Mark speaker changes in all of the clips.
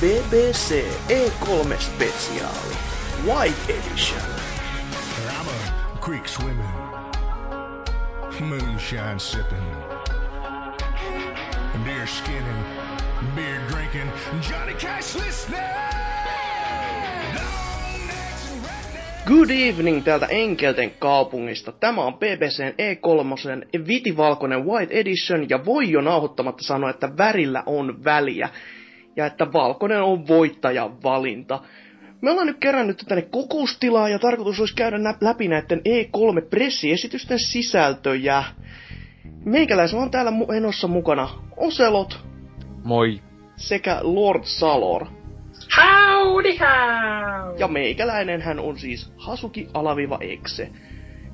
Speaker 1: BBC E3 spesiaali. White Edition.
Speaker 2: I'm a creek swimming, moonshine sipping, deer skinning, beer drinking, Johnny Cash listening.
Speaker 1: Good evening täältä Enkelten kaupungista. Tämä on BBCn E3 vitivalkoinen White Edition ja voi jo nauhoittamatta sanoa, että värillä on väliä ja että valkoinen on voittajan valinta. Me ollaan nyt kerännyt tänne kokoustilaa ja tarkoitus olisi käydä läpi näiden E3-pressiesitysten sisältöjä. Meikäläisellä on täällä enossa mukana Oselot
Speaker 3: Moi.
Speaker 1: sekä Lord Salor.
Speaker 4: Howdy how!
Speaker 1: Ja meikäläinen hän on siis Hasuki alaviva Exe.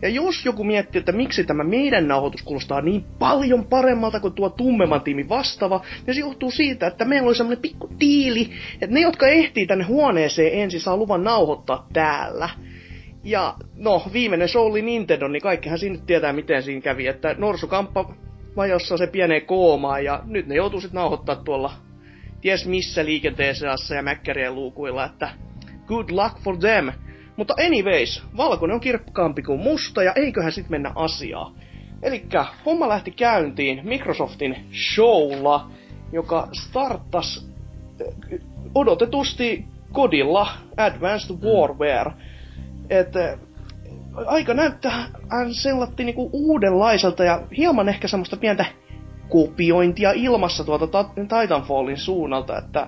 Speaker 1: Ja jos joku miettii, että miksi tämä meidän nauhoitus kuulostaa niin paljon paremmalta kuin tuo tummemman tiimi vastaava, niin se johtuu siitä, että meillä oli semmonen pikku tiili, että ne, jotka ehtii tänne huoneeseen ensin, saa luvan nauhoittaa täällä. Ja no, viimeinen show oli Nintendo, niin kaikkihan siinä tietää, miten siinä kävi, että Norsukamppa vajossa se pienee koomaan, ja nyt ne joutuu sitten nauhoittaa tuolla ties missä liikenteessä ja mäkkärien luukuilla, että good luck for them. Mutta anyways, valkoinen on kirkkaampi kuin musta ja eiköhän sit mennä asiaan. Elikkä homma lähti käyntiin Microsoftin showlla, joka starttas eh, odotetusti kodilla Advanced Warfare. Et eh, aika näyttää sellatti niinku uudenlaiselta ja hieman ehkä semmoista pientä kopiointia ilmassa tuolta Ta- Titanfallin suunnalta, että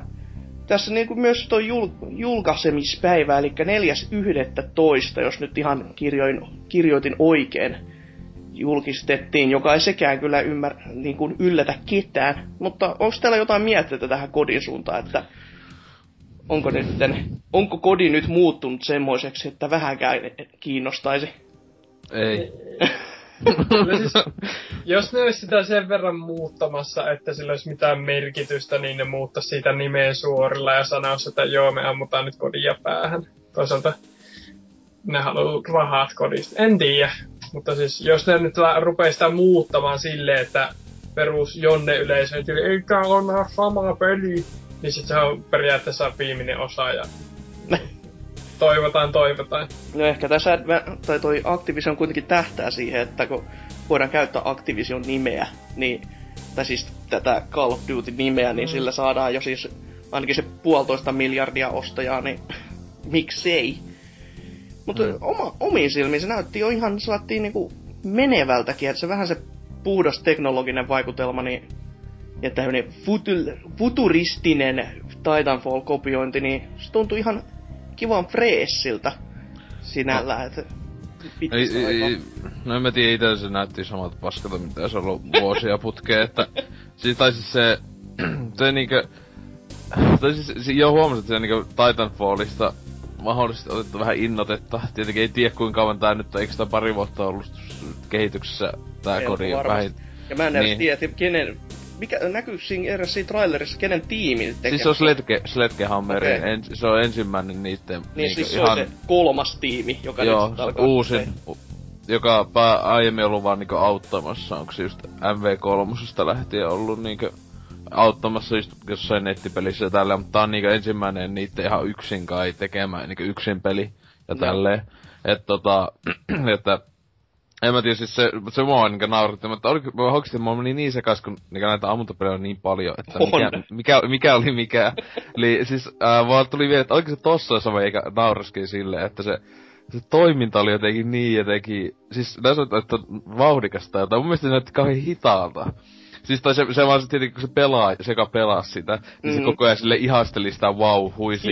Speaker 1: tässä niinku myös tuo jul- julkaisemispäivä, eli 4.11., jos nyt ihan kirjoin, kirjoitin oikein, julkistettiin, joka ei sekään kyllä ymmär, niin kuin yllätä ketään. Mutta onko täällä jotain mietteitä tähän kodin suuntaan, että onko, nytten, onko kodi nyt muuttunut semmoiseksi, että vähänkään kiinnostaisi?
Speaker 3: Ei.
Speaker 4: No siis, jos ne olisi sitä sen verran muuttamassa, että sillä olisi mitään merkitystä, niin ne muuttaisi siitä nimeä suorilla ja sanoisi, että joo, me ammutaan nyt kodia päähän. Toisaalta ne haluaa rahat kodista. En tiedä. Mutta siis, jos ne nyt rupeaa sitä muuttamaan silleen, että perus Jonne yleisö, että ei tää on vähän sama peli, niin sit se on periaatteessa viimeinen osa ja toivotaan, toivotaan.
Speaker 1: No ehkä tässä Adva- tai toi Activision kuitenkin tähtää siihen, että kun voidaan käyttää Activision nimeä, niin, tai siis tätä Call of Duty-nimeä, niin
Speaker 4: Mm.
Speaker 1: sillä saadaan jo siis ainakin se puolitoista miljardia ostajaa, niin miksei. Mutta
Speaker 3: Mm.
Speaker 1: oma, omiin silmiin se näytti jo ihan sellainen niinku menevältäkin, että se vähän se puhdas teknologinen vaikutelma, niin ja tämmöinen futuristinen Titanfall-kopiointi, niin se tuntui ihan kivan freessiltä sinällään, että
Speaker 3: Ei, ei, no en mä tiedä, itse se näytti samalta paskalta, mitä se on ollut vuosia putkeen, että... Siis, tai siis se... se niinkö... Tai siis, si- jo huomasin, että se niinkö Titanfallista mahdollisesti otettu vähän innotetta. Tietenkin ei tiedä kuinka kauan tää nyt on, eikö sitä pari vuotta ollut kehityksessä tää
Speaker 1: Ei
Speaker 3: kodi vähin.
Speaker 1: Ja mä en edes
Speaker 3: Niin.
Speaker 1: tiedä, että kenen, mikä, näkyy siinä eräs siinä trailerissa, kenen tiimi nyt tekee.
Speaker 3: Siis se on Sledge, Sledgehammerin,
Speaker 1: Okei.
Speaker 3: en, se on ensimmäinen niitten
Speaker 1: niin
Speaker 3: niinkö
Speaker 1: siis se on se kolmas tiimi, joka nyt
Speaker 3: Joo, se
Speaker 1: alkaa
Speaker 3: uusin, u- joka pää, aiemmin ollut vaan niinku auttamassa, onko se just MV3 lähtien ollut niinku auttamassa just jossain nettipelissä ja tälleen, mutta tää on niinku ensimmäinen niitten ihan yksin kai tekemä niinku yksin peli ja
Speaker 1: Joo.
Speaker 3: tälleen. Et tota, että en mä tiedä, siis se, se mua niinku nauratti, mutta oliko, oikeesti mä meni niin sekas, kun niinku näitä ammuntapelejä on niin paljon, että
Speaker 1: On.
Speaker 3: mikä, mikä, mikä oli mikä. Eli siis ää, vaan tuli vielä, että oliko se tossa sama eikä nauraskin silleen, että se se toiminta oli jotenkin niin jotenkin, siis näin sanotaan, että on vauhdikasta jotain, mun mielestä se näytti kauhean hitaalta. Siis tai se, se vaan se tietenkin, kun se pelaa, se joka pelaa sitä, niin se
Speaker 1: Mhm.
Speaker 3: koko ajan sille ihasteli sitä wow, huisi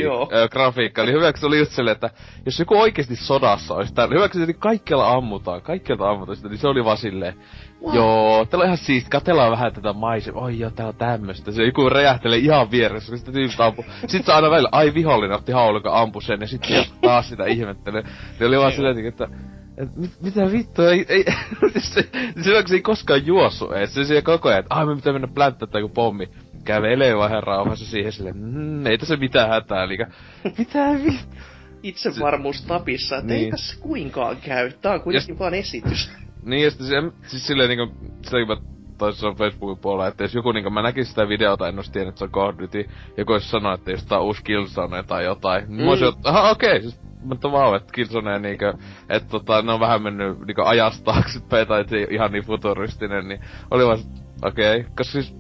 Speaker 3: grafiikkaa. Niin hyväksi se oli just silleen, että jos joku oikeesti sodassa olisi täällä, hyväksi että kaikkialla ammutaan, kaikkialta ammutaan sitä, niin se oli vaan silleen,
Speaker 1: Wow.
Speaker 3: Joo, täällä on ihan siisti. Katellaan vähän tätä maisemaa. Oi joo, tää on tämmöstä. Se joku räjähtelee ihan vieressä, kun sitä tyypistä ampuu. Sitten se aina välillä, ai vihollinen otti haulun, joka ampui sen, ja sitten taas sitä ihmettelee. Ne oli vaan silleen, että mitä vittua, ei, ei, siis se, se, se ei koskaan juossu ees. Se siellä koko ajan, että ai me pitää mennä plänttää joku pommi. Kävelee vaan ihan rauhassa siihen silleen, mm, ei tässä mitään hätää, eli mitä vittu.
Speaker 1: Itsevarmuus tapissa, että ei
Speaker 3: Niin.
Speaker 1: tässä kuinkaan käy. Tää on kuitenkin vaan esitys.
Speaker 3: Niin, ja sitten se, siis silleen niinku, sitä kun mä toisessa Facebookin puolella, että jos joku niinku, mä näkisin sitä videota, en olisi tiennyt, että se on Call of Duty, joku olisi sanonut, että jos tää on uusi Killzone tai jotain, mm. mä olisin, aha, okei, okay, siis mutta vaan, että Killzone niinkö, että tota, ne on vähän mennyt niinku ajasta taaksepäin, tai ei ihan niin futuristinen, niin oli vaan, okei, okay. koska siis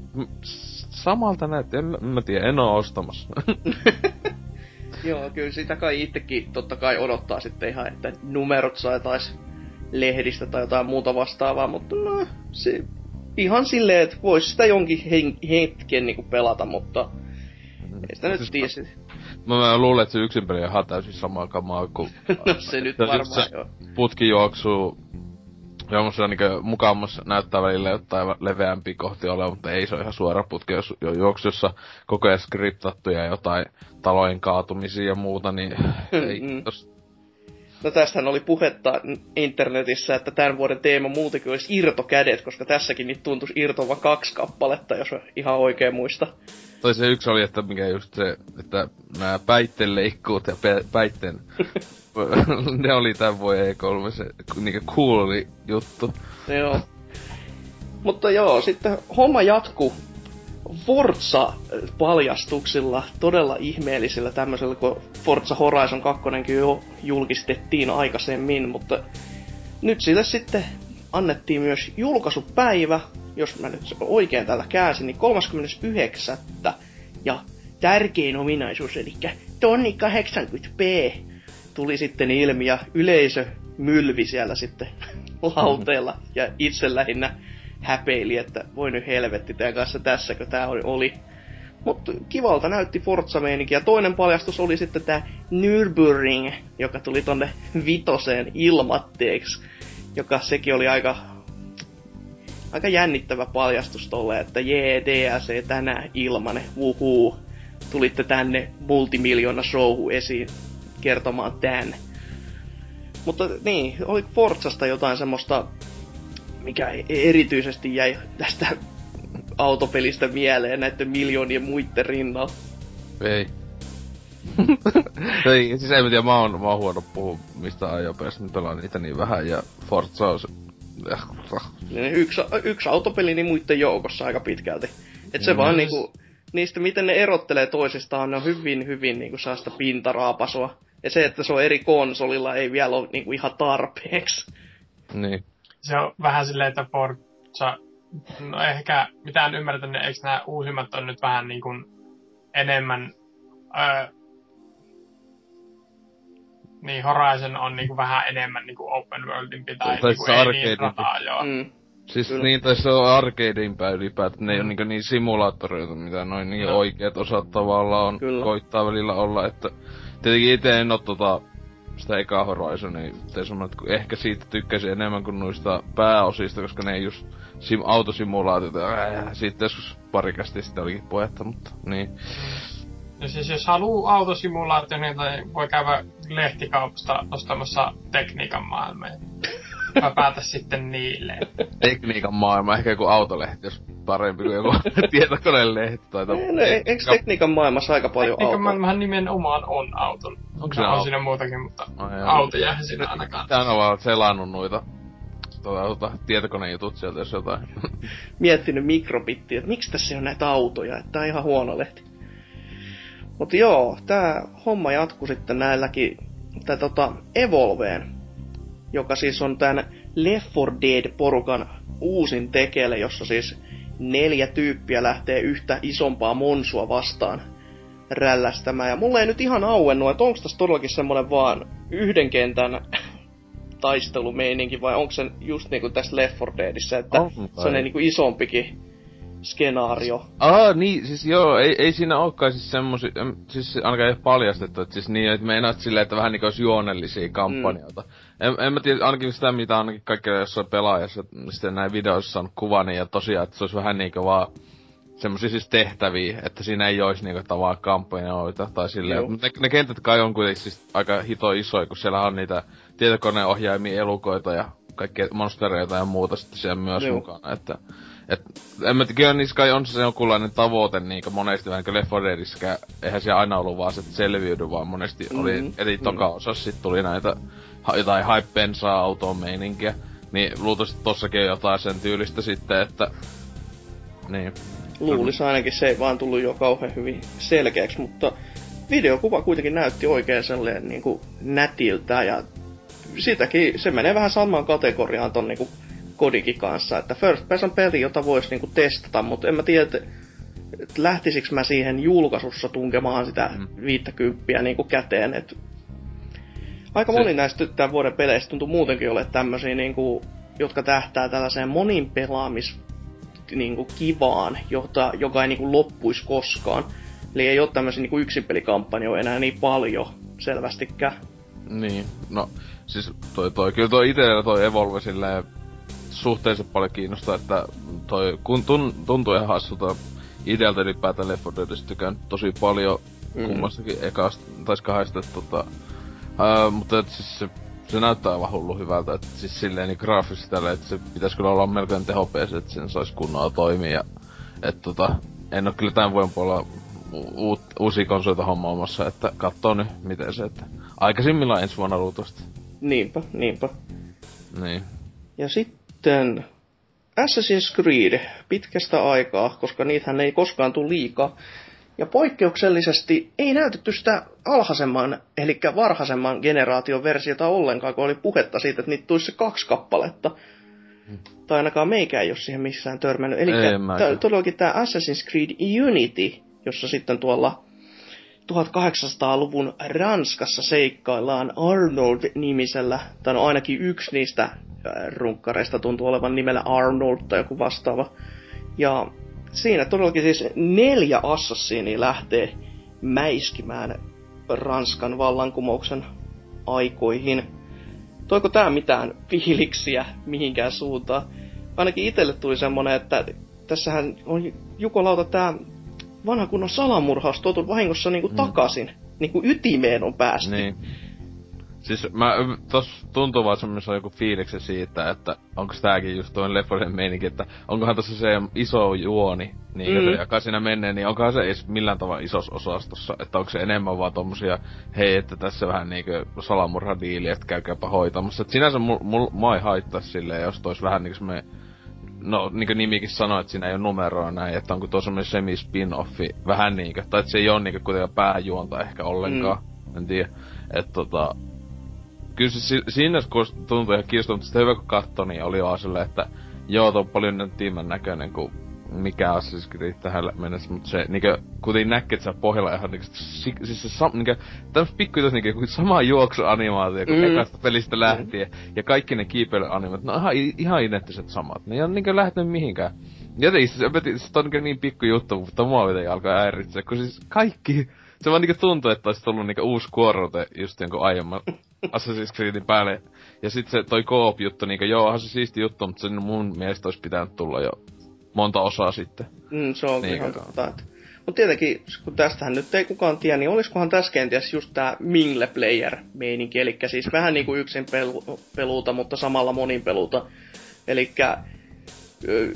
Speaker 3: samalta näytti, en, mä tiedä, en oo ostamassa.
Speaker 1: Joo, kyllä sitä kai itsekin totta kai odottaa sitten ihan, että numerot saataisiin lehdistä tai jotain muuta vastaavaa, mutta no, se, ihan silleen, että voisi sitä jonkin hen- hetken niinku pelata, mutta ei sitä nyt tiedä.
Speaker 3: Mä, mä luulen, että se yksin peli on ihan täysin samaa kamaa kuin...
Speaker 1: no se nyt varmaan joo.
Speaker 3: Putki juoksuu Jommossa niinku mukamas näyttää välillä jotain leveämpi kohti ole, mutta ei se ole ihan suora putki, jos jo juoksussa koko ajan skriptattuja jotain talojen kaatumisia ja muuta, niin ei mm.
Speaker 1: No tästähän oli puhetta internetissä, että tämän vuoden teema muutenkin olisi irtokädet, koska tässäkin niitä tuntuisi irtoava kaksi kappaletta, jos ihan oikein muista.
Speaker 3: Tai se yksi oli, että mikä just se, että nämä päittenleikkuut ja pe- päitten... ne oli tämän voi E3 se niinku cool juttu.
Speaker 1: Joo. Mutta joo, sitten homma jatkuu Forza-paljastuksilla, todella ihmeellisillä tämmöisellä, kun Forza Horizon 2 jo julkistettiin aikaisemmin, mutta nyt sille sitten annettiin myös julkaisupäivä, jos mä nyt oikein täällä käänsin, niin 39. Ja tärkein ominaisuus, eli tonni 80p, tuli sitten ilmi ja yleisö mylvi siellä sitten lauteella. Ja itse lähinnä häpeili, että voi nyt helvetti tämän kanssa tässäkö tää oli. Mutta kivalta näytti forza Ja toinen paljastus oli sitten tää Nürburgring, joka tuli tonne vitoseen ilmatteeksi. Joka sekin oli aika aika jännittävä paljastus tolle, että jee, DLC tänään ilmane, wuhuu. Tulitte tänne multimiljoona showhu esiin kertomaan tän. Mutta niin, oli Forzasta jotain semmoista, mikä erityisesti jäi tästä autopelistä mieleen näiden miljoonien muiden rinnalla.
Speaker 3: Ei. ei, siis mä tiedä, mä oon, mä oon huono puhua mistä ajopelistä, mä pelaan niitä niin vähän ja Forza on
Speaker 1: yksi, yksi autopeli niin muiden joukossa aika pitkälti. Et se mm. vaan niinku, niistä miten ne erottelee toisistaan, ne on hyvin, hyvin niinku saa sitä pintaraapasoa. Ja se, että se on eri konsolilla, ei vielä ole niinku ihan tarpeeksi.
Speaker 3: Niin.
Speaker 4: Se on vähän silleen, että Forza, no ehkä mitään ymmärtänyt, eikö nämä uusimmat on nyt vähän niin kuin enemmän öö, niin Horizon on niinku vähän enemmän niinku open worldin pitää, tai niinku ei niin rataa, joo. Mm.
Speaker 3: Siis Kyllä. niin, tai se on arcadein päin ylipäätään, ne ei mm. ole niinku niin simulaattoreita, mitä noin niin no. oikeat osat tavallaan on, Kyllä. koittaa välillä olla, että tietenkin itse en oo tota sitä ekaa Horizonia, että ehkä siitä tykkäsin enemmän kuin noista pääosista, koska ne ei just sim- autosimulaatiota, äh, siitä joskus parikästi sitten olikin puhetta, mutta niin.
Speaker 4: Ja siis jos haluaa autosimulaatio, niin voi käydä lehtikaupasta ostamassa tekniikan maailmaa. Mä päätä sitten niille.
Speaker 3: Tekniikan maailma, ehkä joku autolehti, jos parempi kuin joku tietokoneen lehti. Tai
Speaker 1: no, eikö tekniikan maailmassa aika paljon
Speaker 4: autoa? Tekniikan maailmahan nimenomaan on auto. Onko se on auto? siinä muutakin, mutta oh, auto jää siinä ainakaan.
Speaker 3: Tää on vaan selannut noita tuota, tuota, tietokonejutut sieltä, jos jotain.
Speaker 1: Miettinyt mikrobittiä, että miksi tässä on näitä autoja, että tää on ihan huono lehti. Mutta joo, tää homma jatkuu sitten näilläkin, tai tota, Evolveen, joka siis on tämän Left 4 Dead-porukan uusin tekele, jossa siis neljä tyyppiä lähtee yhtä isompaa monsua vastaan rällästämään. Ja mulle ei nyt ihan auennut, että onko tässä todellakin semmonen vaan yhden kentän taistelumeininki, vai onko se just niinku tässä Left 4 Deadissä, että oh, se on niinku isompikin skenaario.
Speaker 3: Ah, niin, siis joo, ei, ei siinä olekaan siis semmosia, siis ainakaan ei paljastettu, että siis niin, että meinaat silleen, että vähän niinku olisi juonellisia kampanjoita. Mm. En, en mä tiedä, ainakin sitä, mitä ainakin kaikkea jossain pelaajassa, sitten näin videoissa on kuva, niin ja tosiaan, että se olisi vähän niinku vaan semmosia siis tehtäviä, että siinä ei olisi niinku tavallaan kampanjoita tai silleen. Mutta ne, ne, kentät kai on kuitenkin siis aika hito isoja, kun siellä on niitä tietokoneohjaimia elukoita ja kaikkea monstereita ja muuta sitten siellä myös Joo. mukana, että et, en mä tiedä, niissä kai on se jonkunlainen tavoite niinku monesti vähän Left 4 eihän se aina ollut vaan se, että selviydy, vaan monesti mm-hmm. oli, eli toka mm-hmm. osassa sit tuli näitä jotain hype-bensaa autoon meininkiä. Niin luultavasti tossakin on jotain sen tyylistä sitten, että Niin.
Speaker 1: Luulisi ainakin, se ei vaan tullut jo kauhean hyvin selkeäksi, mutta videokuva kuitenkin näytti oikein sellainen niin kuin nätiltä ja sitäkin, se menee vähän samaan kategoriaan ton niin kuin kodikin kanssa, että first person peli, jota voisi niin kuin testata, mutta en mä tiedä, että lähtisikö mä siihen julkaisussa tunkemaan sitä mm. 50 niin kuin käteen, että aika se... moni näistä tämän vuoden peleistä tuntuu muutenkin ole tämmöisiä, niin kuin, jotka tähtää tällaiseen monin pelaamis niin kuin kivaan, jota, joka ei niin kuin loppuisi koskaan. Eli ei ole tämmöisiä niin yksinpelikampanjoja enää niin paljon selvästikään.
Speaker 3: Niin, no siis toi, toi kyllä toi itellä toi Evolve silleen suhteellisen paljon kiinnostaa, että toi kun tun, tuntuu ihan hassulta idealta ylipäätään Left 4 Deadistä tykään tosi paljon mm. kummassakin ekasta, tai kahdesta, tota, ää, mutta et siis se, se näyttää aivan hullu hyvältä, että siis silleen niin graafisesti tälle, että se pitäisi kyllä olla melkein tehopees, että sen saisi kunnolla toimia, ja että tota, en oo kyllä tämän vuoden puolella uut, uusia konsolita hommaamassa, että katsoo nyt miten se, että aikaisimmillaan ensi vuonna luultavasti.
Speaker 1: Niinpä, niinpä.
Speaker 3: Niin.
Speaker 1: Ja sitten Assassin's Creed pitkästä aikaa, koska niitähän ei koskaan tule liikaa. Ja poikkeuksellisesti ei näytetty sitä alhaisemman, eli varhaisemman generaation versiota ollenkaan, kun oli puhetta siitä, että niitä tulisi se kaksi kappaletta. Hmm. Tai ainakaan meikä ei ole siihen missään törmännyt. Eli todellakin tämä Assassin's Creed Unity, jossa sitten tuolla 1800-luvun Ranskassa seikkaillaan Arnold-nimisellä, tai no ainakin yksi niistä runkkareista tuntuu olevan nimellä Arnold tai joku vastaava. Ja siinä todellakin siis neljä assassiini lähtee mäiskimään Ranskan vallankumouksen aikoihin. Toiko tää mitään fiiliksiä mihinkään suuntaan? Ainakin itselle tuli semmonen, että tässähän on jukolauta tää vanha kunnon salamurhaus tuotu vahingossa niinku mm. takaisin. Niinku ytimeen on päästy.
Speaker 3: Niin. Siis mä, tos tuntuu vaan semmoisen joku fiiliksi siitä, että onko tääkin just tuon Leffoiden meininki, että onkohan tässä se iso juoni, niin mm. se joka siinä menee, niin onkohan se edes millään tavalla isossa osastossa, että onko se enemmän vaan tommosia, hei, että tässä vähän niinkö salamurhadiili, että käykääpä hoitamassa. Et sinänsä mul, mul, mua ei haittaa silleen, jos tois vähän niinku semmoinen no niinku nimikin sanoo, että siinä ei ole numeroa näin, että onko tuo semmoinen semi-spin-offi vähän niinkö, tai että se ei ole niinkö kuitenkaan pääjuonta ehkä ollenkaan, mm. en tiedä. Että tota, kyllä se siinä tuntuu ihan kiinnostavaa, mutta hyvä kun katso, niin oli vaan silleen, että joo, tuo on paljon tiimän näköinen kuin mikä Assassin's Creed tähän mennessä, mutta se niinkö, kuten näkee, että se pohjalla ihan niinkö, siis se sam, niinkö, tämmöis pikkuitos niinkö, sama juoksuanimaatio kuin mm. ekasta pelistä lähtien, mm. ja kaikki ne kiipeilyanimaatiot, no ihan, ihan identtiset samat, ne ei ole niinkö lähtenyt mihinkään. Jotenkin se, se, se on niinkö niin pikku juttu, mutta mua jotenkin alkaa häiritseä, kun siis kaikki, se vaan niinkö tuntuu, että olisi tullut niinkö uusi kuorote just jonkun aiemman Assassin's Creedin päälle. Ja sitten se toi Coop juttu, niinkö joo, onhan se siisti juttu, mutta sen mun mielestä olisi pitänyt tulla jo monta osaa sitten.
Speaker 1: Mm, se on niin, ihan totta. Mutta tietenkin, kun tästähän nyt ei kukaan tiedä, niin olisikohan tässä kenties just tämä Mingle Player-meininki, eli siis vähän niin kuin yksin pelu, peluuta, mutta samalla monin peluuta. Eli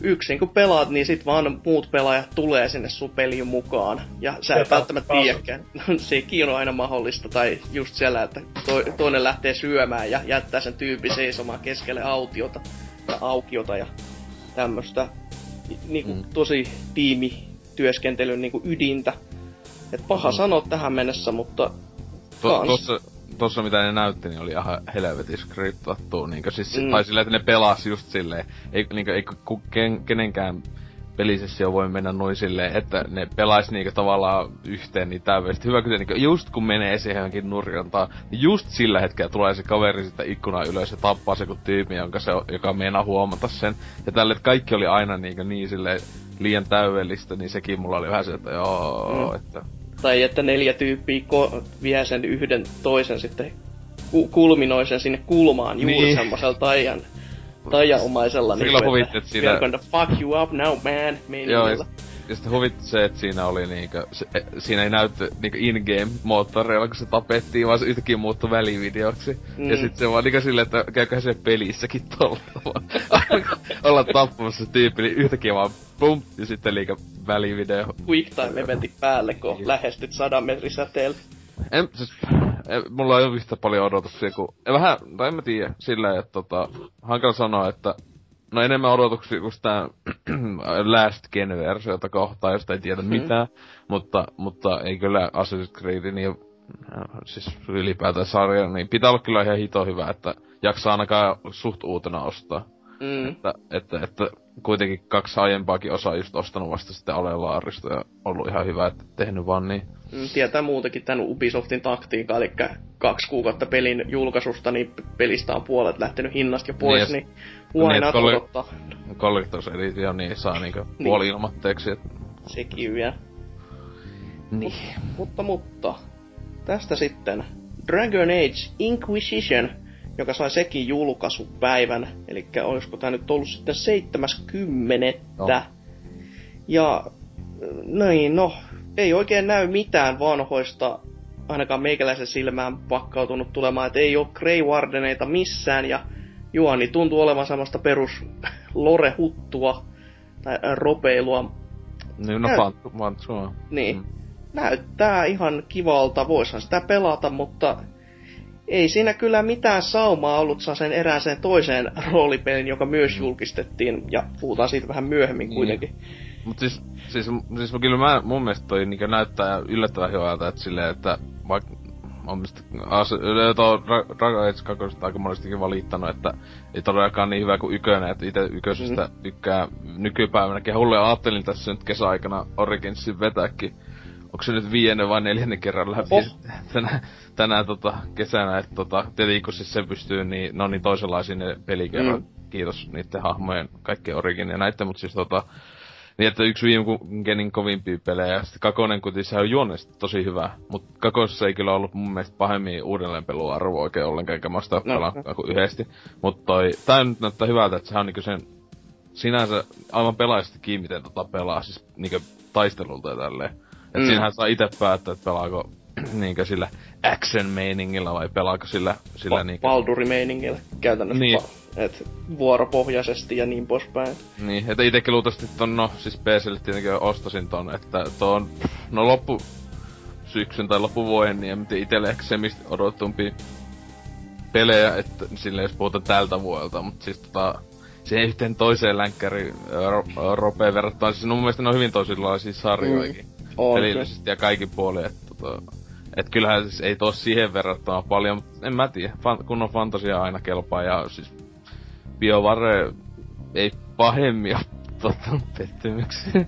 Speaker 1: yksin kun pelaat, niin sit vaan muut pelaajat tulee sinne sun peliin mukaan. Ja sä et välttämättä tiedäkään. Sekin on aina mahdollista. Tai just siellä, että to, toinen lähtee syömään ja jättää sen tyyppi seisomaan keskelle autiota ja aukiota ja tämmöstä niinku mm. tosi tiimityöskentelyn niinku ydintä. Et paha mm. sanoa tähän mennessä, mutta
Speaker 3: to, tossa, tossa mitä ne näytti, niin oli ihan helvetin skriptattu. Niinkö siis, mm. tai silleen, että ne pelas just silleen. Ei, niinkö, ei ken, kenenkään pelisessio voi mennä noin silleen, että ne pelais niinku tavallaan yhteen niin täydellisesti. Hyvä kyllä niinku, just kun menee siihen johonkin nurjantaan, niin just sillä hetkellä tulee se kaveri sitten ikkuna ylös ja tappaa se kun tyyppi, jonka se, joka meinaa huomata sen. Ja tälle, että kaikki oli aina niinku niin silleen liian täydellistä, niin sekin mulla oli vähän se, että joo, mm. että...
Speaker 1: Tai että neljä tyyppiä ko- vie sen yhden toisen sitten ku- kulminoi sen sinne kulmaan juuri niin. semmoisella taian tajanomaisella
Speaker 3: niin kuin, huvitti, että siinä...
Speaker 1: We're gonna fuck you up now, man,
Speaker 3: Joo, ja, sitten huvitti se, että siinä oli niinkö, se, e, siinä ei näytty niinkö in-game moottoreilla, kun se tapettiin, vaan se yhtäkkiä muuttui välivideoksi. Mm. Ja sitten se vaan niinkö silleen, että käykö se pelissäkin tolla Olla tappamassa se tyyppi, niin yhtäkkiä vaan pum, ja sitten liikä välivideo.
Speaker 1: Quick time eventti päälle, kun niin. lähestyt sadan metrin säteellä.
Speaker 3: En, siis, en, mulla ei ole yhtä paljon odotuksia kuin... Vähän, tai en mä tiedä, silleen, että tota, hankala sanoa, että no enemmän odotuksia kuin sitä Last Gen-versiota kohtaan, josta ei tiedä
Speaker 1: Hmm.
Speaker 3: mitään. Mutta, mutta ei kyllä Assassin's Creedin ja äh, siis ylipäätään sarja, niin pitää olla kyllä ihan hito hyvä, että jaksaa ainakaan suht uutena ostaa.
Speaker 1: Mm.
Speaker 3: Että, että, että kuitenkin kaksi aiempaakin osaa just ostanut vasta sitten Alelaarista ja ollut ihan hyvä, että tehnyt vaan niin.
Speaker 1: Mm, Tietää muutenkin tämän Ubisoftin taktiikan, eli kaksi kuukautta pelin julkaisusta, niin pelistä on puolet lähtenyt hinnasta jo pois,
Speaker 3: Niin,
Speaker 1: niin,
Speaker 3: ja-
Speaker 1: niin
Speaker 3: että
Speaker 1: odottaa
Speaker 3: Collectors Edition, niin saa niinku
Speaker 1: Niin.
Speaker 3: puoli ilmatteeksi. Et,
Speaker 1: sekin vielä.
Speaker 3: niin.
Speaker 1: Mutta, mutta, tästä sitten Dragon Age Inquisition, joka sai sekin julkaisupäivän, eli olisiko tämä nyt ollut sitten 70.
Speaker 3: No.
Speaker 1: Ja niin, no, ei oikein näy mitään vanhoista, ainakaan meikäläisen silmään pakkautunut tulemaan, että ei ole Grey Wardeneita missään, ja juoni tuntuu olevan samasta perus lore-huttua, tai ropeilua,
Speaker 3: Niin, no fan, fan,
Speaker 1: niin.
Speaker 3: Mm.
Speaker 1: Näyttää ihan kivalta, voisihan sitä pelata, mutta ei siinä kyllä mitään saumaa ollut saa sen erääseen toiseen roolipelin, joka myös julkistettiin, ja puhutaan siitä vähän myöhemmin
Speaker 3: Niin.
Speaker 1: kuitenkin.
Speaker 3: Mut siis, siis, siis kyllä mä, mun mielestä toi niinku näyttää yllättävän hyvältä, että silleen, että vaikka on mistä tuo Dra- Dragon Age 2 aika monestikin valittanut, että ei todellakaan niin hyvä kuin ykönen, että itse yköisestä mm. tykkää nykypäivänä kehulle ja ajattelin tässä nyt kesäaikana Originsin vetääkin. Onko se nyt viidennen vai neljännen kerran läpi
Speaker 1: Oh.
Speaker 3: tänä, tänä tota, kesänä, että tota, tietenkin kun siis se pystyy, niin ne on niin toisenlaisia ne pelikerrat.
Speaker 1: Mm.
Speaker 3: Kiitos niiden hahmojen, kaikkien Origin ja näitten, mutta siis tota, niin että yksi viime genin kovimpia pelejä, ja sitten kakonen kuitenkin se on juonesti tosi hyvä, mutta kakosessa ei kyllä ollut mun mielestä pahemmin uudelleenpeluarvo oikein ollenkaan, eikä mä sitä
Speaker 1: No,
Speaker 3: pelannut kuin yhdesti. Mutta toi, tää nyt näyttää hyvältä, että sehän on niinku sen sinänsä aivan pelaajasti kiinni, miten tota pelaa, siis niinku taistelulta ja tälleen. Et
Speaker 1: Mm.
Speaker 3: siinähän saa itse päättää, että pelaako niinkö sillä action-meiningillä vai pelaako sillä, sillä niinkö...
Speaker 1: Balduri-meiningillä käytännössä.
Speaker 3: Niin.
Speaker 1: Va- et vuoropohjaisesti ja niin poispäin.
Speaker 3: Niin, että itekin luultavasti ton, no siis PClle tietenkin ostasin ton, että tuo on, no loppu syksyn tai loppuvuoden, niin en tiedä itelle ehkä se mistä odotumpi pelejä, että silleen jos puhutaan tältä vuodelta, mutta siis tota, se yhteen toiseen länkkäri ro, ropeen verrattuna, siis mun mielestä ne on hyvin toisenlaisia sarjoikin.
Speaker 1: Mm. On
Speaker 3: pelillisesti ja kaikin puolin, että tota, et kyllähän siis ei tos siihen verrattuna paljon, mutta en mä tiedä, fan, kunnon fantasia aina kelpaa ja siis BioVare ei pahemmin ole tottunut pettymyksiin.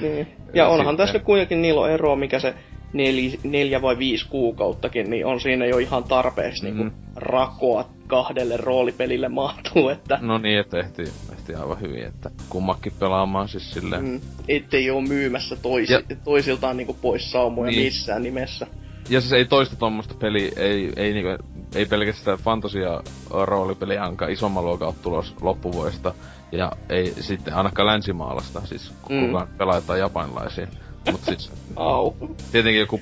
Speaker 1: Niin. Ja onhan
Speaker 3: Sitten-
Speaker 1: tässä kuitenkin niillä on eroa, mikä se neli, neljä vai viisi kuukauttakin, niin on siinä jo ihan tarpeeksi mm.
Speaker 3: Mhm.
Speaker 1: niin rakoa kahdelle roolipelille mahtuu, että
Speaker 3: No niin, että ehti, ehti aivan hyvin, että kummakin pelaamaan siis silleen. Mm.
Speaker 1: ettei ole myymässä toisi,
Speaker 3: Ja-
Speaker 1: toisiltaan niinku pois saumoja
Speaker 3: Niin.
Speaker 1: missään nimessä.
Speaker 3: Ja siis ei toista tommosta peliä, ei, ei, niinku, ei pelkästään fantasia roolipeliä, ainakaan isomman luokan ole tulos loppuvuodesta. Ja ei sitten ainakaan länsimaalasta, siis
Speaker 1: Mm.
Speaker 3: kukaan pelaa japanilaisia. Mut siis
Speaker 1: Au.
Speaker 3: tietenkin joku,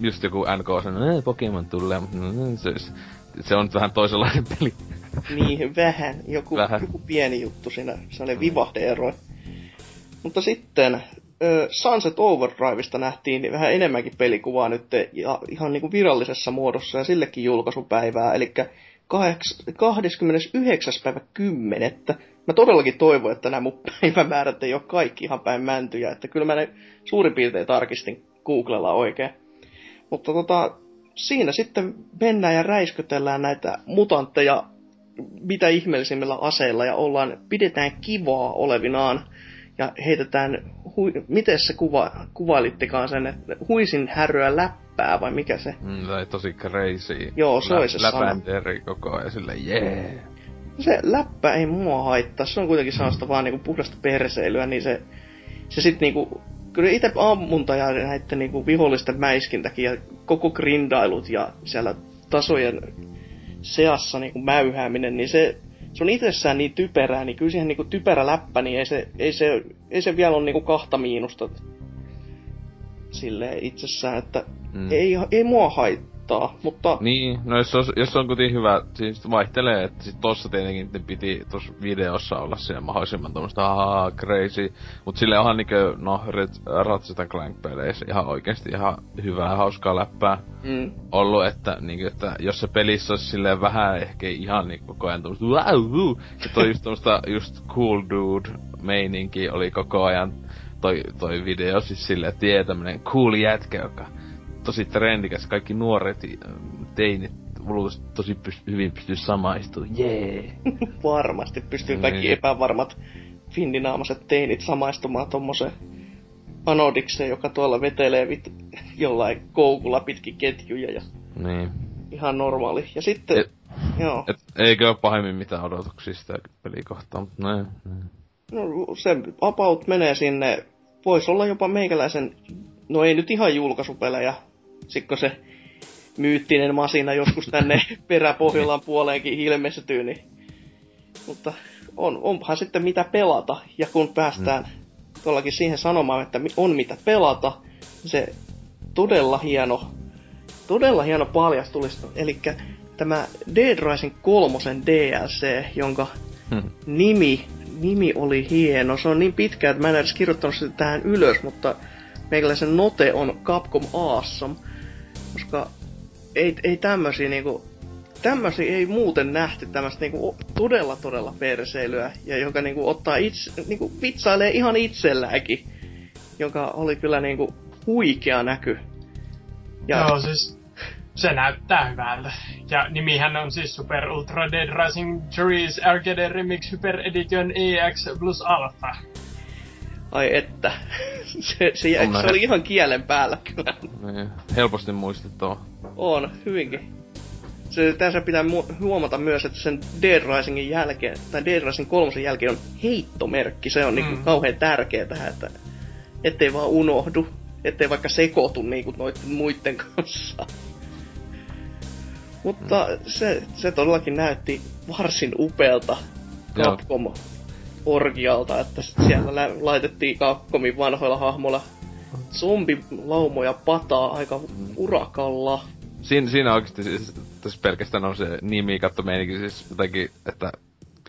Speaker 3: just joku NK sanoo, että Pokemon tulee, mutta no, se, se on vähän toisenlainen peli.
Speaker 1: Niin, vähän. Joku,
Speaker 3: Vähän.
Speaker 1: joku pieni juttu siinä, se oli vivahdeero. Mutta sitten Sunset Overdriveista nähtiin vähän enemmänkin pelikuvaa nyt ja ihan niinku virallisessa muodossa ja sillekin julkaisupäivää, eli 29. päivä 10. Mä todellakin toivon, että nämä mun päivämäärät ei ole kaikki ihan päin mäntyjä, että kyllä mä ne suurin piirtein tarkistin Googlella oikein. Mutta tota, siinä sitten mennään ja räiskytellään näitä mutantteja mitä ihmeellisimmillä aseilla ja ollaan, pidetään kivaa olevinaan ja heitetään, hui, miten se kuva, kuvailittekaan sen, että huisin häröä läppää vai mikä se?
Speaker 3: Mm, tai tosi crazy.
Speaker 1: Joo, se oli se.
Speaker 3: Läpänteri koko ajan silleen, jee.
Speaker 1: Se läppä ei mua haittaa, se on kuitenkin sellaista vaan niinku puhdasta perseilyä, niin se, se sit niinku, kyllä itse ammunta ja näiden niinku vihollisten mäiskintäkin ja koko grindailut ja siellä tasojen seassa niinku mäyhääminen, niin se, se on itsessään niin typerää, niin kyllä siihen niinku typerä läppä, niin ei se, ei se, ei se vielä ole niinku kahta miinusta silleen itsessään, että
Speaker 3: Mm.
Speaker 1: ei, ei mua haittaa. Haittaa, mutta...
Speaker 3: Niin, no jos on, jos on kuitenkin hyvä, siis vaihtelee, että sit tossa tietenkin ne piti tossa videossa olla siinä mahdollisimman tommoista aah, crazy. Mut sille onhan niinkö, no, Ratchet Clank-peleissä ihan oikeesti ihan hyvää, hauskaa läppää
Speaker 1: Mm.
Speaker 3: ollut, että, niinku, että jos se pelissä olisi silleen vähän ehkä ihan niinku koko ajan tommoista wow, se toi just tommoista just cool dude meininki oli koko ajan toi, toi video siis silleen, että tie tämmönen cool jätkä, joka tosi trendikäs, kaikki nuoret teinit luultavasti tosi pyst- hyvin pystyy samaistumaan, jee. Yeah.
Speaker 1: Varmasti pystyy kaikki
Speaker 3: Niin.
Speaker 1: epävarmat finninaamaset teinit samaistumaan tommoseen anodikseen, joka tuolla vetelee vit jollain koukulla pitkin ketjuja ja
Speaker 3: Niin.
Speaker 1: ihan normaali. Ja sitten,
Speaker 3: Et-
Speaker 1: joo,
Speaker 3: Et eikö oo pahemmin mitään odotuksia sitä pelikohtaa, mutta näin. näin.
Speaker 1: no, se about menee sinne, voisi olla jopa meikäläisen, no ei nyt ihan julkaisupelejä, sit kun se myyttinen masina joskus tänne peräpohjolan puoleenkin ilmestyy, niin mutta on, onhan sitten mitä pelata. Ja kun päästään mm. tuollakin siihen sanomaan, että on mitä pelata, se todella hieno, todella hieno paljastulista. Eli tämä Dead Rising 3 DLC, jonka
Speaker 3: Hmm.
Speaker 1: nimi, nimi oli hieno. Se on niin pitkä, että mä en edes kirjoittanut sitä tähän ylös, mutta meikäläisen note on Capcom Awesome, koska ei, ei tämmösiä niinku, tämmösiä ei muuten nähty tämmöistä niinku todella todella perseilyä, ja joka niinku ottaa itse, niinku vitsailee ihan itselläänkin, joka oli kyllä niinku huikea näky.
Speaker 4: Ja... Joo, siis se näyttää hyvältä. Ja nimihän on siis Super Ultra Dead Rising 3's Arcade Remix Hyper Edition EX plus Alpha.
Speaker 1: Ai että, se, se, jäi, se oli ihan kielen päällä kyllä.
Speaker 3: Niin. Helposti muistettava.
Speaker 1: On, hyvinkin. Se, tässä pitää mu- huomata myös, että sen Dead Risingin jälkeen, tai Dead Rising 3 jälkeen on heittomerkki. Se on niinku
Speaker 4: Mm.
Speaker 1: kauhean tärkeä tähän, että ettei vaan unohdu. Ettei vaikka sekoitu niinku noiden muiden kanssa. Mutta se, se todellakin näytti varsin upealta. Capcom orgialta, että siellä lä- laitettiin Capcomin vanhoilla hahmoilla zombilaumoja pataa aika urakalla.
Speaker 3: Siinä, siinä oikeesti siis, tässä pelkästään on se nimi, katto meininki siis jotenkin, että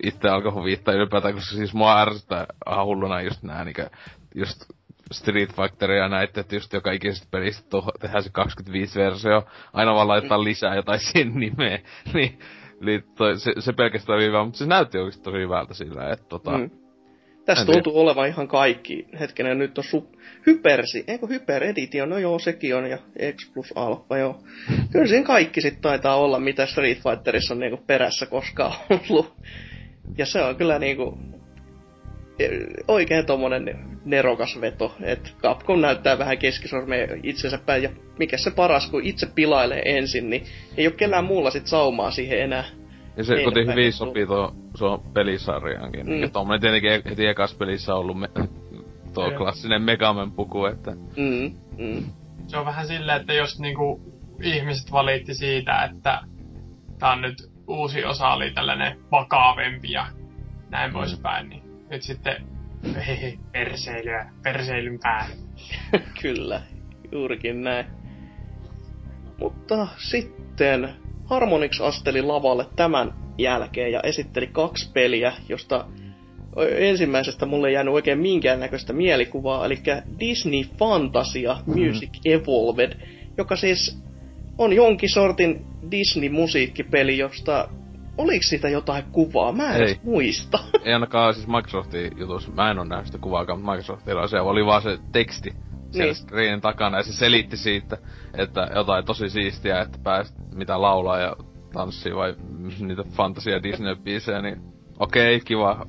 Speaker 3: itse alkoi huvittaa ylipäätään, koska siis mua ärsyttää ihan hulluna just nää niinkö, just Street Fighteria ja näitä, että just joka ikisestä pelistä tehdään se 25 versio, aina vaan laitetaan lisää jotain siihen nimeen, niin, niin toi, se, se pelkästään oli hyvä, mutta se näytti oikeesti tosi hyvältä sillä, että tota,
Speaker 1: Mm. Tässä
Speaker 3: tiedä.
Speaker 1: tuntuu olevan ihan kaikki. Hetkinen, nyt on su- Hypersi, eikö Hyper Edition, no joo, sekin on, ja X plus Alpha, joo. Kyllä siinä kaikki sitten taitaa olla, mitä Street Fighterissa on niinku perässä koskaan ollut. Ja se on kyllä niinku oikein tommonen nerokas veto, että Capcom näyttää vähän keskisormea itsensä päin, ja mikä se paras, kun itse pilailee ensin, niin ei ole kellään muulla sit saumaa siihen enää.
Speaker 3: Ja se kuitenkin hyvin
Speaker 1: on
Speaker 3: sopii tuo, tuo pelisarjaankin.
Speaker 1: Mm.
Speaker 3: Ja tommonen tietenkin e- heti ekas pelissä on ollut me, tuo
Speaker 4: Joo.
Speaker 3: klassinen Megaman puku, että
Speaker 1: Mm, mm.
Speaker 4: Se on vähän silleen, että jos niinku ihmiset valitti siitä, että tää on nyt uusi osa oli tällainen vakavempi ja näin
Speaker 3: Mm.
Speaker 4: poispäin, niin nyt sitten hehe, perseilyä, perseilyn päälle.
Speaker 1: Kyllä, juurikin näin. Mutta sitten Harmonix asteli lavalle tämän jälkeen ja esitteli kaksi peliä, josta ensimmäisestä mulle ei jäänyt oikein minkäännäköistä mielikuvaa, eli Disney Fantasia Music Evolved, joka siis on jonkin sortin Disney-musiikkipeli, josta oliko siitä jotain kuvaa? Mä en
Speaker 3: Ei.
Speaker 1: muista.
Speaker 3: ei ainakaan siis Microsoftin jutussa, mä en oo nähnyt sitä kuvaakaan, mutta Microsoftilla se oli vaan se teksti siellä
Speaker 1: Niin.
Speaker 3: screenin takana ja se selitti siitä, että jotain tosi siistiä, että pääst mitä laulaa ja tanssii vai niitä fantasia Disney-biisejä, niin okei, okay, kiva.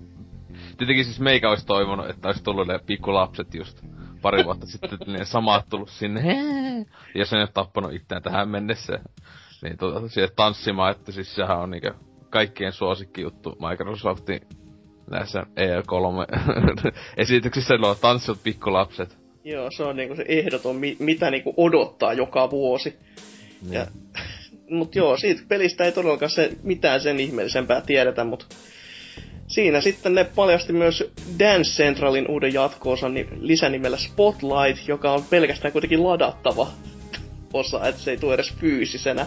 Speaker 3: Tietenkin siis meikä olisi toivonut, että olisi tullut ne pikkulapset just pari vuotta sitten, että ne samat tullut sinne, hee, ja se ei ole tappanut itseään tähän mennessä. Niin tuota, siihen tanssimaan, että siis sehän on niinkö kaikkien suosikki juttu Microsoftin näissä E3 esityksissä nuo tanssut pikkulapset.
Speaker 1: Joo, se on niinku se ehdoton, mi- mitä niinku odottaa joka vuosi.
Speaker 3: Niin.
Speaker 1: Ja, mut joo, siitä pelistä ei todellakaan se, mitään sen ihmeellisempää tiedetä, mut siinä sitten ne paljasti myös Dance Centralin uuden jatkoosan ni- lisänimellä Spotlight, joka on pelkästään kuitenkin ladattava. osa, että se ei tule edes fyysisenä.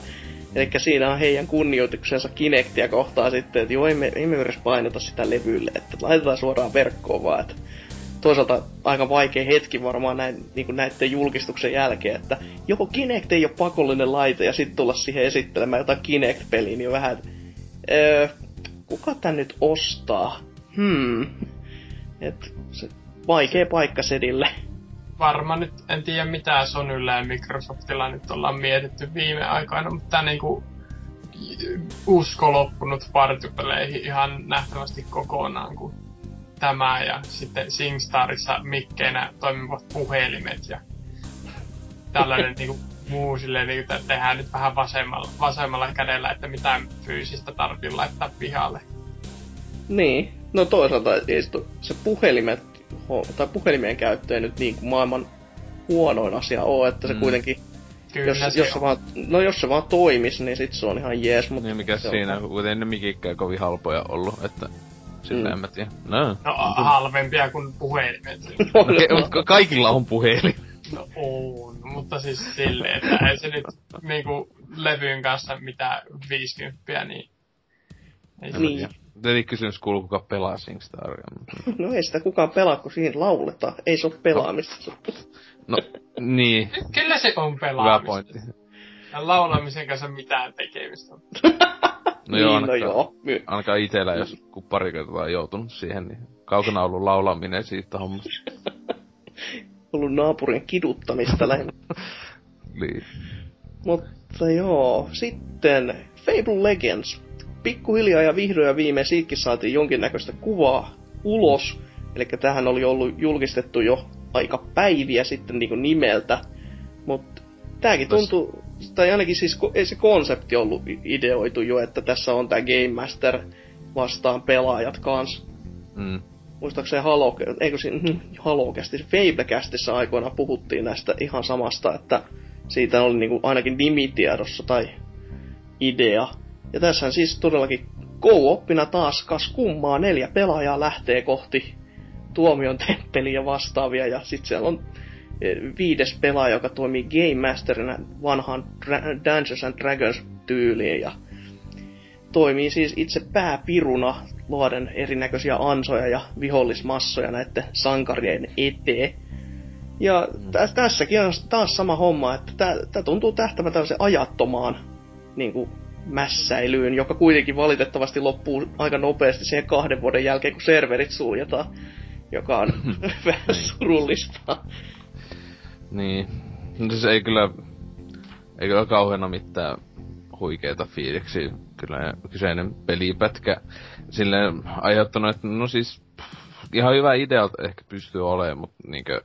Speaker 1: Eli siinä on heidän kunnioituksensa Kinectia kohtaa sitten, että joo, emme, emme edes painota sitä levylle, että laitetaan suoraan verkkoon vaan, että toisaalta aika vaikea hetki varmaan näin, niin kuin näiden julkistuksen jälkeen, että joko Kinect ei ole pakollinen laite ja sitten tulla siihen esittelemään jotain Kinect-peliä, niin vähän, öö, kuka tän nyt ostaa? Hmm. Et se vaikea paikka sedille.
Speaker 4: Varmaan nyt, en tiedä mitä Sonylla ja Microsoftilla nyt ollaan mietitty viime aikoina, mutta tämä niinku usko loppunut partipeleihin ihan nähtävästi kokonaan, kun tämä ja sitten SingStarissa mikkeinä toimivat puhelimet ja tällainen niinku muu silleen, niin, että tehdään nyt vähän vasemmalla, vasemmalla kädellä, että mitään fyysistä tarvii laittaa pihalle.
Speaker 1: Niin, no toisaalta se puhelimet, tai puhelimien käyttö ei nyt niin kuin maailman huonoin asia ole, että se mm. kuitenkin Kyllä jos, se jos se vaan, no jos se vaan toimis, niin sit se on ihan jees, mutta...
Speaker 3: Niin mikä siinä, on... kuten ne mikikkää kovin halpoja ollut, että sillä mm. en mä tiedä.
Speaker 4: No, no halvempia kuin puhelimet.
Speaker 3: no, ke- kaikilla on puhelin.
Speaker 4: No on, mutta siis silleen, että ei se nyt niinku levyyn kanssa mitään 50, niin...
Speaker 1: Ei se niin.
Speaker 3: Eli kysymys kuuluu, kuka pelaa SingStaria.
Speaker 1: No ei sitä kukaan pelaa, kun siinä lauletaan. Ei se ole pelaamista.
Speaker 3: No, niin.
Speaker 4: Kyllä se on pelaamista. Hyvä pointti. Ja laulamisen kanssa mitään tekemistä.
Speaker 3: No joo, niin, no joo. ainakaan itellä, jos kun pari kertaa on joutunut siihen, niin kaukana ollut laulaminen siitä hommasta.
Speaker 1: ollut naapurin kiduttamista lähinnä.
Speaker 3: niin.
Speaker 1: Mutta joo, sitten Fable Legends. Pikkuhiljaa ja vihdoin ja viimein siitäkin saatiin jonkinnäköistä kuvaa ulos. Eli tähän oli ollut julkistettu jo aika päiviä sitten niin nimeltä. Mutta tääkin tuntuu, tai ainakin siis ei se konsepti ollut ideoitu jo, että tässä on tämä Game Master vastaan pelaajat kans.
Speaker 3: Mm
Speaker 1: muistaakseni Halo, eikö siinä, hm, Halokästi, Fablekästissä aikoina puhuttiin näistä ihan samasta, että siitä oli niinku ainakin nimitiedossa tai idea. Ja tässä siis todellakin co-oppina taas kas kummaa neljä pelaajaa lähtee kohti tuomion temppeliä vastaavia. Ja sitten siellä on e, viides pelaaja, joka toimii Game Masterina vanhaan Dungeons and Dragons tyyliin. Ja toimii siis itse pääpiruna luoden erinäköisiä ansoja ja vihollismassoja näiden sankarien eteen. Ja tä- tässäkin on taas sama homma, että tämä tuntuu tähtävä tällaisen ajattomaan niin kuin, mässäilyyn, joka kuitenkin valitettavasti loppuu aika nopeasti siihen kahden vuoden jälkeen, kun serverit suljetaan, joka on vähän niin. surullista.
Speaker 3: Niin. No siis ei kyllä, ei kyllä kauheena mitään huikeita fiiliksi kyllä kyseinen pelipätkä sille aiheuttanut, että no siis ihan hyvä idea ehkä pystyy olemaan, mutta niinkö,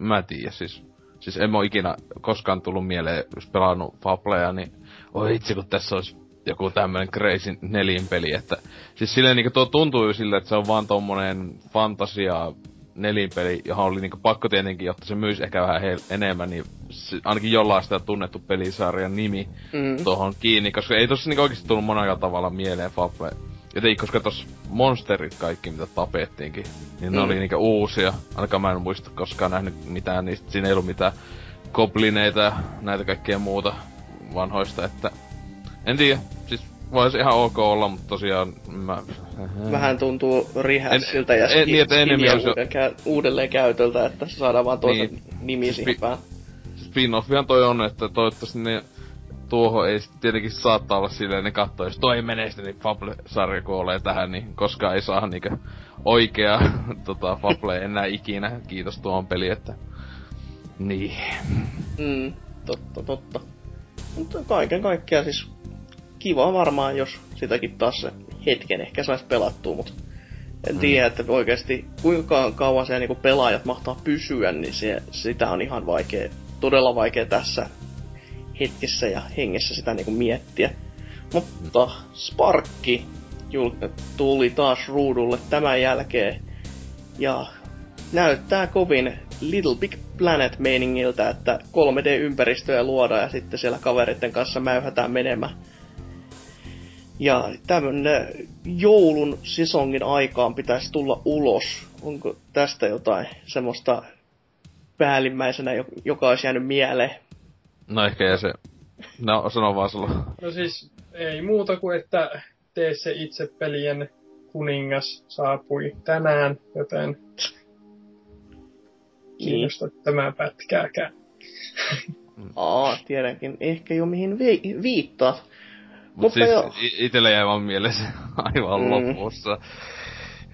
Speaker 3: mä tiedä siis. Siis en mä ikinä koskaan tullut mieleen, jos pelannut Fableja, niin oi itse kun tässä olisi joku tämmönen crazy nelinpeli, että siis silleen niinku tuo tuntuu sille, että se on vaan tommonen fantasia nelinpeli, johon oli niinku pakko tietenkin, jotta se myisi ehkä vähän he- enemmän, niin se, ainakin jollain sitä tunnettu pelisarjan nimi mm. tuohon kiinni, koska ei tossa niinku oikeesti tullut monella tavalla mieleen Fable. Jotenkin, koska tos monsterit kaikki, mitä tapettiinkin, niin mm. ne oli niinku uusia. Ainakaan mä en muista koskaan nähnyt mitään niistä. Siinä ei ollut mitään goblineita ja näitä kaikkea muuta vanhoista, että... En tiedä, siis voisi ihan ok olla, mutta tosiaan mä...
Speaker 1: Vähän tuntuu rihässiltä ja en, niin, enemmän olisi... kä- uudelleen käytöltä, että saadaan vaan toisen niin, nimi siis siihen päälle.
Speaker 3: Spin-offihan toi on, että toivottavasti ne tuohon ei tietenkin saattaa olla silleen, ne kattoo, jos toi menee sitten, niin Fable-sarja kuolee tähän, niin koskaan ei saa niinkö oikea tota, Fable enää ikinä. Kiitos tuon peli, että... Niin.
Speaker 1: Mm, totta, totta. Mutta kaiken kaikkiaan siis kiva varmaan, jos sitäkin taas se hetken ehkä saisi pelattua, mutta en mm. tiedä, että oikeasti kuinka kauan se niinku pelaajat mahtaa pysyä, niin se, sitä on ihan vaikea, todella vaikea tässä hetkessä ja hengessä sitä niinku miettiä. Mutta Sparkki tuli taas ruudulle tämän jälkeen ja näyttää kovin Little Big Planet meiningiltä, että 3D-ympäristöjä luodaan ja sitten siellä kaveritten kanssa mäyhätään menemään ja tämmönen joulun sesongin aikaan pitäisi tulla ulos. Onko tästä jotain semmoista päällimmäisenä, joka olisi jäänyt mieleen?
Speaker 3: No ehkä ja se... No, sano vaan sulla.
Speaker 4: No siis ei muuta kuin, että tee se itse pelien kuningas saapui tänään, joten kiinnosta tämä pätkääkään.
Speaker 1: Aa, tiedänkin ehkä jo mihin vi- viittaat.
Speaker 3: Mut
Speaker 1: Mutta
Speaker 3: siis
Speaker 1: joo.
Speaker 3: i- itelle jäi vaan mieleen se aivan
Speaker 1: Mm.
Speaker 3: lopussa.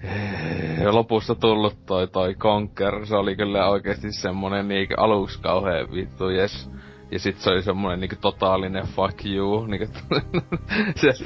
Speaker 3: Eh, Lopussa tullut toi, toi Conker, se oli kyllä oikeesti semmonen niinku aluksi kauhean vittu, jes. Ja sit se oli semmonen niinku totaalinen fuck you, niinku se, se,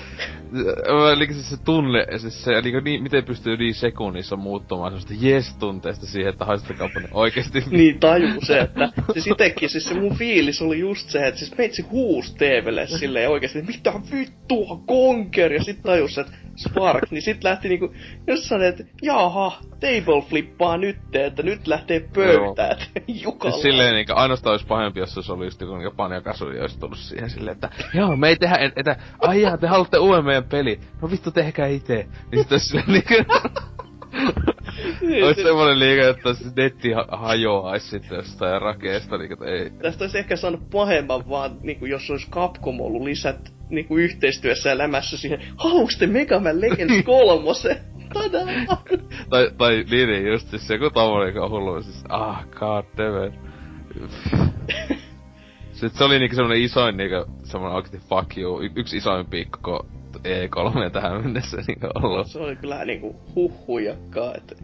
Speaker 3: eli siis se tunne, siis se, niinku niin, miten pystyy niin sekunnissa muuttumaan semmoista jes-tunteesta siihen, että haistakaa oikeesti
Speaker 1: Niin taju se, että siis itekin, siis se mun fiilis oli just se, että siis meitsi huus TVlle silleen oikeesti, mitä vittua, Conker, ja sit tajus, että Spark, niin sit lähti niinku jossain, että jaha, table flippaa nyt, että nyt lähtee pöytään, että jukalla.
Speaker 3: Siis silleen niinku, ainoastaan olisi pahempi, jos se olisi just niinku Pania Kasuri olisi tullut siihen silleen, että joo, me ei tehdä, et, että ai jaa, te haluatte uuden meidän peli. No vittu, tehkää itse. Niin sit olisi silleen niinku... Ois semmonen liike, että netti ha- hajoais sitten jostain rakeesta, niinku, että ei.
Speaker 1: Tästä olisi ehkä saanut pahemman vaan, niinku, jos olisi Capcom ollut lisät niinku, yhteistyössä ja lämässä siihen, haluuks te Mega Man Legends kolmosen? Tadaa!
Speaker 3: Tai, tai niin, niin just siis joku tommonen, joka on hullu, siis ah, god damn it. Sitten se oli niinku semmonen isoin niinku, semmonen oikeesti fuck you, y- yksi isoimpia koko E3 tähän mennessä niinku ollut.
Speaker 1: Se oli kyllä niinku huhujakkaa, että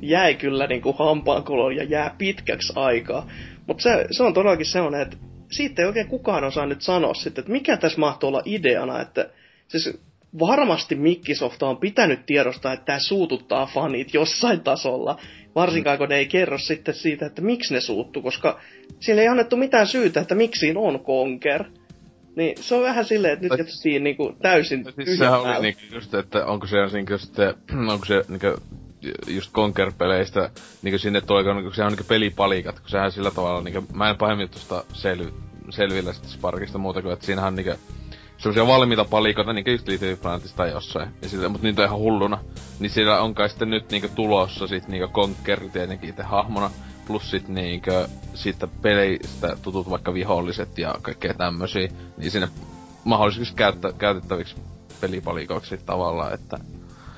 Speaker 1: jäi kyllä niinku hampaankoloon ja jää pitkäksi aikaa. Mutta se, se on todellakin semmonen, että siitä ei oikein kukaan osaa nyt sanoa sitten, että mikä tässä mahtuu olla ideana, että siis varmasti Microsoft on pitänyt tiedostaa, että tämä suututtaa fanit jossain tasolla, varsinkaan kun ne ei kerro sitten siitä, että miksi ne suuttu, koska siellä ei annettu mitään syytä, että miksi siinä on Conker. Niin se on vähän silleen, että nyt jätettiin niinku täysin
Speaker 3: Siis sehän oli niinku just, että onko se niinku sitten, onko se niinku just Conker-peleistä, niinku sinne tulee, niinku, sehän on niinku pelipalikat, kun sehän sillä tavalla niinku, mä en pahemmin tuosta selvi, selvillä sitä Sparkista muuta kuin, että siinähän on niinku semmosia valmiita palikoita, niinku just Little Planetista tai jossain, ja sillä, mut niitä on ihan hulluna. Niin siellä on kai sitten nyt niinku tulossa sit niinku Conker tietenkin itse hahmona, plus sit niinku siitä peleistä tutut vaikka viholliset ja kaikkea tämmösiä, niin sinne mahdollisiksi käyttä, käytettäviksi pelipalikoiksi tavallaan, että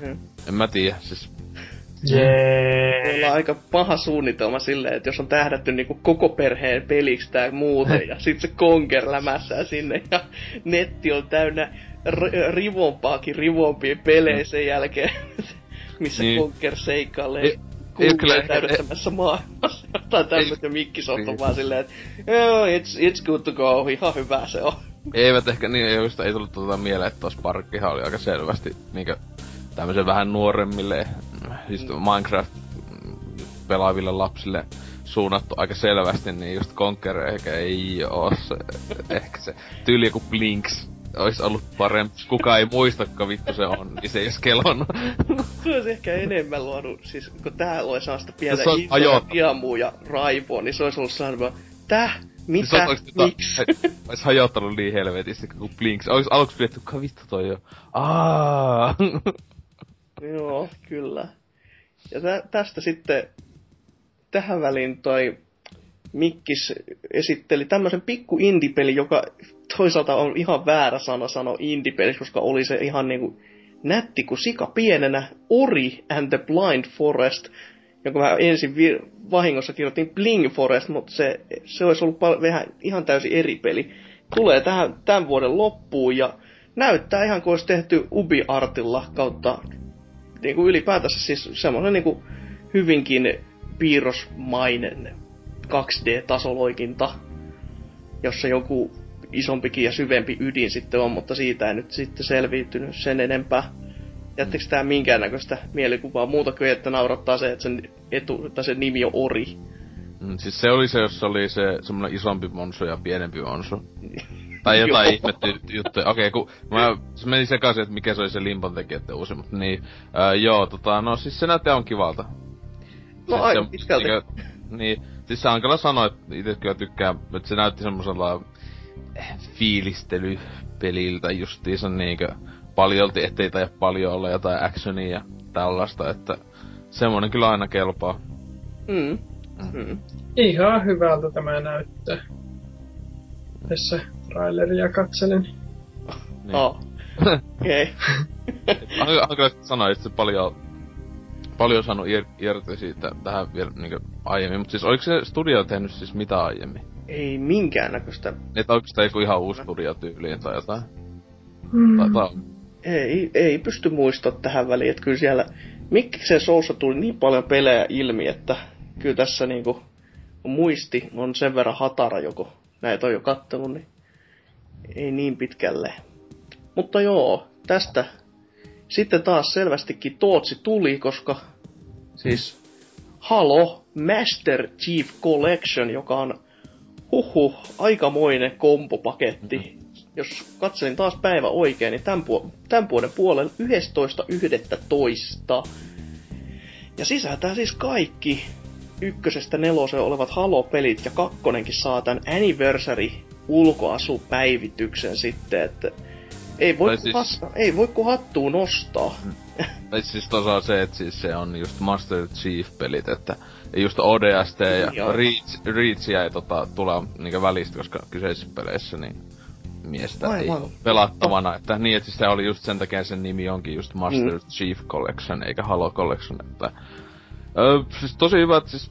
Speaker 1: Mm.
Speaker 3: en mä tiedä, siis
Speaker 4: Jee.
Speaker 1: Meillä on aika paha suunnitelma silleen, että jos on tähdätty niinku koko perheen peliksi tää muuten, ja sit se Conker lämässää sinne, ja netti on täynnä r- rivompaakin rivompia pelejä sen jälkeen, missä
Speaker 3: Niin.
Speaker 1: Conker seikkailee
Speaker 3: Ei- ei kyllä-
Speaker 1: Google täydettämässä maailmassa. Tai tämmöistä, ja Microsoft on
Speaker 3: Niin.
Speaker 1: vaan silleen, että joo, it's, it's good to go, ihan hyvä se on.
Speaker 3: eivät ehkä, niin ei, just ei tullut tuota mieleen, että tuossa Sparkkihan oli aika selvästi niinkö tämmöisen vähän nuoremmille, just Minecraft pelaaville lapsille suunnattu aika selvästi, niin just Conquer ehkä ei oo se, ehkä se tyyli joku Blinks olisi ollut parempi. Kuka ei muistakaan vittu se on, niin se ei olisi kelonnut.
Speaker 1: Se olisi ehkä enemmän luonut, siis kun tää oli sellaista pientä
Speaker 3: Se on
Speaker 1: intoa, diamua ja raivoa, niin se olisi ollut sellainen, täh, mitä,
Speaker 3: Siis ois oikeesti
Speaker 1: miksi?
Speaker 3: tota- Ois hajottanut niin helvetisti kuin Blinks. Ois aluksi pidetty, kuka vittu toi jo? Aa.
Speaker 1: Joo, kyllä. Ja tä, tästä sitten tähän väliin toi Mikkis esitteli tämmöisen pikku indie-peli, joka toisaalta on ihan väärä sana sanoa indie koska oli se ihan niinku nätti kuin sika pienenä Ori and the Blind Forest, jonka mä ensin vahingossa kirjoitin Bling Forest, mutta se, se olisi ollut pal- vähän, ihan täysin eri peli. Tulee tähän, tämän vuoden loppuun ja näyttää ihan kuin olisi tehty Ubi-artilla kautta niin kuin ylipäätänsä siis semmoinen niin kuin hyvinkin piirrosmainen 2D-tasoloikinta, jossa joku isompikin ja syvempi ydin sitten on, mutta siitä ei nyt sitten selviytynyt sen enempää. Jättekö tää minkäännäköistä mielikuvaa muuta kuin, että naurattaa se, että sen, etu, tai sen nimi on Ori?
Speaker 3: Mm, siis se oli se, jossa oli se semmonen isompi monsu ja pienempi monsu. Tai jotain ihmetty juttuja. Okei, kun mä se meni sekaisin, että mikä se oli se Limpan tekijöiden uusi, mutta niin. Joo, tota, no siis se näyttää on kivalta.
Speaker 1: No
Speaker 3: Siis
Speaker 1: aika
Speaker 3: se-
Speaker 1: pitkälti.
Speaker 3: Niin, siis se Ankala sanoi, että itse kyllä tykkää, että se näytti semmosella eh, fiilistelypeliltä justiinsa niinkö paljolti, ettei tai paljon olla jotain actionia ja tällaista, että semmonen kyllä aina kelpaa.
Speaker 1: Mm. Mm.
Speaker 4: Ihan hyvältä tämä näyttää. tässä traileria katselin.
Speaker 3: Niin.
Speaker 1: Oh. Okei.
Speaker 3: Hankala sanoa, että se paljon, paljon saanut ir- irti siitä tähän vielä niin aiemmin. Mutta siis oliko se studio tehnyt siis mitä aiemmin?
Speaker 1: Ei minkäännäköistä.
Speaker 3: Että onko sitä joku ihan uusi studio tyyliin tai jotain?
Speaker 4: Mm.
Speaker 3: Tai, tai,
Speaker 1: Ei, ei pysty muistaa tähän väliin, että kyllä siellä Mikkiksen showssa tuli niin paljon pelejä ilmi, että kyllä tässä niinku muisti on sen verran hatara joko näitä on jo kattelun, niin ei niin pitkälle. Mutta joo, tästä sitten taas selvästikin Tootsi tuli, koska siis Halo Master Chief Collection, joka on huhu, aikamoinen kompopaketti. Jos katselin taas päivä oikein, niin tämän, puol- tämän vuoden puolella 11.11. Ja sisältää siis kaikki ykkösestä neloseen olevat Halo-pelit ja kakkonenkin saa tämän Anniversary ulkoasupäivityksen sitten, että ei voi, siis...
Speaker 3: siis-
Speaker 1: has, ei voi kuin hattuun nostaa.
Speaker 3: tai siis tosiaan se, että siis se on just Master Chief-pelit, että just ODST ja
Speaker 1: Joo.
Speaker 3: Reach, Reachia ei tota, tule niinku välistä, koska kyseisissä peleissä niin miestä
Speaker 1: Aivan.
Speaker 3: ei pelattavana. Että niin, että siis se oli just sen takia sen nimi onkin just Master
Speaker 1: Mm.
Speaker 3: Chief Collection, eikä Halo Collection. Että, ö, siis tosi hyvä, että siis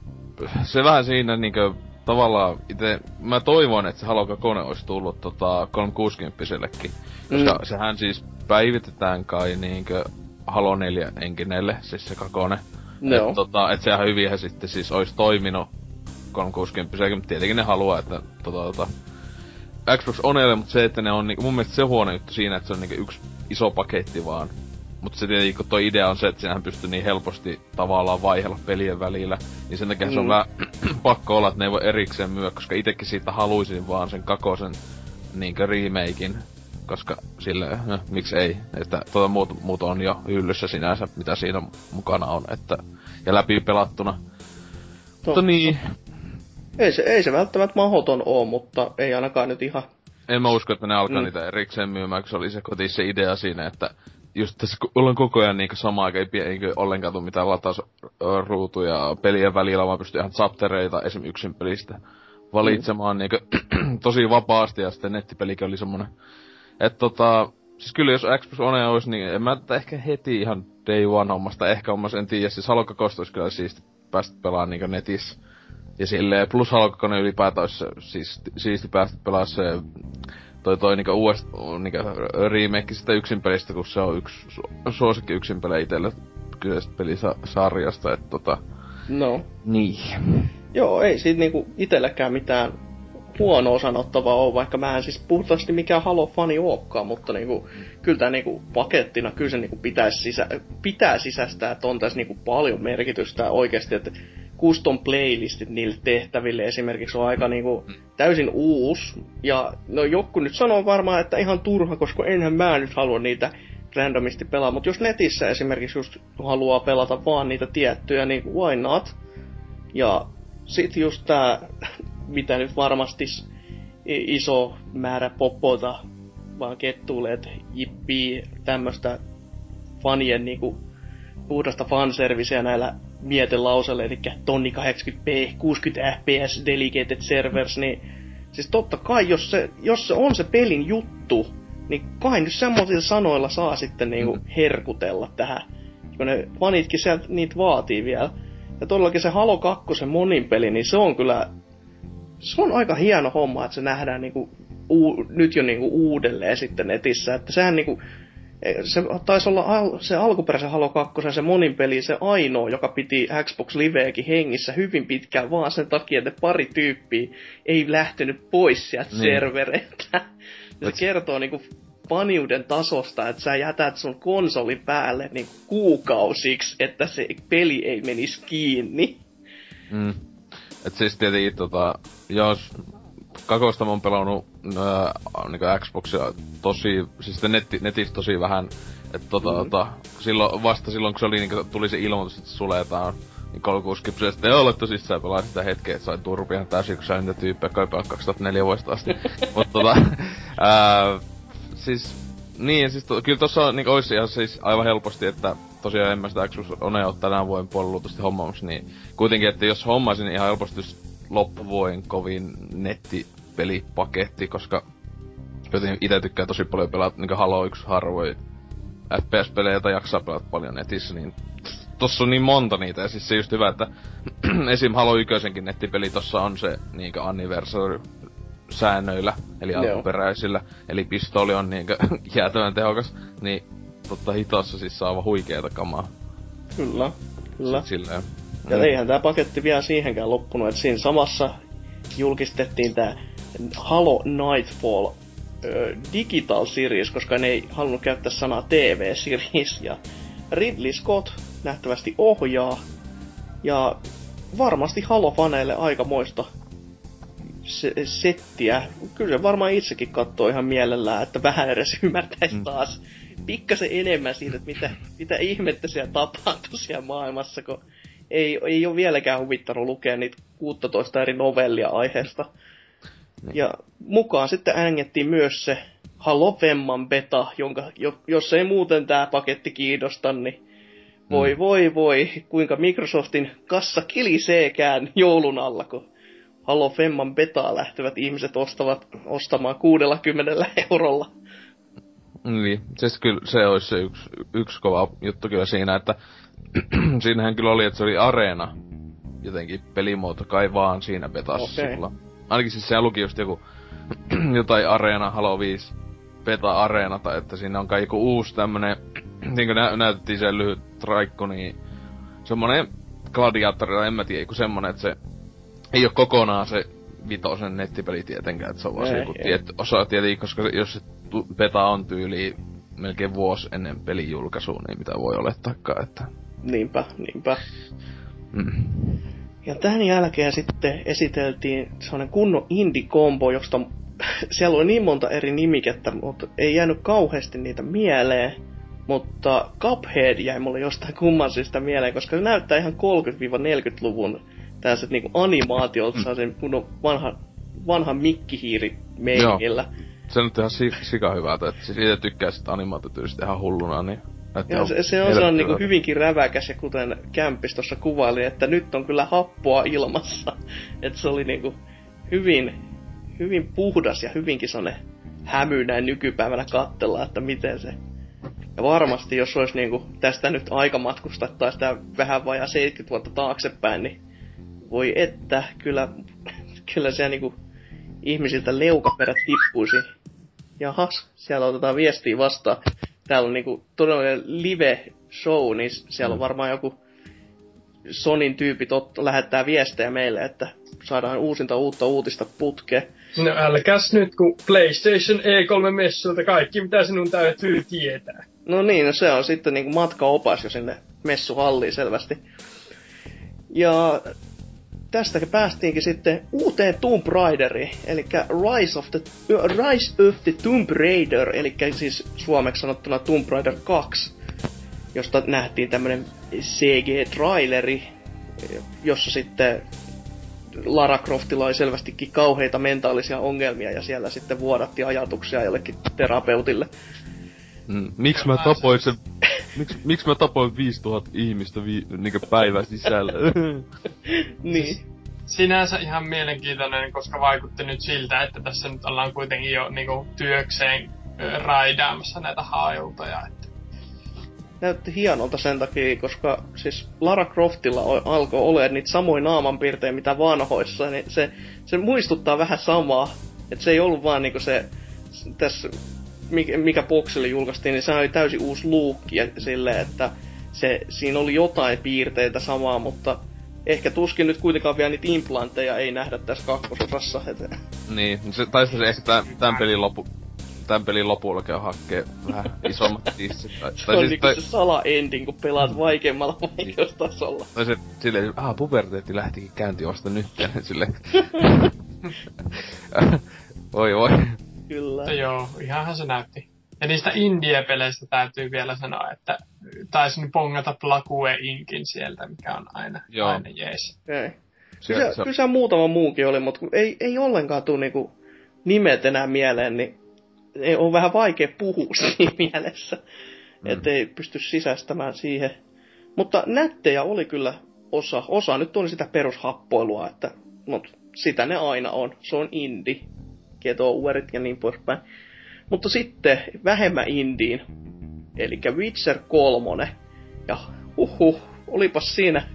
Speaker 3: se vähän siinä niinkö tavallaan ite, mä toivon, että se Halo 2 olisi tullut tota 360-sellekin. Koska
Speaker 1: Mm.
Speaker 3: sehän siis päivitetään kai niinkö Halo 4 engineille, siis se kakone.
Speaker 1: Joo.
Speaker 3: Et, tota, et sehän hyvinhän sitten siis olisi toiminut 360 mutta tietenkin ne haluaa, että tota, tota, Xbox Oneille, mutta se, että ne on niinku, mun mielestä se huono juttu siinä, että se on niinku yksi iso paketti vaan. Mutta se tietenkin, kun toi idea on se, että sinähän pystyy niin helposti tavallaan vaihella pelien välillä, niin sen takia mm. se on
Speaker 1: Mm.
Speaker 3: vähän pakko olla, että ne ei voi erikseen myö, koska itekin siitä haluaisin vaan sen kakosen niinkö remakein, koska sille, no, miksi ei, että tuota muut, muut on jo hyllyssä sinänsä, mitä siinä mukana on, että, ja läpi pelattuna. Mutta niin,
Speaker 1: Ei se, ei se välttämättä mahdoton oo, mutta ei ainakaan nyt ihan...
Speaker 3: en mä usko, että ne alkaa
Speaker 1: Mm.
Speaker 3: niitä erikseen myymään, kun se oli se kotiin se idea siinä, että just tässä ollaan koko ajan niinku sama aika, ei pie- eikä ollenkaan tuu mitään latausruutuja pelien välillä, vaan pystyy ihan chaptereita esim. yksin pelistä valitsemaan mm. niinku tosi vapaasti, ja sitten nettipelikin oli semmonen, että tota, siis kyllä jos Xbox One olisi, niin en mä ehkä heti ihan day one hommasta, ehkä hommassa, en tiedä, siis Halo 2 olisi kyllä siisti päästä pelaamaan niinku netissä. Ja silleen, plus Halo 2 ylipäätään olisi siis siisti päästä pelaa se toi toi niinku uudest, niinku remake sitä yksin pelistä, kun se on yksi su- suosikki yksin pelejä itelle kyseisestä pelisarjasta, että tota,
Speaker 1: No.
Speaker 3: niin.
Speaker 1: Joo, ei siitä niinku itelläkään mitään huonoa sanottavaa ole, vaikka mä en siis puhtaasti mikään Halo-fani ookaan, mutta niinku, kyllä tää niinku pakettina, kyllä se niinku pitäisi sisä, pitää sisästää, että on tässä niinku paljon merkitystä oikeasti, että custom playlistit niille tehtäville. Esimerkiksi on aika niinku täysin uusi, ja no joku nyt sanoo varmaan, että ihan turha, koska enhän mä nyt halua niitä randomisti pelaa, mutta jos netissä esimerkiksi just haluaa pelata vaan niitä tiettyjä, niin why not? Ja sit just tää, mitä nyt varmasti iso määrä popota vaan kettuilee, että jippii tämmöstä fanien niinku puhdasta fanserviceä näillä mietelauseilla, eli tonni 80p, 60 fps, dedicated servers, niin siis totta kai, jos se, jos se on se pelin juttu, niin kai nyt semmoisilla sanoilla saa sitten niinku
Speaker 3: Mm.
Speaker 1: herkutella tähän, kun ne fanitkin sieltä niitä vaatii vielä. Ja todellakin se Halo 2 monin peli, niin se on kyllä, se on aika hieno homma, että se nähdään niinku, uu, nyt jo niinku uudelleen sitten netissä, että sehän niinku, se taisi olla al, se alkuperäisen Halo 2, se monin peli, se ainoa, joka piti Xbox Liveäkin hengissä hyvin pitkään, vaan sen takia, että pari tyyppiä ei lähtenyt pois sieltä
Speaker 3: Niin.
Speaker 1: servereiltä. Se kertoo niinku paniuden tasosta, että sä jätät sun konsolin päälle niinku kuukausiksi, että se peli ei menisi kiinni.
Speaker 3: Mm. Et siis tietenkin tota, jos kakosta mä oon pelannut nää, niinku Xboxia tosi, siis netti, netissä tosi vähän, että tota,
Speaker 1: Mm.
Speaker 3: tota, silloin, vasta silloin kun se oli niinku, tuli se ilmoitus, että suletaan, niin 360 ja sitten joo, että tosissaan pelaa sitä hetkeä, että sain turpia täysin, kun sain niitä tyyppejä kaipaa 2004 vuodesta asti. Mutta tota, ää, siis, niin, siis to, kyllä tossa on, niin olisi ihan siis aivan helposti, että tosiaan en mä sitä Xbox One ole tänään vuoden puolella luultavasti hommaamassa, niin kuitenkin, että jos hommaisin niin ihan helposti loppuvuoden kovin netti pelipaketti, koska joten itse tykkää tosi paljon pelata niinku Halo 1 harvoin FPS-pelejä, joita jaksaa pelata paljon netissä, niin tossa on niin monta niitä, ja siis se just hyvä, että esim. Halo 1 nettipeli tossa on se niinkö anniversary säännöillä, eli
Speaker 1: Joo.
Speaker 3: alkuperäisillä, eli pistooli on niinkö jäätävän tehokas, niin totta hitossa siis saa aivan huikeeta kamaa.
Speaker 1: Kyllä, kyllä.
Speaker 3: Sit Silleen.
Speaker 1: Ja eihän tämä paketti vielä siihenkään loppunut, että siinä samassa julkistettiin tämä Halo Nightfall ö, Digital Series, koska ne ei halunnut käyttää sanaa TV Series. Ja Ridley Scott nähtävästi ohjaa. Ja varmasti Halo-faneille aikamoista se- settiä. Kyllä se varmaan itsekin katsoo ihan mielellään, että vähän edes ymmärtäisi
Speaker 3: Mm.
Speaker 1: taas pikkasen enemmän siitä, että mitä, mitä ihmettä siellä tapahtuu siellä maailmassa, kun ei, ei ole vieläkään huvittanut lukea niitä 16 eri novellia aiheesta.
Speaker 3: Niin.
Speaker 1: Ja mukaan sitten ängettiin myös se Halo Femman beta, jonka, jo, jos ei muuten tämä paketti kiinnosta, niin voi
Speaker 3: Mm.
Speaker 1: voi voi, kuinka Microsoftin kassa kiliseekään joulun alla, kun Halo Femman betaa lähtevät ihmiset ostavat ostamaan 60 eurolla.
Speaker 3: Niin, siis kyllä se olisi se yksi, yksi kova juttu kyllä siinä, että siinähän kyllä oli, että se oli areena jotenkin pelimuoto kai vaan siinä betassa
Speaker 1: Okei.
Speaker 3: silloin. Ainakin siis siellä luki just joku jotain areena, Halo 5 beta areena, tai että siinä on kai joku uusi tämmönen, niin kuin nä- näytettiin se lyhyt traikku, niin semmonen gladiaattori, tai en mä tiedä, joku semmonen, että se ei ole kokonaan se vitosen nettipeli tietenkään, että se on vaan se joku tietty osa tietenkin, koska se- jos se beta on tyyli melkein vuosi ennen pelin julkaisua, niin mitä voi olettaakaan, että...
Speaker 1: Niinpä, niinpä.
Speaker 3: Mm.
Speaker 1: Ja tämän jälkeen sitten esiteltiin sellainen kunnon indie-kombo, josta siellä oli niin monta eri nimikettä, mutta ei jäänyt kauheasti niitä mieleen. Mutta Cuphead jäi mulle jostain kumman syystä mieleen, koska se näyttää ihan 30-40-luvun tällaiset niinku animaatiolta, mm. sen kunnon vanha, vanha mikkihiiri meiningillä.
Speaker 3: Se nyt ihan si- sika hyvältä, että itse tykkää sitä animaatiotyylistä ihan hulluna, niin... ihan
Speaker 1: se, se on sellainen niinku
Speaker 3: mielettömältä.
Speaker 1: hyvinkin räväkäs ja kuten Kämppis tuossa kuvaili, että nyt on kyllä happoa ilmassa. että se oli niinku hyvin, hyvin puhdas ja hyvinkin sellainen hämy näin nykypäivänä kattella, että miten se... Ja varmasti jos olisi niinku tästä nyt aikamatkusta tai sitä vähän vajaa 70 vuotta taaksepäin, niin voi että, kyllä, kyllä siellä niinku ihmisiltä leukaperät tippuisi. Jahas, siellä otetaan viestiä vastaan. Täällä on niinku todellinen live-show, niin siellä on
Speaker 3: Mm.
Speaker 1: varmaan joku Sonin tyypit ot- lähettää viestejä meille, että saadaan uusinta uutta uutista putkeen.
Speaker 4: No älkäs nyt, kun PlayStation E3-messuilta kaikki, mitä sinun täytyy tietää.
Speaker 1: No niin, no se on sitten niinku matkaopas jo sinne messuhalliin selvästi. Ja tästä päästiinkin sitten uuteen Tomb Raideriin, eli Rise of the, Rise of the Tomb Raider, eli siis suomeksi sanottuna Tomb Raider 2, josta nähtiin tämmönen CG-traileri, jossa sitten Lara Croftilla oli selvästikin kauheita mentaalisia ongelmia ja siellä sitten vuodatti ajatuksia jollekin terapeutille.
Speaker 3: Mm. Miksi mä tapoin sen... Miksi miks mä tapoin 5000 ihmistä vi, niinku päivän sisällä?
Speaker 1: Niin.
Speaker 4: Sinänsä ihan mielenkiintoinen, koska vaikutti nyt siltä, että tässä nyt ollaan kuitenkin jo niinku työkseen raidaamassa näitä hailtoja. Että
Speaker 1: näytti hienolta sen takia, koska siis Lara Croftilla alkoi olemaan niitä samoja naamanpiirteitä mitä vanhoissa, niin se, se muistuttaa vähän samaa. Että se ei ollut vaan niinku se, tässä, mikä, mikä boksille julkaistiin, niin se oli täysin uusi luukki ja silleen, että se, siinä oli jotain piirteitä samaa, mutta ehkä tuskin nyt kuitenkaan vielä niitä implantteja ei nähdä tässä kakkososassa. Et,
Speaker 3: niin, se, tai se ehkä tän, tän pelin lopu... Tän pelin lopulla käy hakkee vähän isommat tissit. Tai,
Speaker 1: se
Speaker 3: tai,
Speaker 1: on
Speaker 3: siis,
Speaker 1: niinku
Speaker 3: tai,
Speaker 1: se sala-ending, kun pelaat vaikeimmalla vaikeustasolla.
Speaker 3: tai se silleen, ah, puberteetti lähtikin käyntiin vasta nyt. Silleen... voi voi.
Speaker 1: Kyllä.
Speaker 4: Mutta joo, ihanhan se näytti. Ja niistä indie-peleistä täytyy vielä sanoa, että taisin pongata Plague Inkin sieltä, mikä on aina,
Speaker 3: Joo.
Speaker 4: aina jees.
Speaker 1: Ei.
Speaker 3: Se,
Speaker 1: Kyllä,
Speaker 3: se,
Speaker 1: kyllä se muutama muukin oli, mutta kun ei, ei ollenkaan tule niinku nimet enää mieleen, niin ei, on vähän vaikea puhua siinä mielessä. Mm. Että ei pysty sisäistämään siihen. Mutta nättejä oli kyllä osa. Osa nyt oli sitä perushappoilua, että mut sitä ne aina on. Se on indie. Getouerit ja niin poispäin. Mutta sitten vähemmän indiin, eli Witcher 3. Ja huhu, olipas siinä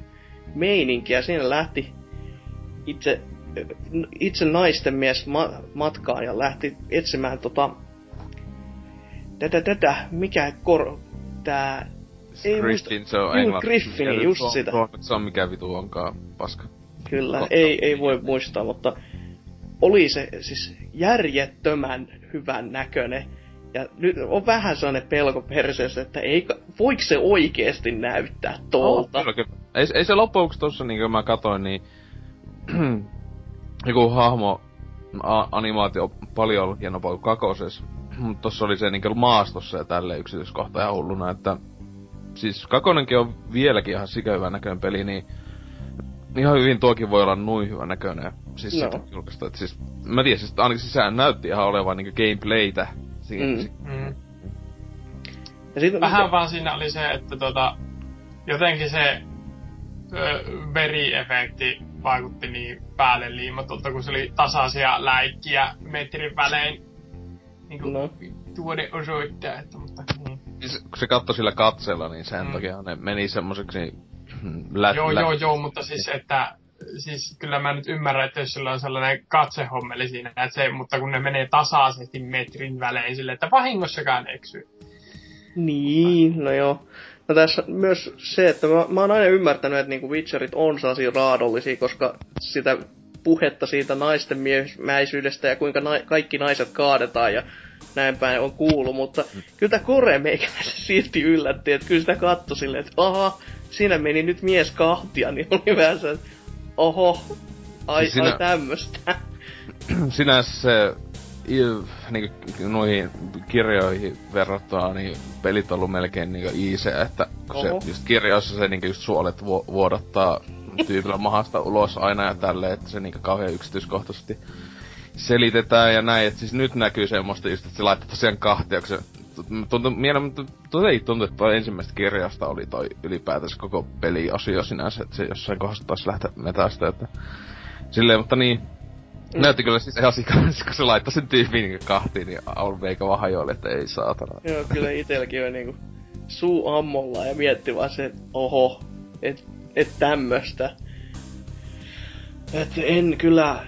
Speaker 1: meininkiä. Siinä lähti itse, itse naisten mies ma- matkaan ja lähti etsimään tota... Tätä, tätä, mikä kor... Tää...
Speaker 3: Ei Griffin, se on
Speaker 1: englanti. Griffin, just sitä.
Speaker 3: Se on mikä vitu onkaan paska.
Speaker 1: Kyllä, ei, ei voi muistaa, mutta oli se siis järjettömän hyvän näköinen. Ja nyt on vähän sellainen pelko perseessä, että ei, voiko se oikeesti näyttää tuolta?
Speaker 3: Oh, Ei, ei se loppujen tossa, niin kuin mä katoin, niin joku hahmo a- animaatio on paljon hienompaa kuin kakosessa. Mutta tossa oli se niin maastossa ja tälle yksityiskohta ihan hulluna, että siis kakonenkin on vieläkin ihan sikäyvä näköinen peli, niin ihan hyvin tuokin voi olla noin hyvä näköinen. Siis no. julkaista. Et siis, mä tiedän, siis ainakin sisään näytti ihan olevan niinku gameplaytä. Siinä, mm. Mm.
Speaker 4: Ja sit, Vähän mikä... vaan siinä oli se, että tota, jotenkin se ö, veriefekti vaikutti niin päälle liimatulta, kun se oli tasaisia läikkiä metrin välein. Niin kuin no. tuode osoittaa, että mutta... Niin.
Speaker 3: Siis, kun se katsoi sillä katseella, niin sen mm. takia ne meni semmoiseksi
Speaker 4: lä- joo, lä- joo, joo, mutta siis, että siis kyllä mä nyt ymmärrän, että jos sillä on sellainen katsehommeli siinä, että se, mutta kun ne menee tasaisesti metrin välein sille, että vahingossakaan eksy.
Speaker 1: Niin, no joo. No tässä myös se, että mä, mä oon aina ymmärtänyt, että niinku Witcherit on sellaisia raadollisia, koska sitä puhetta siitä naisten miemäisyydestä ja kuinka na- kaikki naiset kaadetaan ja näin päin on kuullut, mutta kyllä tämä Kore meikäläisen silti yllätti, että kyllä sitä katsoi silleen, että aha, siinä meni nyt mies kahtia, niin oli vähän se, oho, ai, siis sinä, ai tämmöstä.
Speaker 3: Sinänsä se niin noihin kirjoihin verrattuna, niin pelit on ollut melkein niin easy, että kun Oho. se just kirjoissa se niin just suolet vu- vuodottaa tyypillä mahasta ulos aina ja tälleen, että se niin kauhean yksityiskohtaisesti selitetään ja näin, että siis nyt näkyy semmoista just, että se laittaa tosiaan kahtia, kun se tuntuu, mutta ei tuntuu, että toi ensimmäistä kirjasta oli toi ylipäätänsä koko peliosio sinänsä, että se jossain kohdassa taas lähteä metästä, että silleen, mutta niin, Mm. Näytti kyllä siis ihan sikaisin, kun se laittoi sen tyypin niin kahtiin, niin on meikä vaan hajoili, että ei saatana.
Speaker 1: Joo, kyllä itelläkin on niinku suu ammolla ja mietti vaan se, että oho, et, et tämmöstä. Et en kyllä,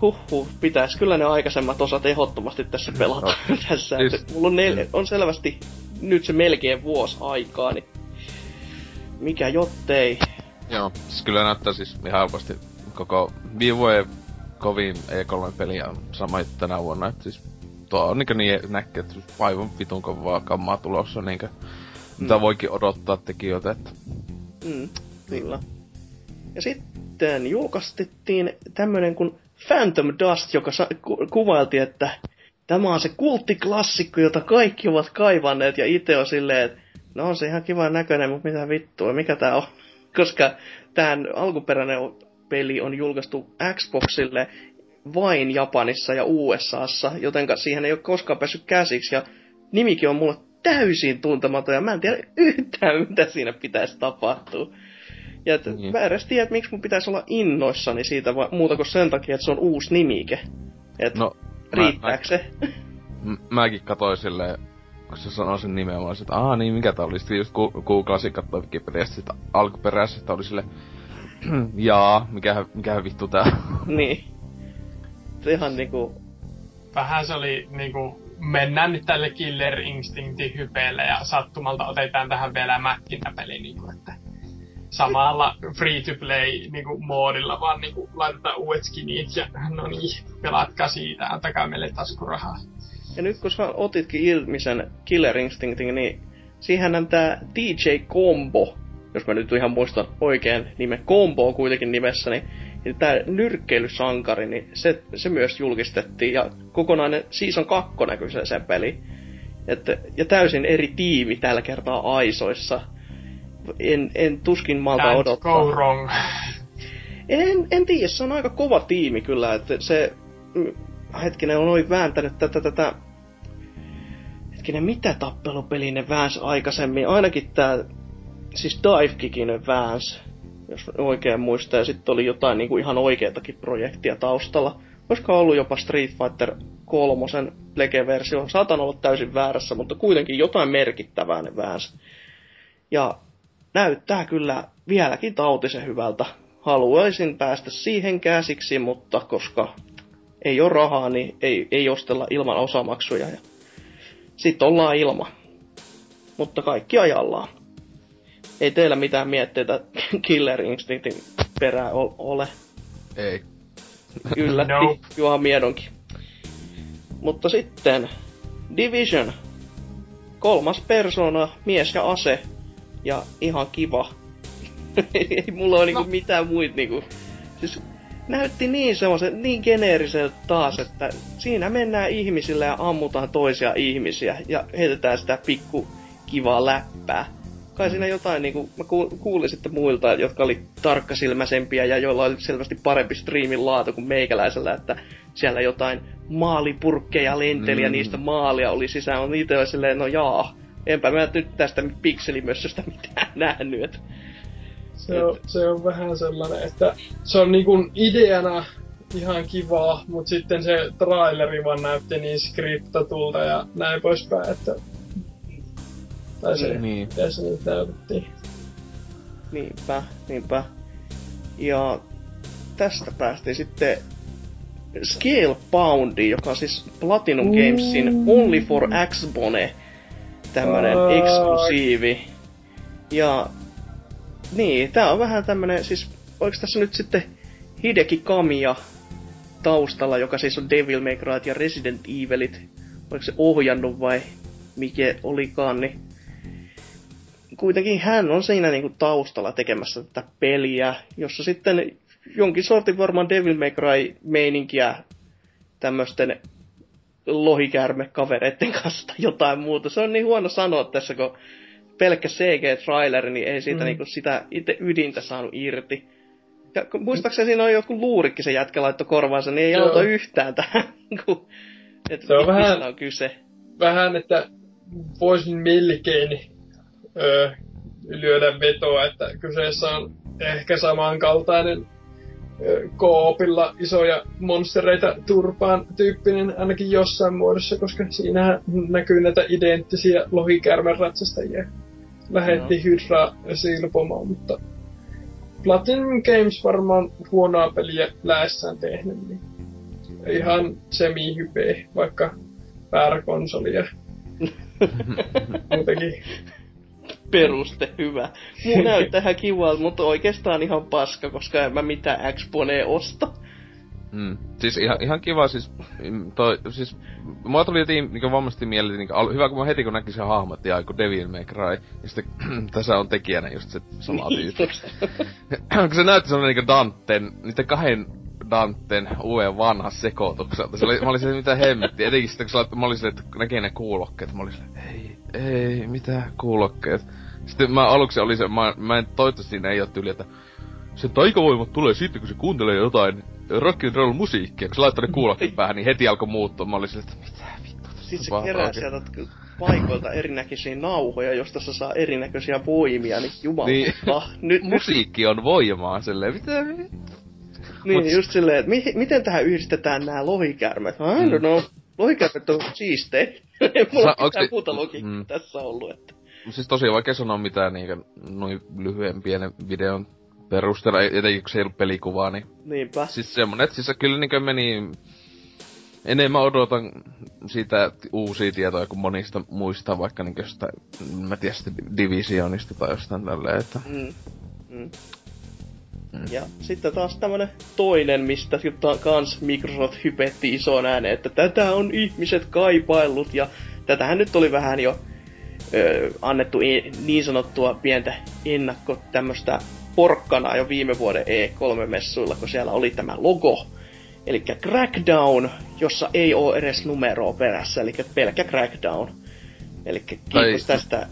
Speaker 1: huhhuh, pitäis kyllä ne aikaisemmat osat ehdottomasti tässä pelata no. tässä. Siis, mulla on, nel- on selvästi nyt se melkein vuosi aikaa, niin mikä jottei.
Speaker 3: Joo, siis kyllä näyttää siis ihan helposti koko viime vuoden kovin E3-peli on sama tänä vuonna, että siis tuo on niinkö niin näkee, että aivan vitun kovaa kammaa tulossa niinkö, mm. mitä voikin odottaa tekijöiltä, että...
Speaker 1: Mm, kyllä. Ja sitten julkaistettiin tämmönen kuin Phantom Dust, joka sa- ku- kuvailtiin, että tämä on se kulttiklassikko, jota kaikki ovat kaivanneet, ja itse on silleen, että no on se ihan kiva näköinen, mutta mitä vittua, mikä tää on? Koska tämän alkuperäinen peli on julkaistu Xboxille vain Japanissa ja USAssa, joten siihen ei ole koskaan päässyt käsiksi, ja nimikin on mulle täysin tuntematon, ja mä en tiedä yhtään, mitä siinä pitäisi tapahtua. Ja et, mm. mä edes tiedä, että miksi mun pitäisi olla innoissani siitä, va- muuta kuin sen takia, että se on uusi nimike. Et no, riittääkö mä, se?
Speaker 3: Mä, mäkin katsoin silleen, kun se sanoi sen nimen, mä olisin, että aah niin, mikä tää oli. Sitten just googlasin, katsoin Wikipediasta sitä alkuperäisestä, oli silleen, jaa, mikä, mikä vittu tää
Speaker 1: Niin. Se ihan niinku...
Speaker 4: Vähän se oli niinku, mennään nyt tälle Killer Instinctin hypeelle ja sattumalta otetaan tähän vielä mätkintäpeli, niinku, että samalla free-to-play niinku, moodilla, vaan niinku, laitetaan uudet skinit ja no niin, pelaatkaa siitä, antakaa meille taskurahaa.
Speaker 1: Ja nyt kun sä otitkin ilmi sen Killer Instinctin, niin siihen tämä DJ Combo, jos mä nyt ihan muistan oikein nimen, Combo on kuitenkin nimessä, niin, niin tämä nyrkkeilysankari, niin se, se myös julkistettiin, ja kokonainen Season 2 näkyy se, se peli. Että, ja täysin eri tiimi tällä kertaa Aisoissa. En, en tuskin malta Can't odottaa.
Speaker 4: go wrong.
Speaker 1: En, en tiedä, se on aika kova tiimi kyllä, että se... Mm, hetkinen, on noin vääntänyt tätä, tätä hetkinen, mitä tappelupeli ne väänsi aikaisemmin? Ainakin tää siis Dive väänsi, jos oikein muistaa, ja sitten oli jotain niinku ihan oikeatakin projektia taustalla. olisiko ollut jopa Street Fighter kolmosen Plege-versio. Saatan olla täysin väärässä, mutta kuitenkin jotain merkittävää ne väänsi. Ja näyttää kyllä vieläkin tautisen hyvältä. Haluaisin päästä siihen käsiksi, mutta koska ei ole rahaa, niin ei, ei ostella ilman osamaksuja. Ja sitten ollaan ilma. Mutta kaikki ajallaan. Ei teillä mitään mietteitä Killer Instinctin perään ole.
Speaker 3: Ei.
Speaker 1: Yllätti no. Juha Miedonkin. Mutta sitten Division. Kolmas persona, mies ja ase. Ja ihan kiva. ei mulla ole niinku no. mitään muita niinku... Siis näytti niin semmoisen, niin geneeriseltä taas, että siinä mennään ihmisille ja ammutaan toisia ihmisiä ja heitetään sitä pikku kivaa läppää. Kai siinä jotain, niinku, mä kuulin sitten muilta, jotka oli tarkkasilmäisempiä ja joilla oli selvästi parempi striimin laatu kuin meikäläisellä, että siellä jotain maalipurkkeja lenteli mm. ja niistä maalia oli sisään. On itse silleen, no jaa, enpä mä nyt tästä pikselimössöstä mitään nähnyt. Et,
Speaker 4: se, on, se on vähän sellainen, että se on niinku ideana ihan kivaa, mutta sitten se traileri vaan näytti niin skriptatulta ja näin poispäin, että... Tai se, niin. se nyt näytettiin.
Speaker 1: Niinpä, niinpä. Ja tästä päästiin sitten Scale Poundi, joka on siis Platinum Gamesin Only for Xbone tämmönen eksklusiivi. Ja niin, tää on vähän tämmönen, siis oiks tässä nyt sitten Hideki Kamiya taustalla, joka siis on Devil May Cry ja Resident Evilit. Oliko se ohjannut vai mikä olikaan, niin kuitenkin hän on siinä niinku taustalla tekemässä tätä peliä, jossa sitten jonkin sortin varmaan Devil May Cry meininkiä tämmöisten lohikäärme-kavereiden kanssa tai jotain muuta. Se on niin huono sanoa tässä, kun pelkkä CG-traileri, niin ei siitä mm. niinku sitä itse ydintä saanut irti. Ja muistaakseni siinä on joku luurikki se jätkä laitto korvaansa, niin ei Joo. auta yhtään tähän, niinku, että
Speaker 4: se on vähän, on kyse. Vähän, että voisin melkein öö, lyödä vetoa, että kyseessä on ehkä samankaltainen koopilla isoja monstereita turpaan tyyppinen ainakin jossain muodossa, koska siinä näkyy näitä identtisiä lohikärmen ratsastajia. Lähetti no. Hydra silpomaan, mutta Platinum Games varmaan huonoa peliä läessään tehnyt, niin ihan semi-hype, vaikka ja muutenkin
Speaker 1: peruste hyvä. Muu näyttää ihan kivalta, mutta oikeastaan ihan paska, koska en mä mitään Xponee osta.
Speaker 3: Mm. Siis ihan, ihan kiva, siis, mm, toi, siis mua tuli heti niin varmasti mieleen, niin, al, hyvä kun mä heti kun näkin sen hahmot ja kun Devil May Cry, ja sitten tässä on tekijänä just se sama tyyppi. kun se näytti sellainen niin Danten, niiden kahden Danten uuden vanha sekoitukselta. Se oli, mä olin se mitä hemmetti, etenkin sitten kun sä, mä olin se, että näkee ne kuulokkeet, mä olin se, ei, ei, mitä kuulokkeet. Sitten mä aluksi oli se, mä, mä en toivottavasti siinä ei oo tyyli, että se taikavoimat tulee sitten, kun se kuuntelee jotain rock and roll musiikkia. Kun se laittoi ne kuulokkeet päähän, niin heti alkoi muuttua. Mä olin sille, että mitä vittu
Speaker 1: Sitten se kerää sieltä paikoilta erinäköisiä nauhoja, josta se saa erinäköisiä voimia, niin jumala. Niin.
Speaker 3: nyt, Musiikki on voimaa silleen, mitä
Speaker 1: niin, Mut... just silleen, että mi- miten tähän yhdistetään nämä lohikärmet? I don't mm. know. Lohikärmet on siistejä. Ei mulla Sa- mitään muuta logiikkaa mm. tässä ollut. Että.
Speaker 3: Siis tosi vaikea sanoa mitään niinkö noin lyhyen pienen videon perusteella, etenkin kun se ei ollut pelikuvaa, niin...
Speaker 1: Niinpä.
Speaker 3: Siis semmonen, että siis se kyllä niinkö meni... Enemmän odotan siitä uusia tietoja kuin monista muista, vaikka niinkö jostain, mä tiedän Divisionista tai jostain tälleen, että... Mm. Mm.
Speaker 1: Mm. Ja sitten taas tämmönen toinen, mistä kans Microsoft hypetti isoon ääneen, että tätä on ihmiset kaipaillut ja tätähän nyt oli vähän jo ö, annettu niin sanottua pientä ennakko tämmöstä porkkana jo viime vuoden E3-messuilla, kun siellä oli tämä logo. Eli Crackdown, jossa ei ole edes numeroa perässä, eli pelkkä Crackdown. Eli kiitos tästä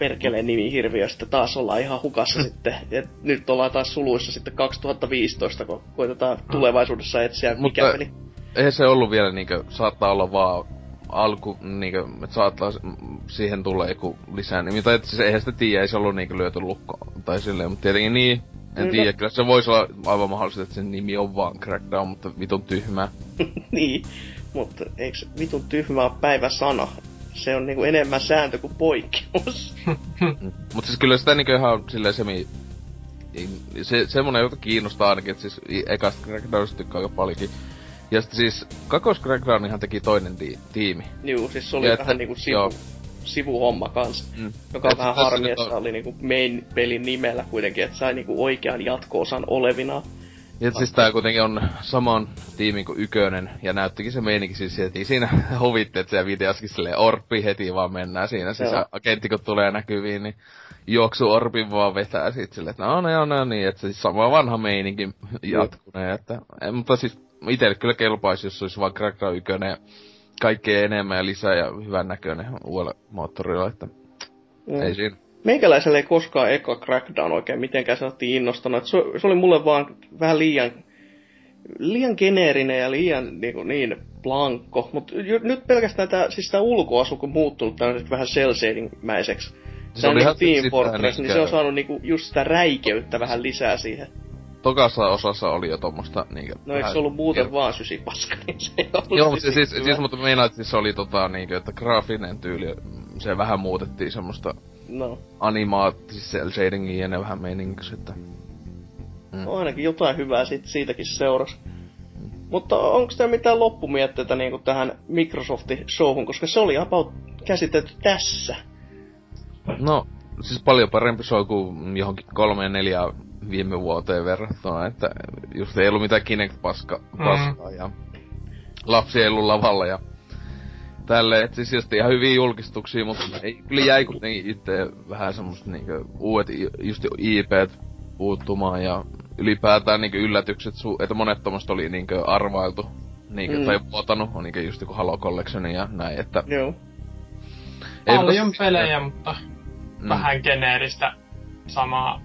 Speaker 1: perkeleen nimihirviöstä taas ollaan ihan hukassa sitten. Et nyt ollaan taas suluissa sitten 2015, kun koitetaan tulevaisuudessa etsiä Mutta mikä peli.
Speaker 3: Eihän se ollut vielä niinkö, saattaa olla vaan alku, niinkö, että saattaa siihen tulee joku lisää nimi. Tai siis eihän sitä tiedä, ei se ollut niinkö lyöty lukko tai silleen, mutta tietenkin niin, En
Speaker 1: No.
Speaker 3: tiedä, kyllä se voisi olla aivan mahdollista, että sen nimi on vaan Crackdown, mutta vitun tyhmää.
Speaker 1: niin, mutta eikö vitun tyhmä ole päiväsana? Se on niinku enemmän sääntö kuin poikkeus.
Speaker 3: Mm. Mut siis kyllä sitä niinkö ihan silleen semi... Se, semmonen, jota kiinnostaa ainakin, että siis ekasta Crackdownista tykkää aika paljonkin. Ja sitten siis kakos Crackdownihan teki toinen ti- tiimi.
Speaker 1: Juu, siis se oli
Speaker 3: Ja että-
Speaker 1: vähän niinku sivu,
Speaker 3: joo.
Speaker 1: sivuhomma kans.
Speaker 3: Mm.
Speaker 1: Joka on
Speaker 3: Et
Speaker 1: vähän harmi, että
Speaker 3: on-
Speaker 1: oli niinku main-pelin nimellä kuitenkin, että sai niinku oikean jatko-osan olevina.
Speaker 3: Ja siis tää kuitenkin on saman tiimin kuin Ykönen, ja näyttikin se meininki siis heti siinä huvitti, että se videoskin silleen orppi heti vaan mennään siinä siis
Speaker 1: Joo.
Speaker 3: agentti kun tulee näkyviin, niin juoksu orpin vaan vetää sit silleen, että no no no niin, että siis sama vanha meininki jatkunee, että, en, mutta siis itelle kyllä kelpaisi, jos olisi vaan Crackdown 1 ja kaikkea enemmän ja lisää ja hyvän näköinen uudella moottorilla, että
Speaker 1: Mm.
Speaker 3: ei siinä.
Speaker 1: Meikäläisellä ei koskaan eka Crackdown oikein mitenkään saattiin innostanut. Et Se, se oli mulle vaan vähän liian, liian geneerinen ja liian niin, niin blankko. Mutta nyt pelkästään tää, siis ulkoasu, kun muuttunut tämmöiseksi vähän cel mäiseksi
Speaker 3: Se
Speaker 1: niinku
Speaker 3: ihan
Speaker 1: Team Fortress, niin se on saanut niinku just sitä räikeyttä vähän lisää siihen.
Speaker 3: Tokassa osassa oli jo tommosta niinkö...
Speaker 1: No eikö se ollut muuten
Speaker 3: kel-
Speaker 1: vaan sysipaska, niin se ei ollut
Speaker 3: Joo, mutta siis, siis, siis mutta meinaat, että se oli tota niinkö, että graafinen tyyli, se vähän muutettiin semmoista
Speaker 1: No,
Speaker 3: animaatis cel shadingia ja ne vähän meininkissä, että... Mm.
Speaker 1: No ainakin jotain hyvää sit, siitäkin seurasi. Mutta onko teillä mitään loppumietteitä niinku tähän Microsoftin showhun, koska se oli about käsitelty tässä.
Speaker 3: No, siis paljon parempi show kuin johonkin kolme ja neljä viime vuoteen verrattuna, että just ei ollut mitään Kinect-paska, paskaa ja lapsi ei ollut lavalla ja tälle, et siis just ihan hyviä julkistuksia, mutta ei, kyllä jäi kuitenkin itse vähän semmoista niinku uudet just IPt puuttumaan ja ylipäätään niinku yllätykset, su- että monet tommoista oli niinku arvailtu niinku,
Speaker 1: Mm.
Speaker 3: tai vuotanut, on niinku just joku Halo Collection ja näin, että
Speaker 1: Joo.
Speaker 3: ei
Speaker 4: Paljon
Speaker 3: mutta-
Speaker 4: pelejä, mutta
Speaker 3: Mm.
Speaker 4: vähän geneeristä samaa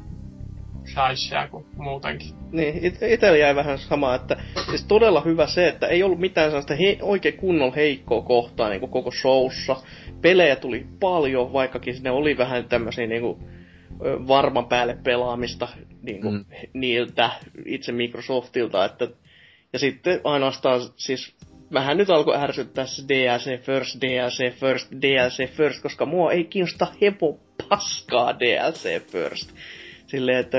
Speaker 4: shaishia kuin muutenkin.
Speaker 1: Niin, it- itsellä jäi vähän sama, että siis todella hyvä se, että ei ollut mitään sellaista he- oikein kunnon heikkoa kohtaa niin koko showssa. Pelejä tuli paljon, vaikkakin ne oli vähän tämmöisiä niin kuin, varman päälle pelaamista niin kuin,
Speaker 3: Mm.
Speaker 1: niiltä itse Microsoftilta. Että, ja sitten ainoastaan siis vähän nyt alkoi ärsyttää se DLC first, DLC first, DLC first, koska mua ei kiinnosta hepo paskaa DLC first silleen, että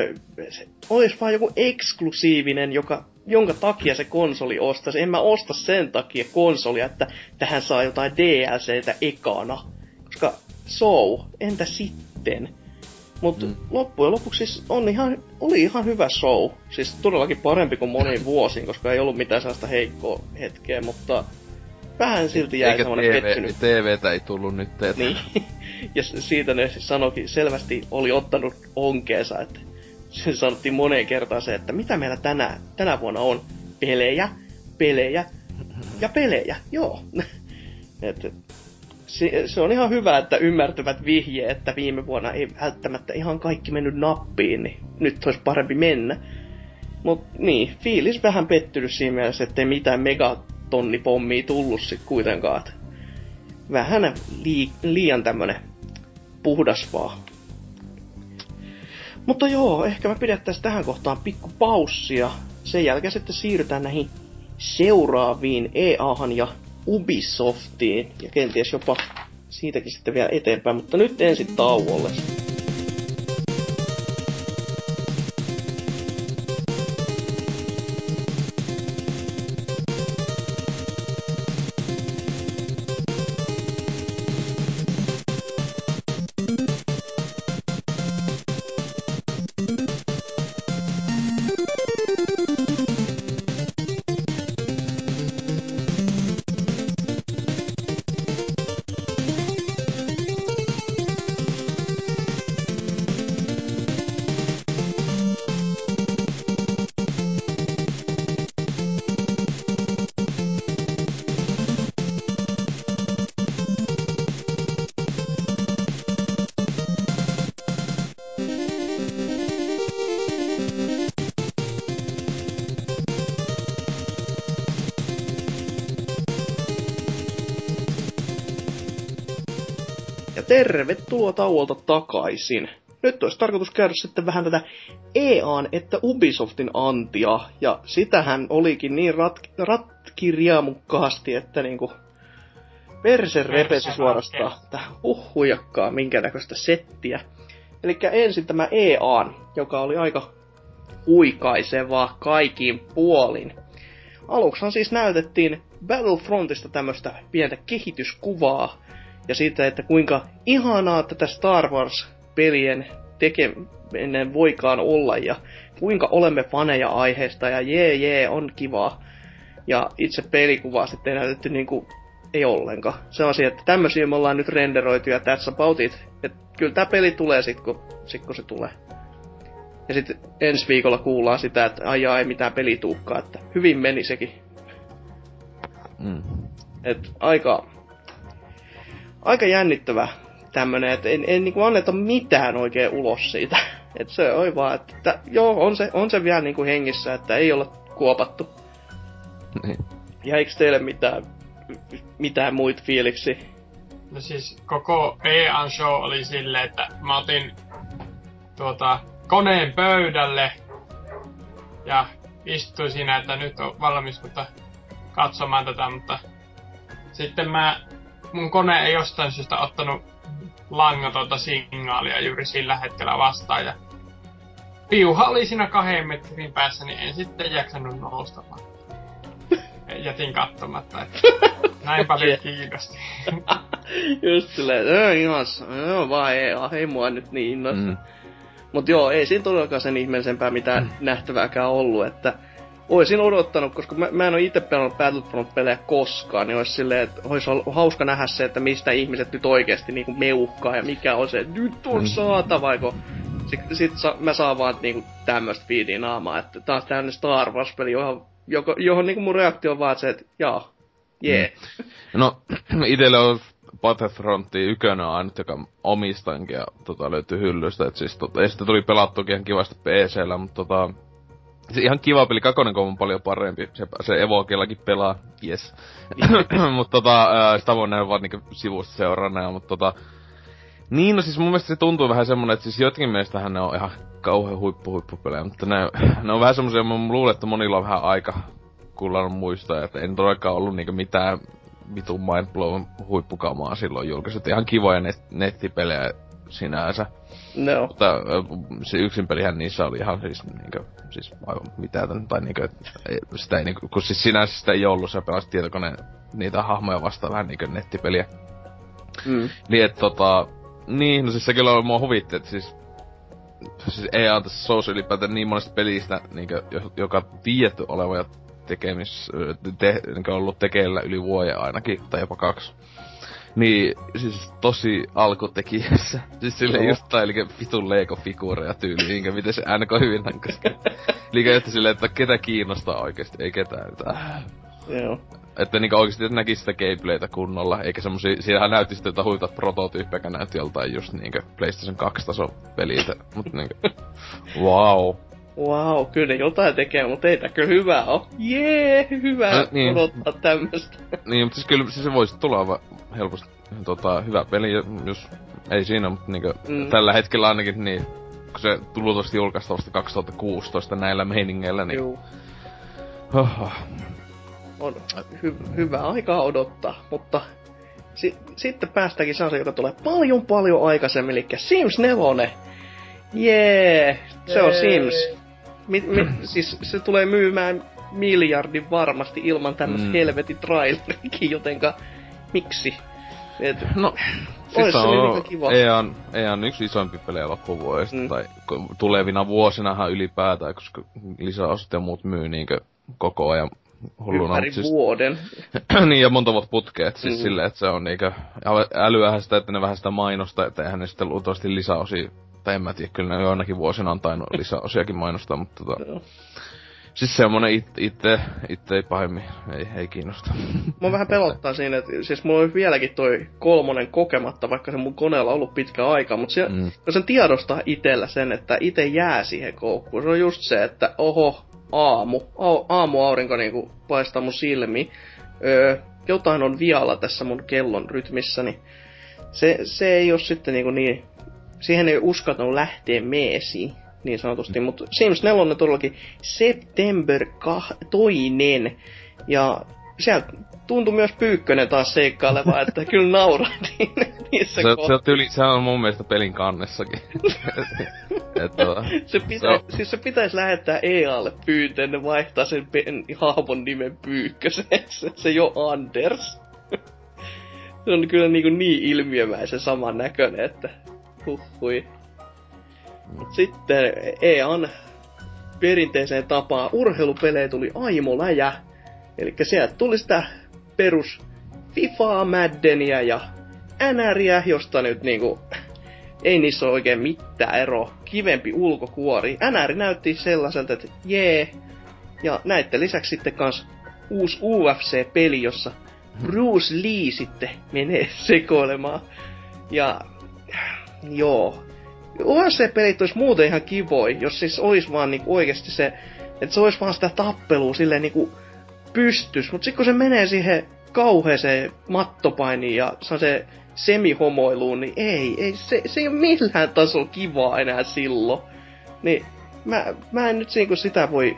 Speaker 1: se olisi vaan joku eksklusiivinen, joka, jonka takia se konsoli ostaisi. En mä osta sen takia konsolia, että tähän saa jotain DLCtä ekana. Koska so, entä sitten? Mutta
Speaker 3: Mm.
Speaker 1: loppujen lopuksi siis on ihan, oli ihan hyvä show. Siis todellakin parempi kuin moniin vuosiin, koska ei ollut mitään sellaista heikkoa hetkeä, mutta vähän silti jäi
Speaker 3: Eikä
Speaker 1: semmoinen
Speaker 3: TV,
Speaker 1: pettynyt
Speaker 3: TVtä ei tullut nyt, että...
Speaker 1: niin. Ja siitä ne siis sanoikin, selvästi oli ottanut onkeensa, että se sanottiin moneen kertaan se, että mitä meillä tänä, tänä vuonna on. Pelejä, pelejä ja pelejä, joo. Et, se, se on ihan hyvä, että ymmärtävät vihje, että viime vuonna ei välttämättä ihan kaikki mennyt nappiin, niin nyt olisi parempi mennä. Mut niin, fiilis vähän pettynyt siinä mielessä, ettei mitään megatonnipommia tullut sit kuitenkaan. Vähän lii, liian tämmönen puhdas vaan. Mutta joo, ehkä me pidettäisiin tähän kohtaan pikku paussia. Sen jälkeen sitten siirrytään näihin seuraaviin EAhan ja Ubisoftiin. Ja kenties jopa siitäkin sitten vielä eteenpäin. Mutta nyt ensin tauolle. Tauolta takaisin. nyt olisi tarkoitus käydä sitten vähän tätä EAN että Ubisoftin antia, ja sitähän olikin niin rat, ratkirjaamukkaasti, että niinku perse repesi suorastaan, että uhujakkaa minkä näköistä settiä. Eli ensin tämä EAN, joka oli aika huikaisevaa kaikin puolin. Aluksihan siis näytettiin Battlefrontista tämmöistä pientä kehityskuvaa, ja siitä, että kuinka ihanaa tätä Star Wars-pelien tekeminen voikaan olla, ja kuinka olemme faneja aiheesta, ja jee jee, on kivaa. Ja itse pelikuvaa sitten ei näytetty niinku ei ollenkaan. Se on asia, että tämmöisiä me ollaan nyt renderoitu ja that's about it. Et kyllä tämä peli tulee sit kun, sit kun se tulee. Ja sitten ensi viikolla kuullaan sitä, että ai ei mitään pelituukkaa, että hyvin meni sekin. Mm. Et aika, aika jännittävä tämmönen, että en, en niinku anneta mitään oikein ulos siitä. Et se on vaan, että, että joo, on se, on se vielä niinku hengissä, että ei olla kuopattu. Niin. Jäikö teille mitään, mitään muita fiiliksi?
Speaker 4: No siis koko EAN show oli silleen, että mä otin tuota, koneen pöydälle ja istuin siinä, että nyt on valmis mutta katsomaan tätä, mutta sitten mä, mun kone ei jostain syystä ottanut langatonta signaalia juuri sillä hetkellä vastaan ja piuha oli siinä kahden metrin päässä, niin en sitten jaksanut nousta vaan. Jätin katsomatta, että näin paljon kiinnosti.
Speaker 1: Just silleen, että ihan, no vaan ei, ei mua nyt niin innosta. Mm. Mut joo, ei siinä todellakaan sen ihmeellisempää mitään mm. nähtävääkään ollut, että oisin odottanut, koska mä, mä en ole itse pelannut Battlefront-pelejä koskaan, niin olisi silleen, että olisi ollut hauska nähdä se, että mistä ihmiset nyt oikeasti niinku meuhkaa ja mikä on se, että nyt on mm. saatava, kun sit, sit sa, mä saan vaan niinku tämmöstä fiidiä naamaa, että taas tämmönen Star Wars-peli, johon, johon, johon niinku mun reaktio on vaan se, että jaa, jee. Yeah.
Speaker 3: Mm. No, itelle on Battlefrontti ykönä ainut, joka omistankin ja tota, löytyy hyllystä. Et siis, tota, ja sitten tuli pelattukin ihan kivasti PCllä, mutta tota, se ihan kiva peli, kakonen on paljon parempi. Se, se Evokellakin pelaa, yes. mutta tota, sitä voi nähdä vaan niinku sivusta seurana, mutta tota, niin, no siis mun mielestä se tuntuu vähän semmonen, että siis jotkin mielestähän ne on ihan kauhean huippu huippupelejä, mutta ne, ne on vähän semmosia, mä luulen, että monilla on vähän aika kullanut muistaa, että en todellakaan ollut niinku mitään vitun mindblown huippukamaa silloin julkaiset. Ihan kivoja net, nettipelejä sinänsä.
Speaker 1: No.
Speaker 3: Mutta se yksin pelihän niissä oli ihan siis niinkö, siis aivan mitään, tai niinkö, sitä ei niinkö, kun siis sinänsä sitä ei ollut, sä pelasit tietokoneen niitä hahmoja vastaan vähän niinkö nettipeliä. Mm. Niin et tota, niin, no siis se kyllä mua huvitti, että siis siis ei anta Souls ylipäätään niin monesta pelistä, niinkö, joka tiedetty oleva ja tekemis, te, niin ollut tekeillä yli vuoden ainakin, tai jopa kaksi. Niin, siis tosi alkutekijässä. Siis sille just tai eli vitun Lego-figuureja tyyli, minkä miten se NK hyvin koska Eli että sille, että ketä kiinnostaa oikeesti, ei ketään mitään.
Speaker 1: Joo.
Speaker 3: Että niinku oikeesti että näkis sitä gameplaytä kunnolla, eikä semmosia, siinähän näytti sitten jotain huitat prototyyppejä, näytti joltain just niinkö PlayStation 2 taso peliltä, mut niinkö, wow
Speaker 1: wow, kyllä ne jotain tekee, mutta ei kyllä hyvä on. Jee, hyvä no, niin. odottaa tämmöstä.
Speaker 3: Niin, mutta siis kyllä siis se voisi tulla helposti tota, hyvä peli, jos ei siinä, mutta niinku, mm. tällä hetkellä ainakin niin, kun se tullut tuosta julkaistavasta 2016 näillä meiningeillä, niin... Juu.
Speaker 1: Oho. On hy- hyvä aikaa odottaa, mutta si- sitten päästäänkin sellaisen, joka tulee paljon paljon aikaisemmin, eli Sims 4. Jee, se on Sims. Mi, mi, siis se tulee myymään miljardin varmasti ilman tämmöistä mm. helvetin trailerikin, jotenka miksi? Et,
Speaker 3: no, siis se on kiva. EAN, EAN yksi isoimpi pelejä loppuvuodesta, mm. tai tulevina vuosinahan ylipäätään, koska lisäosat ja muut myy niinkö koko ajan
Speaker 1: hulluna. Ympäri siis, vuoden.
Speaker 3: niin, ja monta vuotta putkeet, siis mm. silleen, että se on niinkö älyähän sitä, että ne vähän sitä mainosta, että eihän ne sitten luultavasti lisäosia tai en mä tiedä, kyllä ne joinakin vuosina on tainnut lisäosiakin mainostaa, mutta tota... Siis semmonen it, itse, itse ei pahemmin, ei, ei kiinnosta.
Speaker 1: Mua vähän pelottaa siinä, että siis mulla on vieläkin toi kolmonen kokematta, vaikka se mun koneella on ollut pitkä aika, mutta se, mm. sen tiedostaa itellä sen, että itse jää siihen koukkuun. Se on just se, että oho, aamu, aamu aurinko niinku paistaa mun silmi. Öö, jotain on vialla tässä mun kellon rytmissä, niin se, se ei ole sitten niinku niin siihen ei uskaltanut lähteä meesi, niin sanotusti. Mutta Sims 4 todellakin September 2. Ja sieltä tuntui myös Pyykkönen taas seikkaileva, että kyllä nauratiin niissä
Speaker 3: Se, se, on tyli, se on mun mielestä pelin kannessakin. Et,
Speaker 1: se, pitä,
Speaker 3: se on-
Speaker 1: siis se pitäisi lähettää EAlle pyyntöön, ne vaihtaa sen pen, hahmon nimen Pyykkösen. Se, se jo Anders. se on kyllä niin, niin ilmiömäisen saman näköinen, että huhui. Mut sitten EAN perinteiseen tapaan urheilupelejä tuli aimoläjä. Eli sieltä tuli sitä perus FIFAa, Maddenia ja NRiä, josta nyt niinku ei niissä ole oikein mitään eroa. Kivempi ulkokuori. NR näytti sellaiselta, että jee. Ja näette lisäksi sitten kans uusi UFC-peli, jossa Bruce Lee sitten menee sekoilemaan. Ja joo. UFC-pelit olisi muuten ihan kivoi, jos siis olisi vaan niinku oikeasti se, että se olisi vaan sitä tappelua silleen niinku pystys. Mut sit kun se menee siihen kauheeseen mattopainiin ja on se semihomoiluun, niin ei, ei se, se ei ole millään tasolla kivaa enää silloin. Niin mä, mä en nyt niinku sitä voi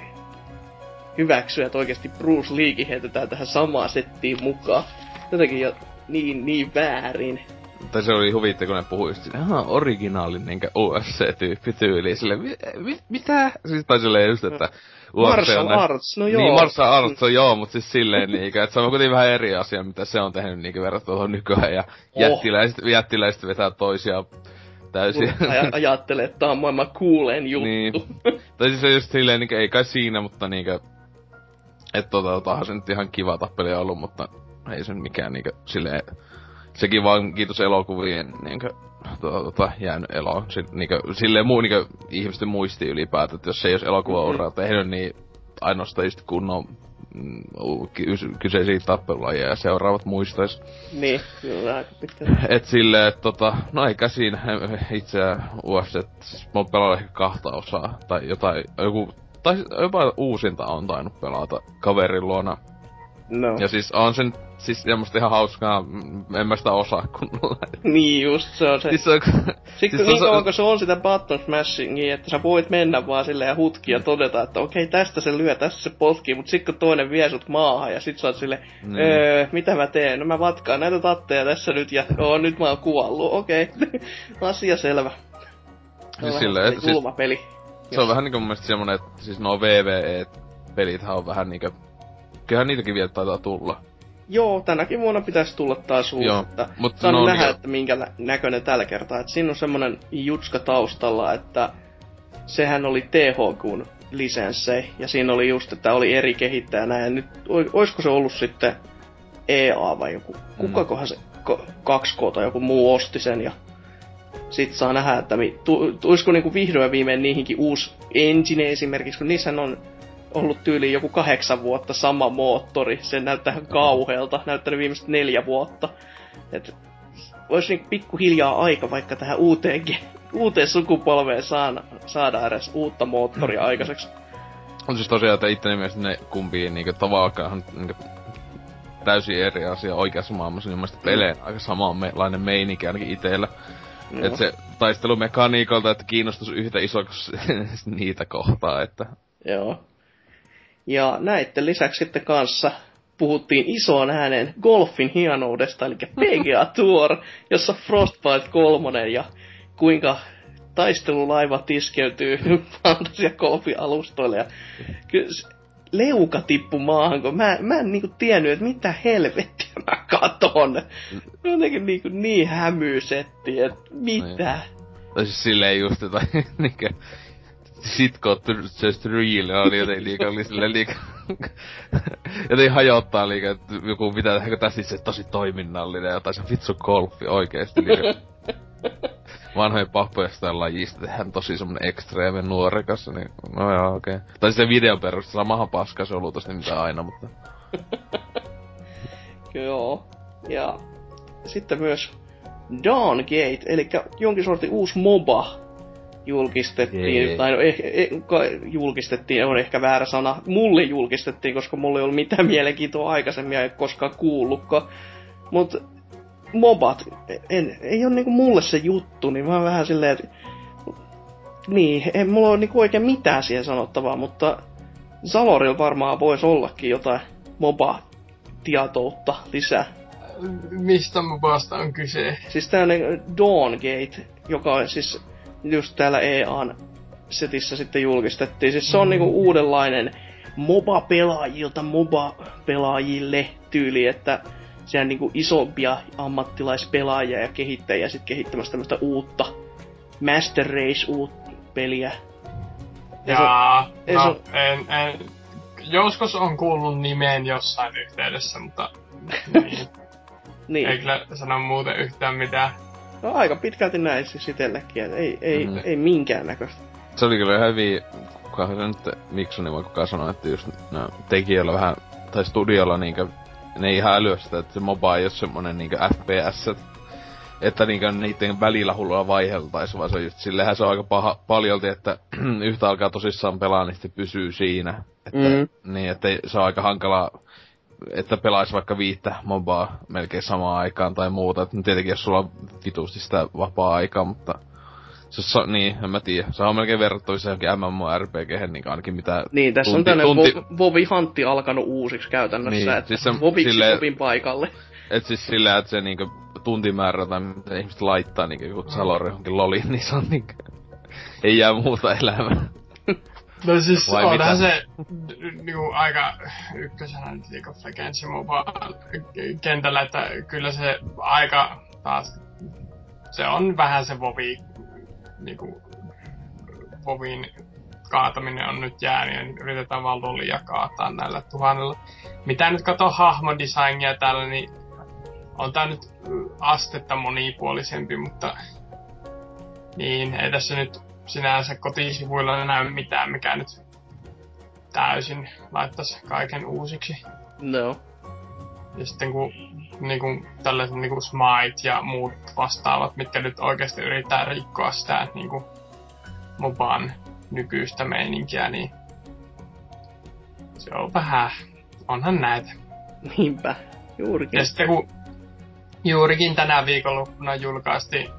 Speaker 1: hyväksyä, että oikeasti Bruce Leekin heitetään tähän samaan settiin mukaan. Jotenkin jo niin, niin väärin.
Speaker 3: Tai se oli huvitti, kun ne puhui just silleen, aha, originaalin niinkö UFC-tyyppi tyyli. Sille, mi, mi, mitä? Siis tai silleen just, että UFC
Speaker 1: Martial
Speaker 3: on
Speaker 1: arts, no joo.
Speaker 3: Niin, martial arts on joo, mutta siis silleen niinkö, että se on kuitenkin vähän eri asia, mitä se on tehnyt niinkö verrattuna tuohon nykyään. Ja
Speaker 1: Oh.
Speaker 3: jättiläiset, jättiläiset vetää toisiaan täysin.
Speaker 1: Aj- ajattelee, että tää on maailman kuuleen juttu.
Speaker 3: Niin. tai siis se just silleen, niinkö, ei kai siinä, mutta niinkö, että tota, totahan se nyt ihan kiva tappeli ollut, mutta ei se mikään niinkö silleen, sekin vaan kiitos elokuvien niinkö, tota, tota, jäänyt eloon. Si, niinkö, silleen muu niinkö ihmisten muisti ylipäätään, että jos ei olisi elokuvauraa tehnyt, niin ainoastaan just kunnon mm, ky- kyseisiä tappelulajeja ja seuraavat muistais.
Speaker 1: Niin, kyllä aika pitkä.
Speaker 3: Et silleen, että tota, no eikä siinä itse UFC, siis mä oon pelannut ehkä kahta osaa, tai jotain, joku, tai jopa uusinta on tainnut pelata kaverin luona.
Speaker 1: No.
Speaker 3: Ja siis on sen, siis semmoista ihan hauskaa, en mä sitä osaa kunnolla.
Speaker 1: Niin just, se on se.
Speaker 3: siis se on,
Speaker 1: Sitten
Speaker 3: siis
Speaker 1: siis
Speaker 3: on
Speaker 1: niin
Speaker 3: se-
Speaker 1: kauan kun se on sitä button smashingia, että sä voit mennä vaan silleen ja hutkia ja todeta, että okei, tästä se lyö, tästä se potkii, mutta sitten kun toinen vie sut maahan ja sit sä oot silleen,
Speaker 3: Niin.
Speaker 1: öö, mitä mä teen? No mä vatkaan näitä tatteja tässä nyt ja oo, nyt mä oon kuollut, okei. Asia selvä. Se on
Speaker 3: Siis
Speaker 1: vähän
Speaker 3: silleen, että siis-
Speaker 1: peli.
Speaker 3: se on vähän niinku mun mielestä semmonen, että siis nuo VVE-pelithän on vähän niinkö, kyllähän niitäkin vielä taitaa tulla.
Speaker 1: Joo, tänäkin vuonna pitäisi tulla taas uusi,
Speaker 3: Joo,
Speaker 1: että
Speaker 3: mutta
Speaker 1: saan
Speaker 3: no
Speaker 1: nähdä,
Speaker 3: niin-
Speaker 1: että minkä nä- näköinen tällä kertaa. Et siinä on semmonen jutska taustalla, että sehän oli THQn lisenssei, ja siinä oli just, että oli eri kehittäjä näin. Ja nyt, oisko se ollut sitten EA vai joku, kukakohan se ko- 2K tai joku muu osti sen, ja sit saa nähdä, että mi, tu, tuisiko niinku vihdoin ja viimein niihinkin uusi engine esimerkiksi, kun niissähän on ollut tyyliin joku kahdeksan vuotta sama moottori. Se näyttää ihan kauhealta. Näyttänyt viimeiset neljä vuotta. Et olisi niinku pikkuhiljaa aika vaikka tähän uuteen, ge- uuteen sukupolveen saada, saada edes uutta moottoria aikaiseksi.
Speaker 3: On siis tosiaan, että itteni mielestä ne kumpiin niinku tavallaan niinku täysin eri asia oikeassa maailmassa, niin mun mielestä peleen aika samanlainen meininki ainakin itellä.
Speaker 1: Joo.
Speaker 3: Et se taistelumekaniikolta, että kiinnostus yhtä iso kuin niitä kohtaa, että
Speaker 1: Joo. Ja näitten lisäksi sitten kanssa puhuttiin isoon ääneen golfin hienoudesta, eli PGA Tour, jossa Frostbite 3 ja kuinka taistelulaiva tiskeytyy fantasia golfin alustoille. Ja kyllä leuka tippu maahan, kun mä, mä en niinku tiennyt, että mitä helvettiä mä katon. Jotenkin niinku niin hämyysetti, että mitä.
Speaker 3: Tai siis silleen just jotain niinkö sitko just real oli jotenkin liikaa oli silleen liikaa jotenkin hajottaa liikaa, että joku mitä tehdäänkö tässä itse tosi toiminnallinen ja tai se vitsu golfi oikeesti liikaa. Vanhojen pappoja sitä lajista tehdään tosi semmonen ekstreeme nuorekas, niin no joo okei. Okay. Tai se videon perusteella samahan paska se ollut tosta mitä aina, mutta
Speaker 1: Joo. Ja sitten myös Dawngate, eli jonkin sortin uusi MOBA julkistettiin.
Speaker 3: Jee.
Speaker 1: Tai no, eh, eh, julkistettiin on ehkä väärä sana. Mulle julkistettiin, koska mulla ei ollut mitään mielenkiintoa aikaisemmin ja ei koskaan kuullutkaan. Mut mobat, en, ei ole niinku mulle se juttu, niin mä oon vähän silleen, että niin, ei mulla ole niinku oikein mitään siihen sanottavaa, mutta Salorilla varmaan voisi ollakin jotain moba-tietoutta lisää.
Speaker 4: Mistä mobasta on kyse?
Speaker 1: Siis tämmönen Dawngate, joka on siis just täällä EAN setissä sitten julkistettiin. Siis se on mm. niinku uudenlainen MOBA-pelaajilta MOBA-pelaajille tyyli, että siellä on niinku isompia ammattilaispelaajia ja kehittäjiä sit kehittämässä tämmöistä uutta Master Race uutta peliä.
Speaker 4: Ja, Jaa, se, no, se, en, en, joskus on kuullut nimeen jossain yhteydessä, mutta niin. niin. Ei kyllä sano muuten yhtään mitään.
Speaker 1: No aika pitkälti näin siis itsellekin, että ei, ei, mm. ei minkäännäköistä.
Speaker 3: Se oli kyllä hyvin, kuka se nyt Miksoni vai kuka sanoi, että just no, tekijöillä vähän, tai studiolla niinkö, ne ei ihan älyä sitä, että se MOBA ei ole semmonen niinkö FPS, että niinkö niiden välillä hullua vaiheltaisi, vaan se on just sillehän se on aika paha, paljolti, että yhtä alkaa tosissaan pelaa, niin sitten pysyy siinä. Että, mm. Niin, että se on aika hankalaa että pelaisi vaikka viittä mobaa melkein samaan aikaan tai muuta. Et tietenkin jos sulla on vitusti sitä vapaa-aikaa, mutta se on, niin, en mä tiedä. Se on melkein verrattavissa johonkin MMORPG, niin ainakin mitä...
Speaker 1: Niin, tässä tunti, on tämmönen tunti... Vovi Hantti alkanut uusiksi käytännössä, niin, että siis se, Voviksi sille, Vovin paikalle.
Speaker 3: Et siis sillä, että se niinku tuntimäärä tai mitä ihmiset laittaa niinku joku salori johonkin loliin, niin se on niinku... ei jää muuta elämää.
Speaker 4: No siis Vai onhan mitä? se niinku aika ykkösenä nyt League of Legends kentällä, että kyllä se aika taas se on vähän se Vovi niinku Vovin kaataminen on nyt jäänyt ja yritetään vaan lolia kaataa näillä tuhannella. Mitä nyt kato hahmodesignia täällä, niin on tää nyt astetta monipuolisempi, mutta niin, ei tässä nyt sinänsä kotisivuilla näy mitään, mikä nyt täysin laittaisi kaiken uusiksi.
Speaker 1: No.
Speaker 4: Ja sitten kun niin kuin, tällaiset niin kuin Smite ja muut vastaavat, mitkä nyt oikeasti yrittää rikkoa sitä niin kuin, moban nykyistä meininkiä, niin se on vähän, onhan näitä.
Speaker 1: Niinpä, juurikin.
Speaker 4: Ja sitten kun juurikin tänä viikonloppuna julkaistiin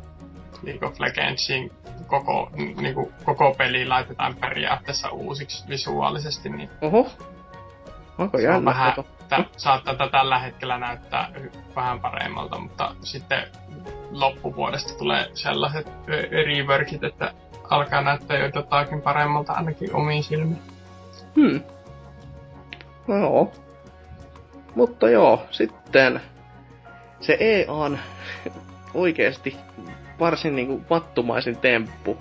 Speaker 4: League of Legendsin koko, niin kuin, koko peli laitetaan periaatteessa uusiksi visuaalisesti, niin
Speaker 1: Oho. Onko
Speaker 4: se on vähän, tä, saattaa tätä tällä hetkellä näyttää vähän paremmalta, mutta sitten loppuvuodesta tulee sellaiset reworkit, että alkaa näyttää jo jotakin paremmalta ainakin omiin silmiin.
Speaker 1: Hmm. No joo. Mutta joo, sitten se EAN oikeasti varsin niinku vattumaisin temppu.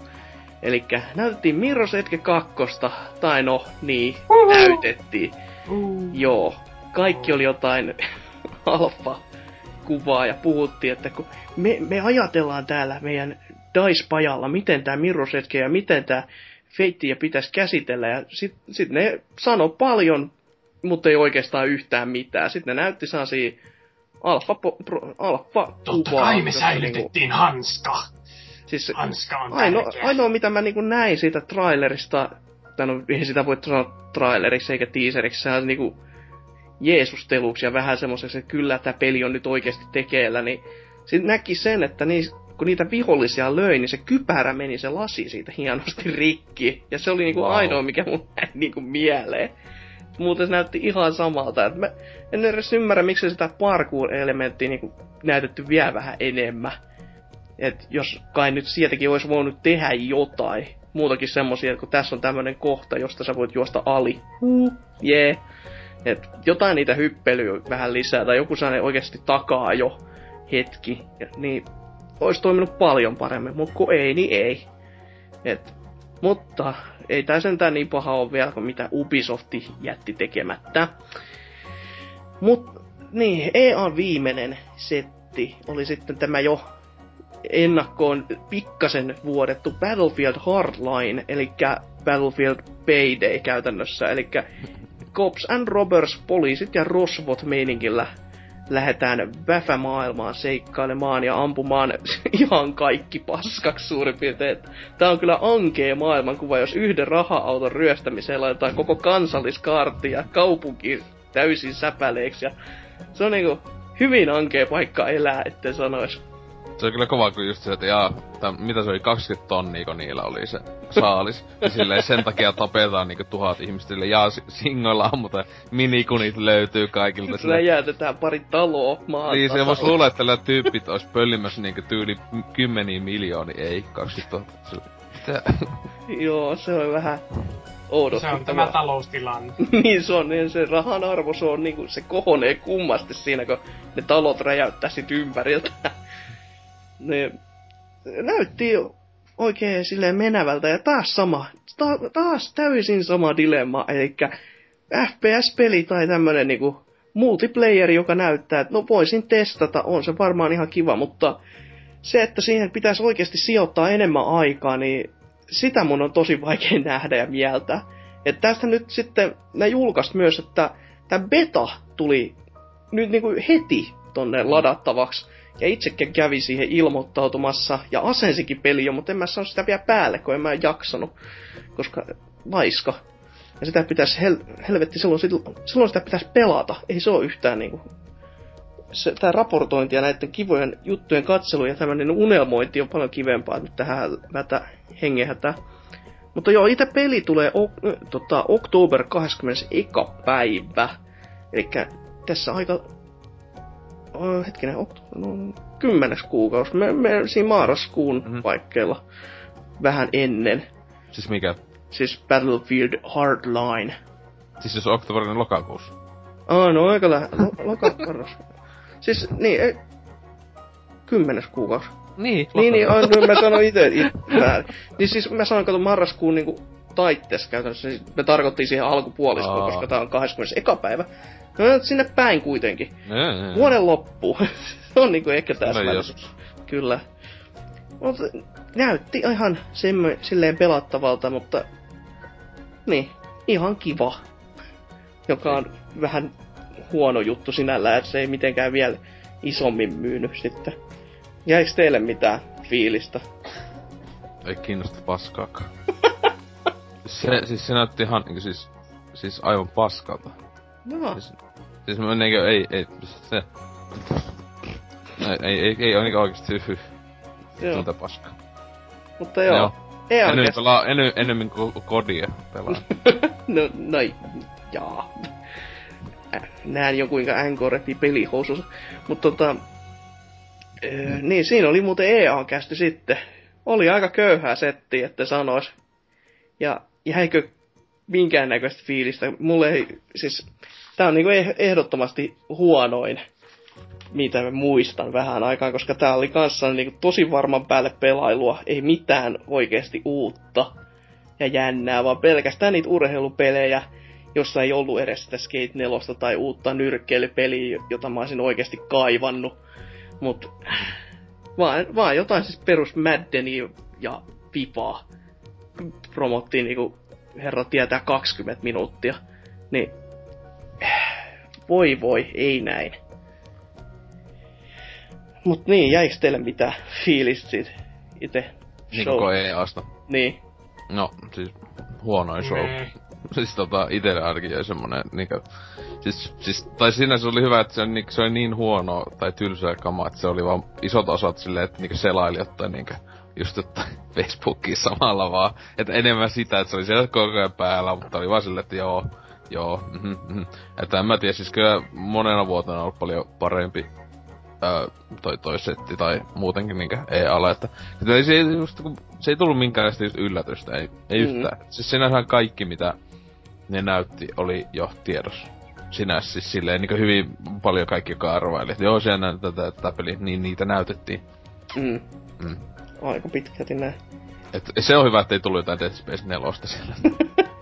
Speaker 1: Eli näytettiin Mirror's Edge 2, tai no, niin, Uhu. näytettiin. Uhu. Joo, kaikki oli jotain alfa kuvaa ja puhuttiin, että kun me, me ajatellaan täällä meidän DICE-pajalla, miten tämä Mirror's Edge ja miten tämä Fateia pitäisi käsitellä, ja sitten sit ne sano paljon, mutta ei oikeastaan yhtään mitään. Sitten ne näytti sellaisia alfa, pro, alfa
Speaker 4: Totta kai me säilytettiin niinku, hanska.
Speaker 1: Siis hanska on ainoa, ainoa, mitä mä niinku näin siitä trailerista, tai no ei sitä voi sanoa traileriksi eikä teaseriksi, sehän on niinku jeesusteluksi ja vähän semmoiseksi, että kyllä tämä peli on nyt oikeasti tekeillä, niin sitten näki sen, että niin, kun niitä vihollisia löi, niin se kypärä meni se lasi siitä hienosti rikki. Ja se oli niinku wow. ainoa, mikä mun jäi niinku mieleen muuten näytti ihan samalta. Et mä en edes ymmärrä, miksi sitä parkour-elementtiä niin näytetty vielä vähän enemmän. Et jos kai nyt sieltäkin olisi voinut tehdä jotain. Muutakin semmosia, että kun tässä on tämmönen kohta, josta sä voit juosta ali. Uh, jee. Yeah. Et jotain niitä hyppelyä vähän lisää, tai joku sellainen oikeasti takaa jo hetki. Ja, niin olisi toiminut paljon paremmin, mutta kun ei, niin ei. Et, mutta ei tää sentään niin paha ole vielä kuin mitä Ubisofti jätti tekemättä. Mut niin, EA viimeinen setti oli sitten tämä jo ennakkoon pikkasen vuodettu Battlefield Hardline, eli Battlefield Payday käytännössä, eli Cops and Robbers, poliisit ja rosvot meininkillä lähdetään Väfä-maailmaan seikkailemaan ja ampumaan ihan kaikki paskaksi suurin piirtein. Tää on kyllä ankea maailmankuva, jos yhden raha-auton ryöstämiseen laitetaan koko kansalliskaarti ja kaupunki täysin säpäleiksi. Ja se on niinku hyvin ankea paikka elää, etten sanois.
Speaker 3: Se on kyllä kova, kun just se, että jaa, täm, mitä se oli, 20 tonnia, kun niillä oli se saalis. ja silleen sen takia tapetaan niinku tuhat ihmistä, silleen jaa, singoilla ammutaan, minikunit löytyy kaikilta.
Speaker 1: Sillä jäätetään pari taloa maata.
Speaker 3: Niin, se vois luulla, että tällä tyypit ois pöllimässä niinku tyyli kymmeniä miljoonia, ei 20 Mitä?
Speaker 1: Joo, se on vähän
Speaker 4: Se
Speaker 1: oudottavaa.
Speaker 4: on tämä taloustilanne.
Speaker 1: niin se on, niin se rahan arvo, se on niinku, se kohonee kummasti siinä, kun ne talot räjäyttää sit ympäriltä. Ne näytti oikein silleen menevältä ja taas sama, ta- taas täysin sama dilemma, eli FPS-peli tai tämmönen niinku multiplayer, joka näyttää, että no voisin testata, on se varmaan ihan kiva, mutta se, että siihen pitäisi oikeasti sijoittaa enemmän aikaa, niin sitä mun on tosi vaikea nähdä ja mieltää. Että tästä nyt sitten, ne julkaisi myös, että tämä beta tuli nyt niinku heti tonne ladattavaksi. Ja itsekin kävi siihen ilmoittautumassa ja asensikin peli jo, mutta en mä saanut sitä vielä päälle, kun en mä jaksanut, koska laiska. Ja sitä pitäisi, hel- helvetti, silloin, silloin sitä pitäisi pelata. Ei se ole yhtään niinku... Se, tää raportointi ja näiden kivojen juttujen katselu ja tämmöinen unelmointi on paljon kivempaa nyt tähän vätä hengehätä. Mutta joo, itse peli tulee ok, tota, oktober 21. päivä. Eli tässä aika... Oh, hetkinen, no, kymmenes kuukausi. Me, me siinä marraskuun
Speaker 3: Mhm.
Speaker 1: mm-hmm. paikkeilla vähän ennen.
Speaker 3: Siis mikä?
Speaker 1: Siis Battlefield Hardline.
Speaker 3: Siis jos oktoberin lokakuussa.
Speaker 1: Ah, no aika lähe. Lo, lokakuussa. siis, niin, ei, kymmenes kuukausi.
Speaker 3: Niin,
Speaker 1: Niin, niin, ai, no, mä sanoin itse it, väärin. Niin siis mä sanoin, kato marraskuun niinku taitteessa käytännössä. Siis me tarkoittiin siihen alkupuoliskoon,
Speaker 3: Aa.
Speaker 1: koska tää on 21. päivä. No sinne päin kuitenkin.
Speaker 3: Nee, nee.
Speaker 1: Vuoden loppu. Se on niinku ehkä
Speaker 3: Tulee
Speaker 1: täsmällis.
Speaker 3: joskus.
Speaker 1: Kyllä. Mutta näytti ihan semme, silleen pelattavalta, mutta niin, ihan kiva. Joka on vähän huono juttu sinällään, että se ei mitenkään vielä isommin myynyt sitten. Jäikö teille mitään fiilistä?
Speaker 3: Ei kiinnosta paskaakaan. se, siis se näytti ihan siis, siis aivan paskalta.
Speaker 1: No,
Speaker 3: Siis, siis mä niinku, ei, ei, se... Ei, ei, ei, ei ole niinku oikeesti hyhy.
Speaker 1: joo.
Speaker 3: Tunte paskaa.
Speaker 1: Mutta joo.
Speaker 3: Joo.
Speaker 1: Ei
Speaker 3: Enemmän
Speaker 1: oikeesti.
Speaker 3: pelaa, eny, enemmän kuin kodia pelaa.
Speaker 1: No, no, jaa. Äh, Näen jo kuinka NK repii pelihousunsa. Mutta tota... Öö, niin, siinä oli muuten EA-kästi sitten. Oli aika köyhää settiä, että sanois. Ja jäikö minkäännäköistä fiilistä? Mulle ei, siis... Tää on niinku eh- ehdottomasti huonoin, mitä mä muistan vähän aikaan, koska tää oli kanssa niinku tosi varman päälle pelailua. Ei mitään oikeasti uutta ja jännää, vaan pelkästään niitä urheilupelejä, jossa ei ollut edes sitä Skate 4 tai uutta nyrkkeilypeliä, jota mä olisin oikeasti kaivannut. Mut vaan, vaan jotain siis perus Maddenia ja Fifaa promottiin niinku herra tietää 20 minuuttia. Niin voi voi, ei näin. Mut niin, jäikö teille mitään fiilistä siitä itse
Speaker 3: niin
Speaker 1: show?
Speaker 3: koko EAsta.
Speaker 1: Niin.
Speaker 3: No, siis huonoin show.
Speaker 4: Nee.
Speaker 3: siis tota, itelle ainakin jäi semmonen niinkö... Siis, siis, tai siinä se oli hyvä, että se, on, niinku, se oli niin huono tai tylsää kamaa, että se oli vaan isot osat silleen, että niinku selaili jotain niinkö just jotain Facebookia samalla vaan. Että enemmän sitä, että se oli siellä koko ajan päällä, mutta oli vaan silleen, että joo, joo, mhm, mhm. Että en mä tiedä, siis kyllä monena vuotena on ollut paljon parempi öö, toi, toi setti tai muutenkin niinkö EAlle, että, että ei, se, ei, just, kun, se ei tullut minkäänlaista just yllätystä, ei, ei
Speaker 1: Mhm.
Speaker 3: yhtään. Siis sinänsä kaikki, mitä ne näytti, oli jo tiedossa. Sinä siis silleen niin hyvin paljon kaikki, joka arvaili, että joo, siellä näytetään tätä, tätä peliä, niin niitä näytettiin.
Speaker 1: Mm.
Speaker 3: Mm.
Speaker 1: Aika pitkälti näin.
Speaker 3: Et se on hyvä, että ei tullut jotain Dead Space 4 siellä.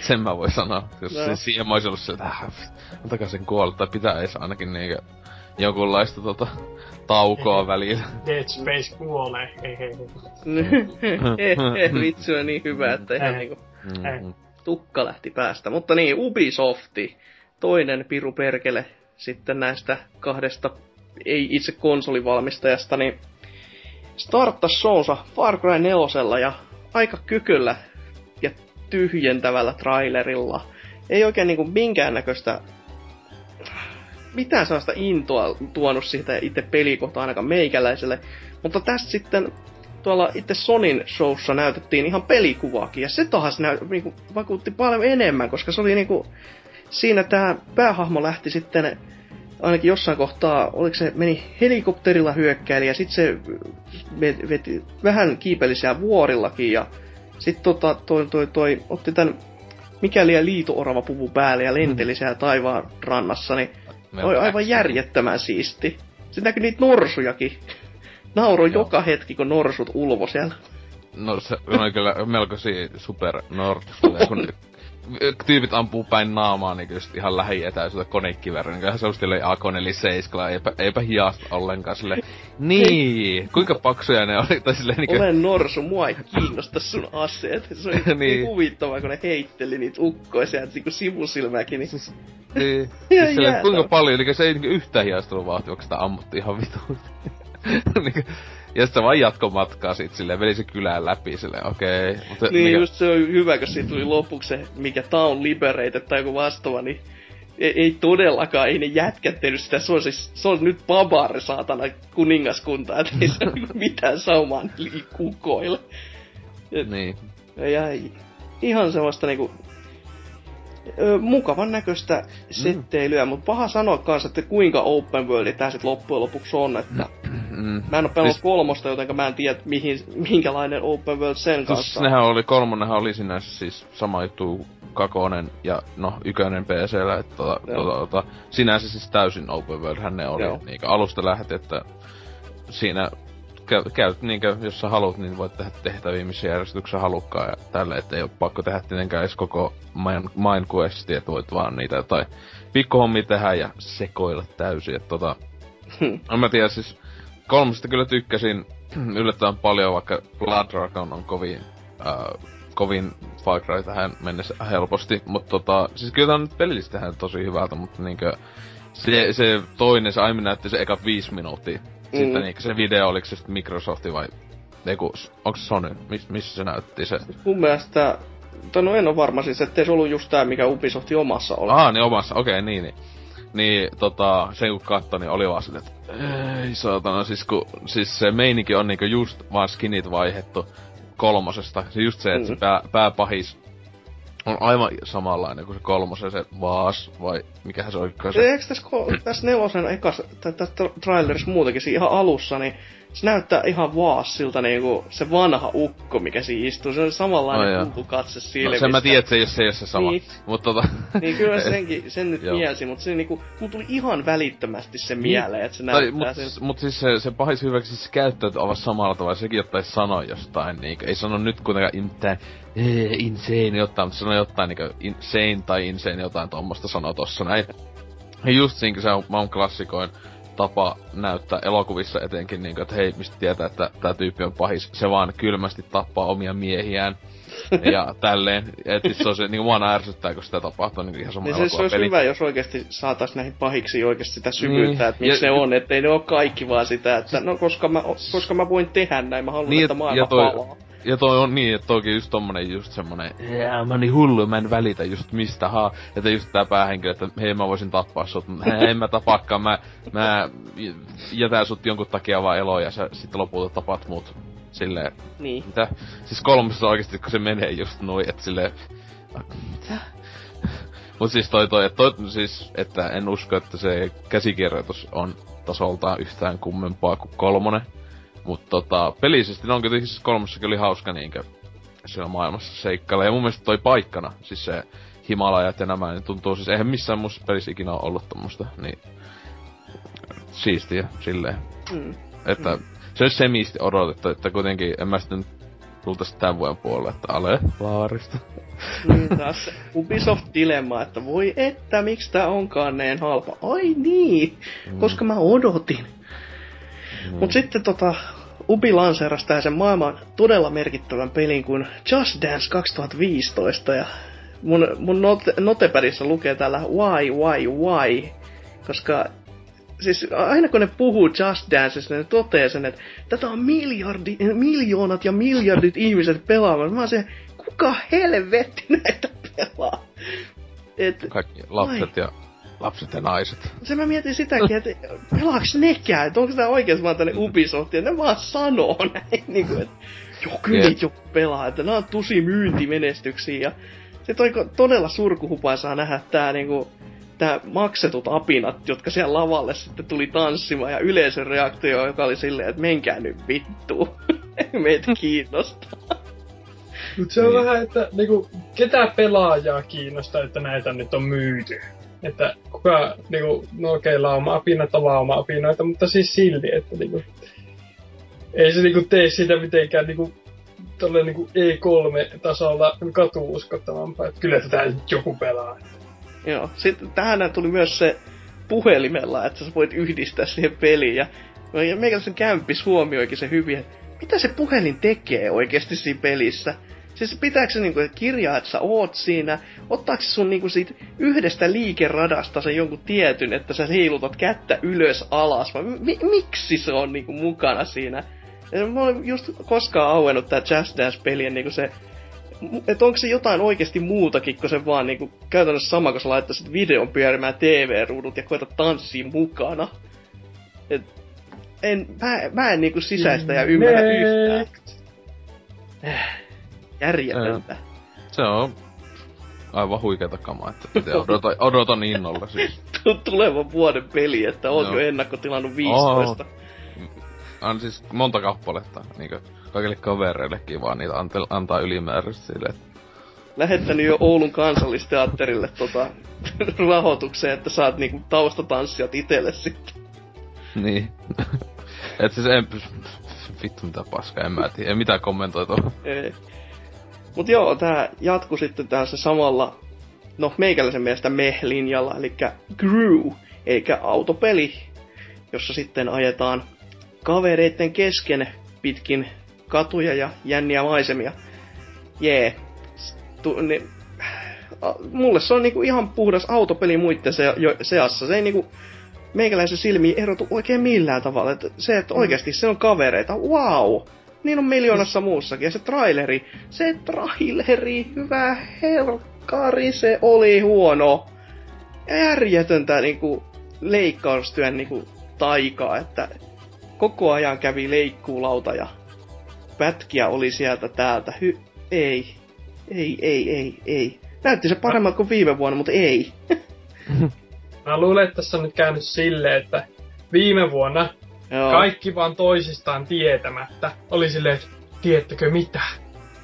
Speaker 3: sen mä voin sanoa. Jos
Speaker 1: No.
Speaker 3: se siihen mä ollut se, että äh, antakaa sen kuolla, tai pitää edes ainakin niinkö jonkunlaista tota, taukoa välillä.
Speaker 4: Dead Space kuolee. Hei hei hei.
Speaker 1: Vitsi on niin hyvä, että ihan niinku
Speaker 3: Mm-hmm.
Speaker 1: tukka lähti päästä. Mutta niin, Ubisofti, toinen piru perkele sitten näistä kahdesta ei itse konsolivalmistajasta, niin starttas showsa Far Cry 4 ja aika kykyllä ja tyhjentävällä trailerilla. Ei oikein niinku minkäännäköistä mitään sellaista intoa tuonut siitä itse pelikohtaan ainakaan meikäläiselle. Mutta tässä sitten tuolla itse Sonin showssa näytettiin ihan pelikuvaakin, ja se taas näy, niinku, vakuutti paljon enemmän, koska se oli niinku, siinä tämä päähahmo lähti sitten ainakin jossain kohtaa, oliko se, meni helikopterilla hyökkäili ja sitten se veti vähän kiipelisiä vuorillakin ja sitten tota, toi, toi, toi, otti tän mikäli ja liito-orava puvu päälle ja lenteli siellä taivaan rannassa, niin oli aivan järjettömän siisti. Sitten näkyi niitä norsujakin. Nauro joka hetki, kun norsut ulvo siellä.
Speaker 3: No se on kyllä melkoisia super norsuja, kun tyypit ampuu päin naamaa niin kyllä ihan lähietäisyyttä konekiverran, niin kyllähän se on silleen AK-47, eipä, eipä hiasta ollenkaan sille. Niin, kuinka paksuja ne oli, tai silleen
Speaker 1: niin Olen norsu, mua ei kiinnosta sun aseet. Se oli niin. niin huvittavaa, kun ne heitteli niitä ukkoja sieltä niinku sivusilmäkin. Niin,
Speaker 3: niin. siis silleen, kuinka paljon, eli se ei niinku yhtään hiastunut vauhtia, sitä ammuttiin ihan vituun. Niinku, ja sitten se vaan jatko matkaa sit silleen, veli se kylään läpi silleen, okei. Okay.
Speaker 1: Mutta niin mikä... just se on hyvä, kun siitä tuli lopuksi se, mikä Town Liberated tai joku vastaava, niin ei, ei todellakaan, ei ne jätkät tehnyt sitä, se on, siis, se on nyt babar saatana kuningaskunta, että ei se ole mitään saumaan kukoille.
Speaker 3: Et, niin.
Speaker 1: Ja ihan semmoista niinku ö, mukavan näköistä setteilyä, mm. mutta paha sanoa kanssa, että kuinka open world tämä sitten loppujen lopuksi on, että mm. mä en ole pelannut siis... kolmosta, joten mä en tiedä, mihin, minkälainen open world sen siis kanssa
Speaker 3: nehän oli, kolmonenhan oli sinänsä siis sama juttu kakonen ja no ykönen PCllä, että tota, tota, tota, sinänsä siis täysin open world hän ne oli, niin alusta lähti, että siinä käyt niinkö, jos sä haluat, niin voit tehdä tehtäviä missä järjestyksessä halukkaan ja tälle, että ei ole pakko tehdä tietenkään edes koko main questia, että voit vaan niitä jotain pikkuhommia tehdä ja sekoilla täysin, että tota... Hmm. En mä tiedä, siis kolmesta kyllä tykkäsin yllättävän paljon, vaikka Blood Dragon on kovin, äh, kovin Far Cry tähän mennessä helposti, mutta tota, siis kyllä tää on nyt pelillisesti tosi hyvältä, mutta niinkö, se, se toinen, se aiemmin näytti se eka viisi minuuttia sitten mm. niinku se video, oliko se sitten Microsofti vai... Eiku, onko se Sony? Mis, missä se näytti se?
Speaker 1: Mun mielestä... Tai no en ole varma siis, ettei se ollut just tää, mikä Ubisofti omassa oli.
Speaker 3: Ah, niin omassa, okei, okay, niin, niin. Niin, tota, sen kun katso, niin oli vaan silleen, että ei saatana, siis kun, siis se meininki on niinku just vaan skinit vaihettu kolmosesta. Se just se, että mm. se pää, pääpahis on aivan samanlainen kuin se kolmosen, se Vaas, vai mikähän se oikein se?
Speaker 1: Eikö tässä, tässä nelosen ekas, tässä trailerissa muutenkin, siinä ihan alussa, niin se näyttää ihan vaassilta niinku se vanha ukko, mikä siinä istuu. Se on samanlainen no, katse silmistä.
Speaker 3: No sen mä tiedän, että se ei, se ei ole se sama. Niin. Mut tota...
Speaker 1: niin kyllä senkin, sen nyt mielsi, mutta se niinku, mulla tuli ihan välittömästi se niin. mieleen, että se näyttää tai,
Speaker 3: mut,
Speaker 1: sen.
Speaker 3: Mut siis se, se pahis hyväksi siis käyttäyt ovat samalla tavalla, sekin ottaisi sanoa jostain, niinku, ei sano nyt kuitenkaan mitään insane jotain, mutta sano jotain niinku insane tai insane jotain tuommoista sanoa tossa näin. Ja just siinä, se on, mä oon klassikoin tapa näyttää elokuvissa etenkin, niin kuin, että hei, mistä tietää, että tämä tyyppi on pahis. Se vaan kylmästi tappaa omia miehiään. ja tälleen. Että se on se, niin mua ärsyttää, kun sitä tapahtuu niin ihan sama
Speaker 1: niin se olisi hyvä, jos oikeasti saatais näihin pahiksi oikeasti sitä syvyyttä, niin. että miksi ja, ne on, ettei ne ole kaikki vaan sitä, että no koska mä, koska mä voin tehdä näin, mä haluan, niin, että maailma ja toi, palaa.
Speaker 3: Ja toi on niin, että toki just tommonen just semmonen, jää, mä niin hullu, mä en välitä just mistä haa. Että just tää päähenkilö, että hei mä voisin tappaa sut, mutta en mä tapaakaan, mä, mä jätän sut jonkun takia vaan eloon ja sä sit lopulta tapat mut. Silleen,
Speaker 1: niin.
Speaker 3: mitä? Siis kolmessa oikeesti, kun se menee just noin, että silleen, mitä? Mut siis toi toi, että toi, siis, että en usko, että se käsikirjoitus on tasoltaan yhtään kummempaa kuin kolmonen. Mut tota, pelisesti ne on kyllä siis kolmossakin oli hauska niinkö siellä maailmassa seikkailla. Ja mun mielestä toi paikkana, siis se Himalajat ja nämä, niin tuntuu siis, eihän missään muussa pelissä ikinä ole ollut tommoista, niin siistiä silleen. Mm. Että mm. se olisi semisti odotettu, että kuitenkin en mä sitten tultais tämän vuoden puolelle, että ale laarista.
Speaker 1: Niin taas Ubisoft dilemma, että voi että, miksi tää onkaan näin halpa. Ai niin, mm. koska mä odotin. Mm. Mut sitten tota, Ubi lanseerasi sen maailman todella merkittävän pelin kuin Just Dance 2015 ja mun, mun note, notepädissä lukee täällä why, why, why, koska siis aina kun ne puhuu Just Danceista, ne toteaa sen, että tätä on miljardi, miljoonat ja miljardit ihmiset pelaamaan. Mä oon se, kuka helvetti näitä pelaa?
Speaker 3: Et, Kaikki lapset ai. ja lapset ja naiset.
Speaker 1: Se mä mietin sitäkin, että pelaaks nekään, että onko tämä oikeasti vaan tänne Ubisoft, ja ne vaan sanoo näin, niin kuin, että joo, kyllä niitä joku pelaa, että nämä on tosi myyntimenestyksiä, ja se toi todella surkuhupaisaa nähdä tää niinku, tää maksetut apinat, jotka siellä lavalle sitten tuli tanssimaan, ja yleisön reaktio, joka oli silleen, että menkää nyt vittuun, ei meitä kiinnostaa.
Speaker 4: Mutta se on
Speaker 3: Niin.
Speaker 4: vähän, että niinku, ketä pelaajaa kiinnostaa, että näitä nyt on myyty. Että kuka, niinku, no okei, lauma-apinat on lauma-apinoita, mutta siis silti, että niinku, ei se niinku tee sitä mitenkään niinku, tolle niinku E3-tasolla katuuskottavampaa. Että kyllä tätä nyt joku pelaa.
Speaker 1: Joo, sitten tähän tuli myös se puhelimella, että sä voit yhdistää siihen peliin, ja ja meikäläisen kämppis huomioikin se hyvin, että mitä se puhelin tekee oikeasti siinä pelissä. Siis pitääkö se niinku kirjaa, että sä oot siinä, ottaako se sun niinku siitä yhdestä liikeradasta sen jonkun tietyn, että sä heilutat kättä ylös alas, vai mi- miksi se on niinku mukana siinä? Ja mä oon just koskaan auennut tää Just Dance-pelien niinku se että onko se jotain oikeasti muutakin kuin se vaan niinku käytännössä sama, kun sä laittaisit videon pyörimään TV-ruudut ja koetat tanssia mukana. Et, en, mä, mä en niinku sisäistä ja ymmärrä yhtään. Järjetöntä.
Speaker 3: Se on aivan huikeeta kamaa, että pitää odotan, odotan innolla siis.
Speaker 1: Tulevan vuoden peli, että oot jo ennakkotilannut 15.
Speaker 3: On siis monta kappaletta, niinkö kaikille kavereillekin vaan niitä antaa ylimääräisesti silleen, että
Speaker 1: Lähettänyt jo Oulun kansallisteatterille tota, rahoitukseen, että saat niinku taustatanssijat itelle sitten.
Speaker 3: niin. Et siis en, vittu mitä paskaa, en mä tiedä, en mitään kommentoi tuohon.
Speaker 1: Ei. Mut joo, tää jatku sitten tässä samalla, no meikäläisen mielestä meh-linjalla, eli Grew, eikä autopeli, jossa sitten ajetaan kavereitten kesken pitkin katuja ja jänniä maisemia. Jee. Tu, ni, a- mulle se on niinku ihan puhdas autopeli muiden se, jo, seassa. Se ei niinku meikäläisen silmiin erotu oikein millään tavalla. Et se, että oikeasti se on kavereita, wow! Niin on miljoonassa muussakin. Ja se traileri, se traileri, hyvä helkkari, se oli huono. Järjetöntä niinku leikkaustyön niinku taikaa, että koko ajan kävi leikkuulauta ja pätkiä oli sieltä täältä. Hy- ei, ei, ei, ei, ei. Näytti se paremmalta kuin viime vuonna, mutta ei.
Speaker 4: Mä luulen, että tässä on nyt käynyt silleen, että viime vuonna
Speaker 1: Joo.
Speaker 4: kaikki vaan toisistaan tietämättä oli silleen, että tiedättekö mitä?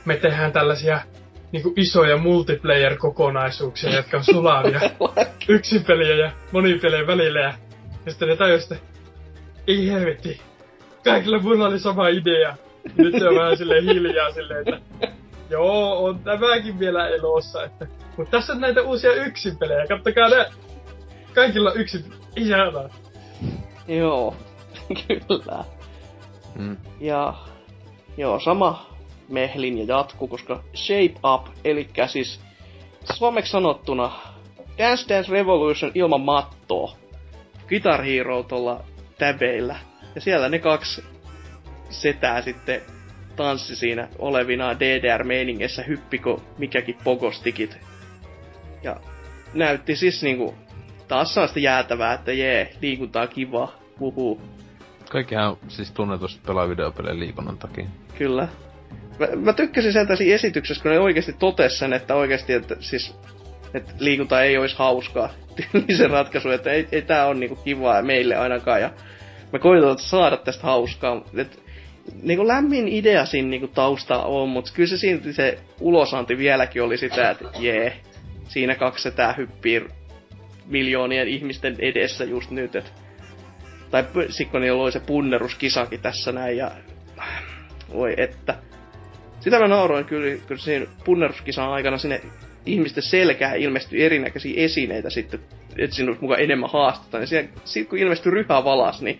Speaker 4: Me tehdään tällaisia niinku isoja multiplayer-kokonaisuuksia, jotka on sulavia yksin peliä ja monipelien välillä. Ja, ja sitten ne tajusivat, ei helvetti, kaikilla muilla oli sama idea. Nyt se on vähän silleen hiljaa silleen, että joo, on tämäkin vielä elossa. Että, mutta tässä on näitä uusia yksinpelejä, kattokaa ne. Kaikilla yksin, ihanaa.
Speaker 1: Joo, kyllä.
Speaker 3: Mm.
Speaker 1: Ja joo, sama mehlin ja jatku, koska Shape Up, eli siis suomeksi sanottuna Dance Dance Revolution ilman mattoa. Guitar Hero tuolla täbeillä. Ja siellä ne kaksi setää sitten tanssi siinä olevina DDR-meiningeissä hyppiko mikäkin pogostikit. Ja näytti siis niinku taas sellaista jäätävää, että jee, liikuntaa kiva, huhuu.
Speaker 3: Kaikkihan siis tunnetusti pelaa videopelejä liikunnan takia.
Speaker 1: Kyllä. Mä, mä tykkäsin sen tässä esityksessä, kun ne oikeasti totesi sen, että oikeasti, että siis että liikunta ei olisi hauskaa. se ratkaisu, että ei, ei tää on niinku kivaa meille ainakaan. Ja me koitetaan saada tästä hauskaa. Et, niinku lämmin idea siinä niinku taustalla on, mutta kyllä se silti se ulosanti vieläkin oli sitä, että jee, siinä kaksi setää hyppii miljoonien ihmisten edessä just nyt. Et, tai sitten niillä oli se punneruskisakin tässä näin ja voi että. Sitä mä nauroin kyllä, kyllä siinä punneruskisan aikana sinne ihmisten selkään ilmestyi erinäköisiä esineitä sitten, että siinä olisi mukaan enemmän haastetta. Niin siinä, sit kun ilmestyi ryhä valas, niin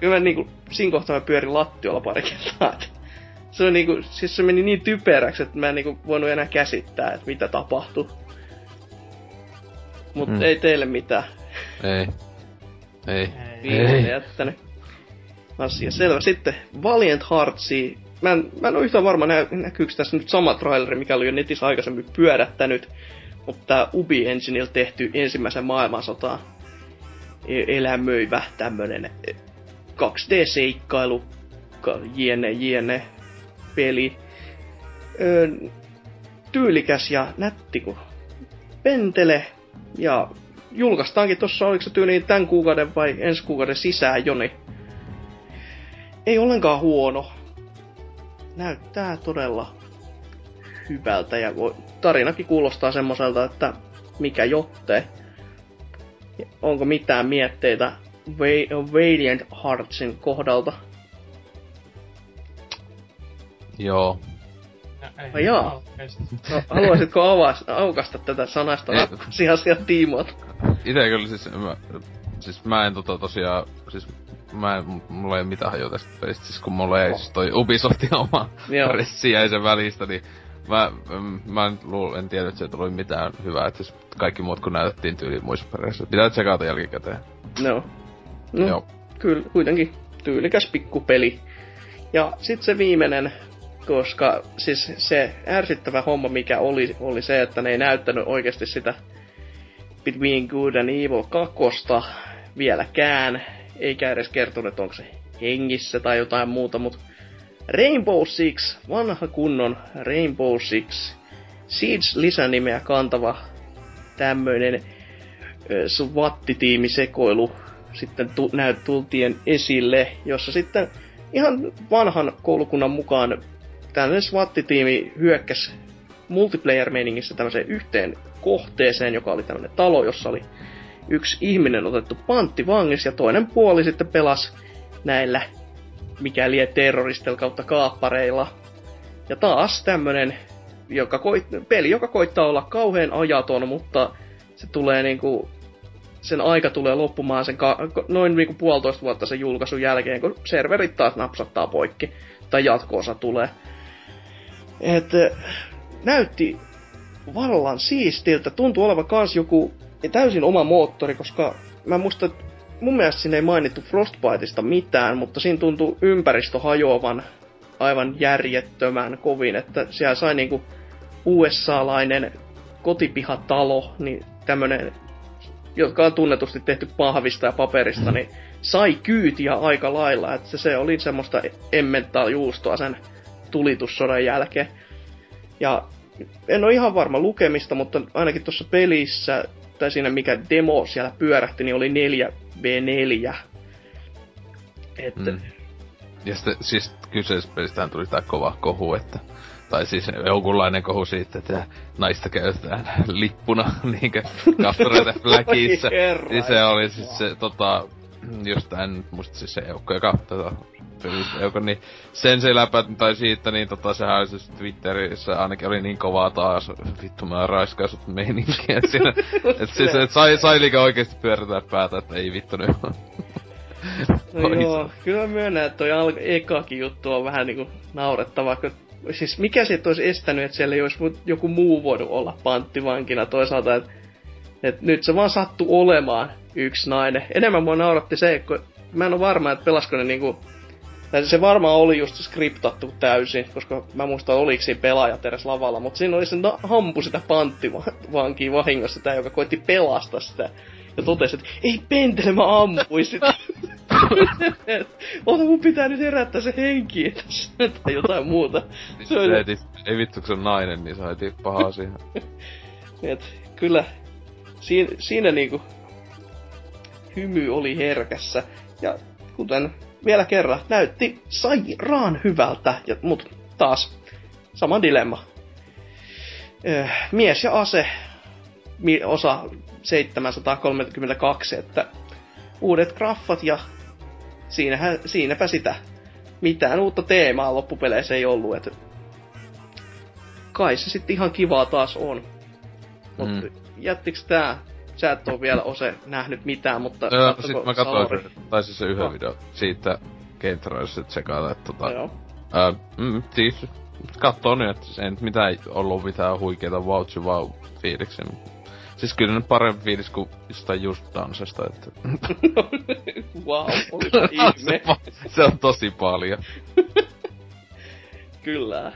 Speaker 1: kyllä mä niinku, siinä kohtaa mä pyörin lattiolla pari kertaa. Se, on niinku, siis se meni niin typeräksi, että mä en niinku voinut enää käsittää, että mitä tapahtui. Mutta
Speaker 3: Mm.
Speaker 1: ei teille mitään.
Speaker 3: Ei. Ei. Ei.
Speaker 1: jättänyt. Asia selvä. Sitten Valiant Heartsia. Mä en, mä en ole yhtään varma, nä, näkyykö tässä nyt sama traileri, mikä oli jo netissä aikaisemmin pyörättänyt. mutta tää Ubi Engineillä tehty ensimmäisen maailmansotaan e- elämöivä tämmönen 2D-seikkailu, ka- jene jene peli. Öö, tyylikäs ja nätti kuin pentele. Ja julkaistaankin tuossa, oliko se tyyliin tämän kuukauden vai ensi kuukauden sisään jo, niin ei ollenkaan huono. Näyttää todella hyvältä ja tarinakin kuulostaa semmoiselta, että mikä jotte. Onko mitään mietteitä Va- Valiant Heartsin kohdalta?
Speaker 3: Joo.
Speaker 1: Ai jaa.
Speaker 4: oikeesti.
Speaker 1: No, haluaisitko avaa, aukasta tätä sanasta asian tiimoilta?
Speaker 3: Ite kyllä siis, mä, siis mä en tota tosiaan, siis mä en, mulla ei ole mitään hajua tästä pelistä, siis kun mulla ei siis toi Ubisoftin oma
Speaker 1: Joo.
Speaker 3: pressi jäi sen välistä, niin mä, mm, mä en, luul, en tiedä, että se tuli mitään hyvää, että siis kaikki muut kun näytettiin tyyliin muissa pereissä. Pitää tsekata jälkikäteen.
Speaker 1: No. no
Speaker 3: Joo.
Speaker 1: kyllä, kuitenkin tyylikäs pikkupeli. Ja sitten se viimeinen, koska siis se ärsyttävä homma, mikä oli, oli se, että ne ei näyttänyt oikeasti sitä Between Good and Evil 2 vieläkään, eikä edes kertonut, että onko se hengissä tai jotain muuta, mutta Rainbow Six, vanha kunnon Rainbow Six, Siege-lisänimeä kantava tämmöinen SWAT-tiimisekoilu sitten tu- näyt tultien esille, jossa sitten ihan vanhan koulukunnan mukaan tällainen SWAT-tiimi hyökkäsi multiplayer-meiningissä tämmöiseen yhteen kohteeseen, joka oli tämmöinen talo, jossa oli yksi ihminen otettu panttivangis ja toinen puoli sitten pelasi näillä mikäli terroristeilla kautta kaappareilla. Ja taas tämmönen joka koit, peli, joka koittaa olla kauhean ajaton, mutta se tulee niinku, sen aika tulee loppumaan sen ka- noin niinku puolitoista vuotta sen julkaisun jälkeen, kun serverit taas napsattaa poikki, tai jatkoosa tulee. Et eh, näytti vallan siistiltä, tuntuu olevan kans joku täysin oma moottori, koska mä muistan, että mun mielestä siinä ei mainittu Frostbiteista mitään, mutta siinä tuntuu ympäristö hajoavan aivan järjettömän kovin, että siellä sai niinku USA-lainen kotipihatalo, niin tämmönen, jotka on tunnetusti tehty pahvista ja paperista, niin sai kyytiä aika lailla, että se, se oli semmoista emmentaa juustoa sen tulitussodan jälkeen. Ja en ole ihan varma lukemista, mutta ainakin tuossa pelissä, tai siinä mikä demo siellä pyörähti, niin oli 4v4. Että,
Speaker 3: Mm. Ja sitten siis kyseisessä pelistähän tuli tää kova kohu, että tai siis jonkunlainen kohu siitä, että naista käytetään lippuna niinkö kastureita fläkissä. Niin se oli siis se tota, just en muista siis se eukko, joka tota, pelistä eukko, niin sen se läpä, tai siitä, niin tota, sehän siis Twitterissä ainakin oli niin kovaa taas, vittu mä raiskaisut meininkiä siinä. et siis, et sai, sai liikaa oikeesti pyörätää päätä, että ei vittu nyt.
Speaker 1: No joo, kyllä myönnän, että toi alka, ekakin juttu on vähän niinku naurettava, kun siis mikä se olisi estänyt, että siellä ei olisi joku muu voinut olla panttivankina toisaalta, että et nyt se vaan sattu olemaan yksi nainen. Enemmän mua nauratti se, kun mä en ole varma, että pelasko ne niinku... Tai se varmaan oli just skriptattu täysin, koska mä muistan, oliko siinä pelaajat edes lavalla, mutta siinä oli se na- hampu sitä panttivankia vahingossa, sitä, joka koitti pelastaa sitä. Ja totesi, että ei pentele, mä ammuin sitä. Ota mun pitää nyt herättää se henki tai jotain muuta. Se oli,
Speaker 3: heti, ei vittu kun se on nainen, niin se heti paha siihen.
Speaker 1: et, kyllä, siinä, siinä niinku hymy oli herkässä. Ja kuten vielä kerran, näytti sairaan hyvältä, ja, mut taas sama dilemma. Öö, mies ja ase, osa 732, että uudet graffat ja siinähän, siinäpä sitä. Mitään uutta teemaa loppupeleissä ei ollut, että kai se sitten ihan kivaa taas on. Mut
Speaker 3: Mm.
Speaker 1: jättiks tää? Sä et oo vielä ose nähnyt mitään, mutta katsoko
Speaker 3: sit mä katsoin, sen- tai siis se yhden
Speaker 1: No.
Speaker 3: video siitä Game Trailsista tsekata, että tota,
Speaker 1: Joo.
Speaker 3: Öö, mm, siis kattoo nyt, että ei nyt mitään ollut mitään huikeita vouchy wow fiiliksi. Siis kyllä nyt parempi fiilis kuin jostain Just Dancesta, että...
Speaker 1: wow, olipa ihme.
Speaker 3: se, se on tosi paljon.
Speaker 1: Kyllä.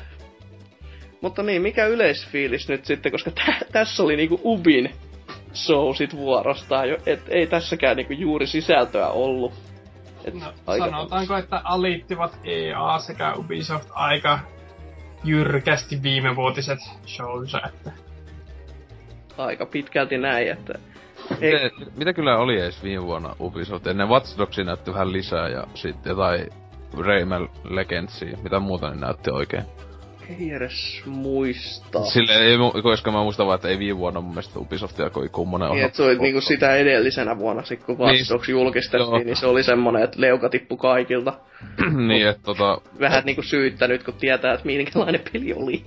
Speaker 1: Mutta niin, mikä yleisfiilis nyt sitten, koska tä- tässä oli niinku Ubin show sit vuorostaan jo, et ei tässäkään niinku juuri sisältöä ollut.
Speaker 4: Et no, sanotaanko, että aliittivat EA sekä Ubisoft aika jyrkästi viimevuotiset shownsa, että...
Speaker 1: Aika pitkälti näin, että...
Speaker 3: Ei... Mitä, mitä kyllä oli edes viime vuonna Ubisoft? Ennen Watch Dogsia näytti vähän lisää ja sitten jotain Rayman Legendsia. Mitä muuta ne näytti oikein?
Speaker 1: Ei edes muista.
Speaker 3: Sille ei, koska mä muistan vaan, että ei viime vuonna mun mielestä Ubisoftia kovin kummonen
Speaker 1: niin, että se oli niinku sitä edellisenä vuonna, sit kun Watch Dogs niin, julkistettiin, joo. niin se oli semmonen, että leuka tippu kaikilta.
Speaker 3: niin, että tota...
Speaker 1: Vähän et... niinku syyttänyt, kun tietää, että minkälainen peli oli.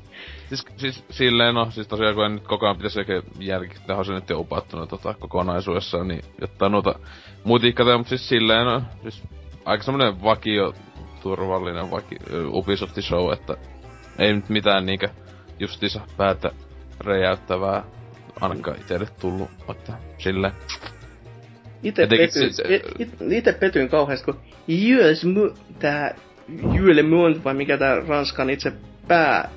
Speaker 3: Siis, siis silleen no, siis tosiaan kun en nyt koko ajan pitäisi oikein jälkittää, se nyt jo upattunut tota kokonaisuudessaan, niin jotta noita mutikkata, mutta siis silleen no, siis aika semmonen vakio, turvallinen vaki, Ubisoft show, että ei nyt mitään niinkö justiinsa päätä räjäyttävää ainakaan itelle tullut, että silleen.
Speaker 1: Ite, petyin, se, it, ite petyin kauheasti, kun Jös, tää Jyle Mund, vai mikä tää Ranskan itse pää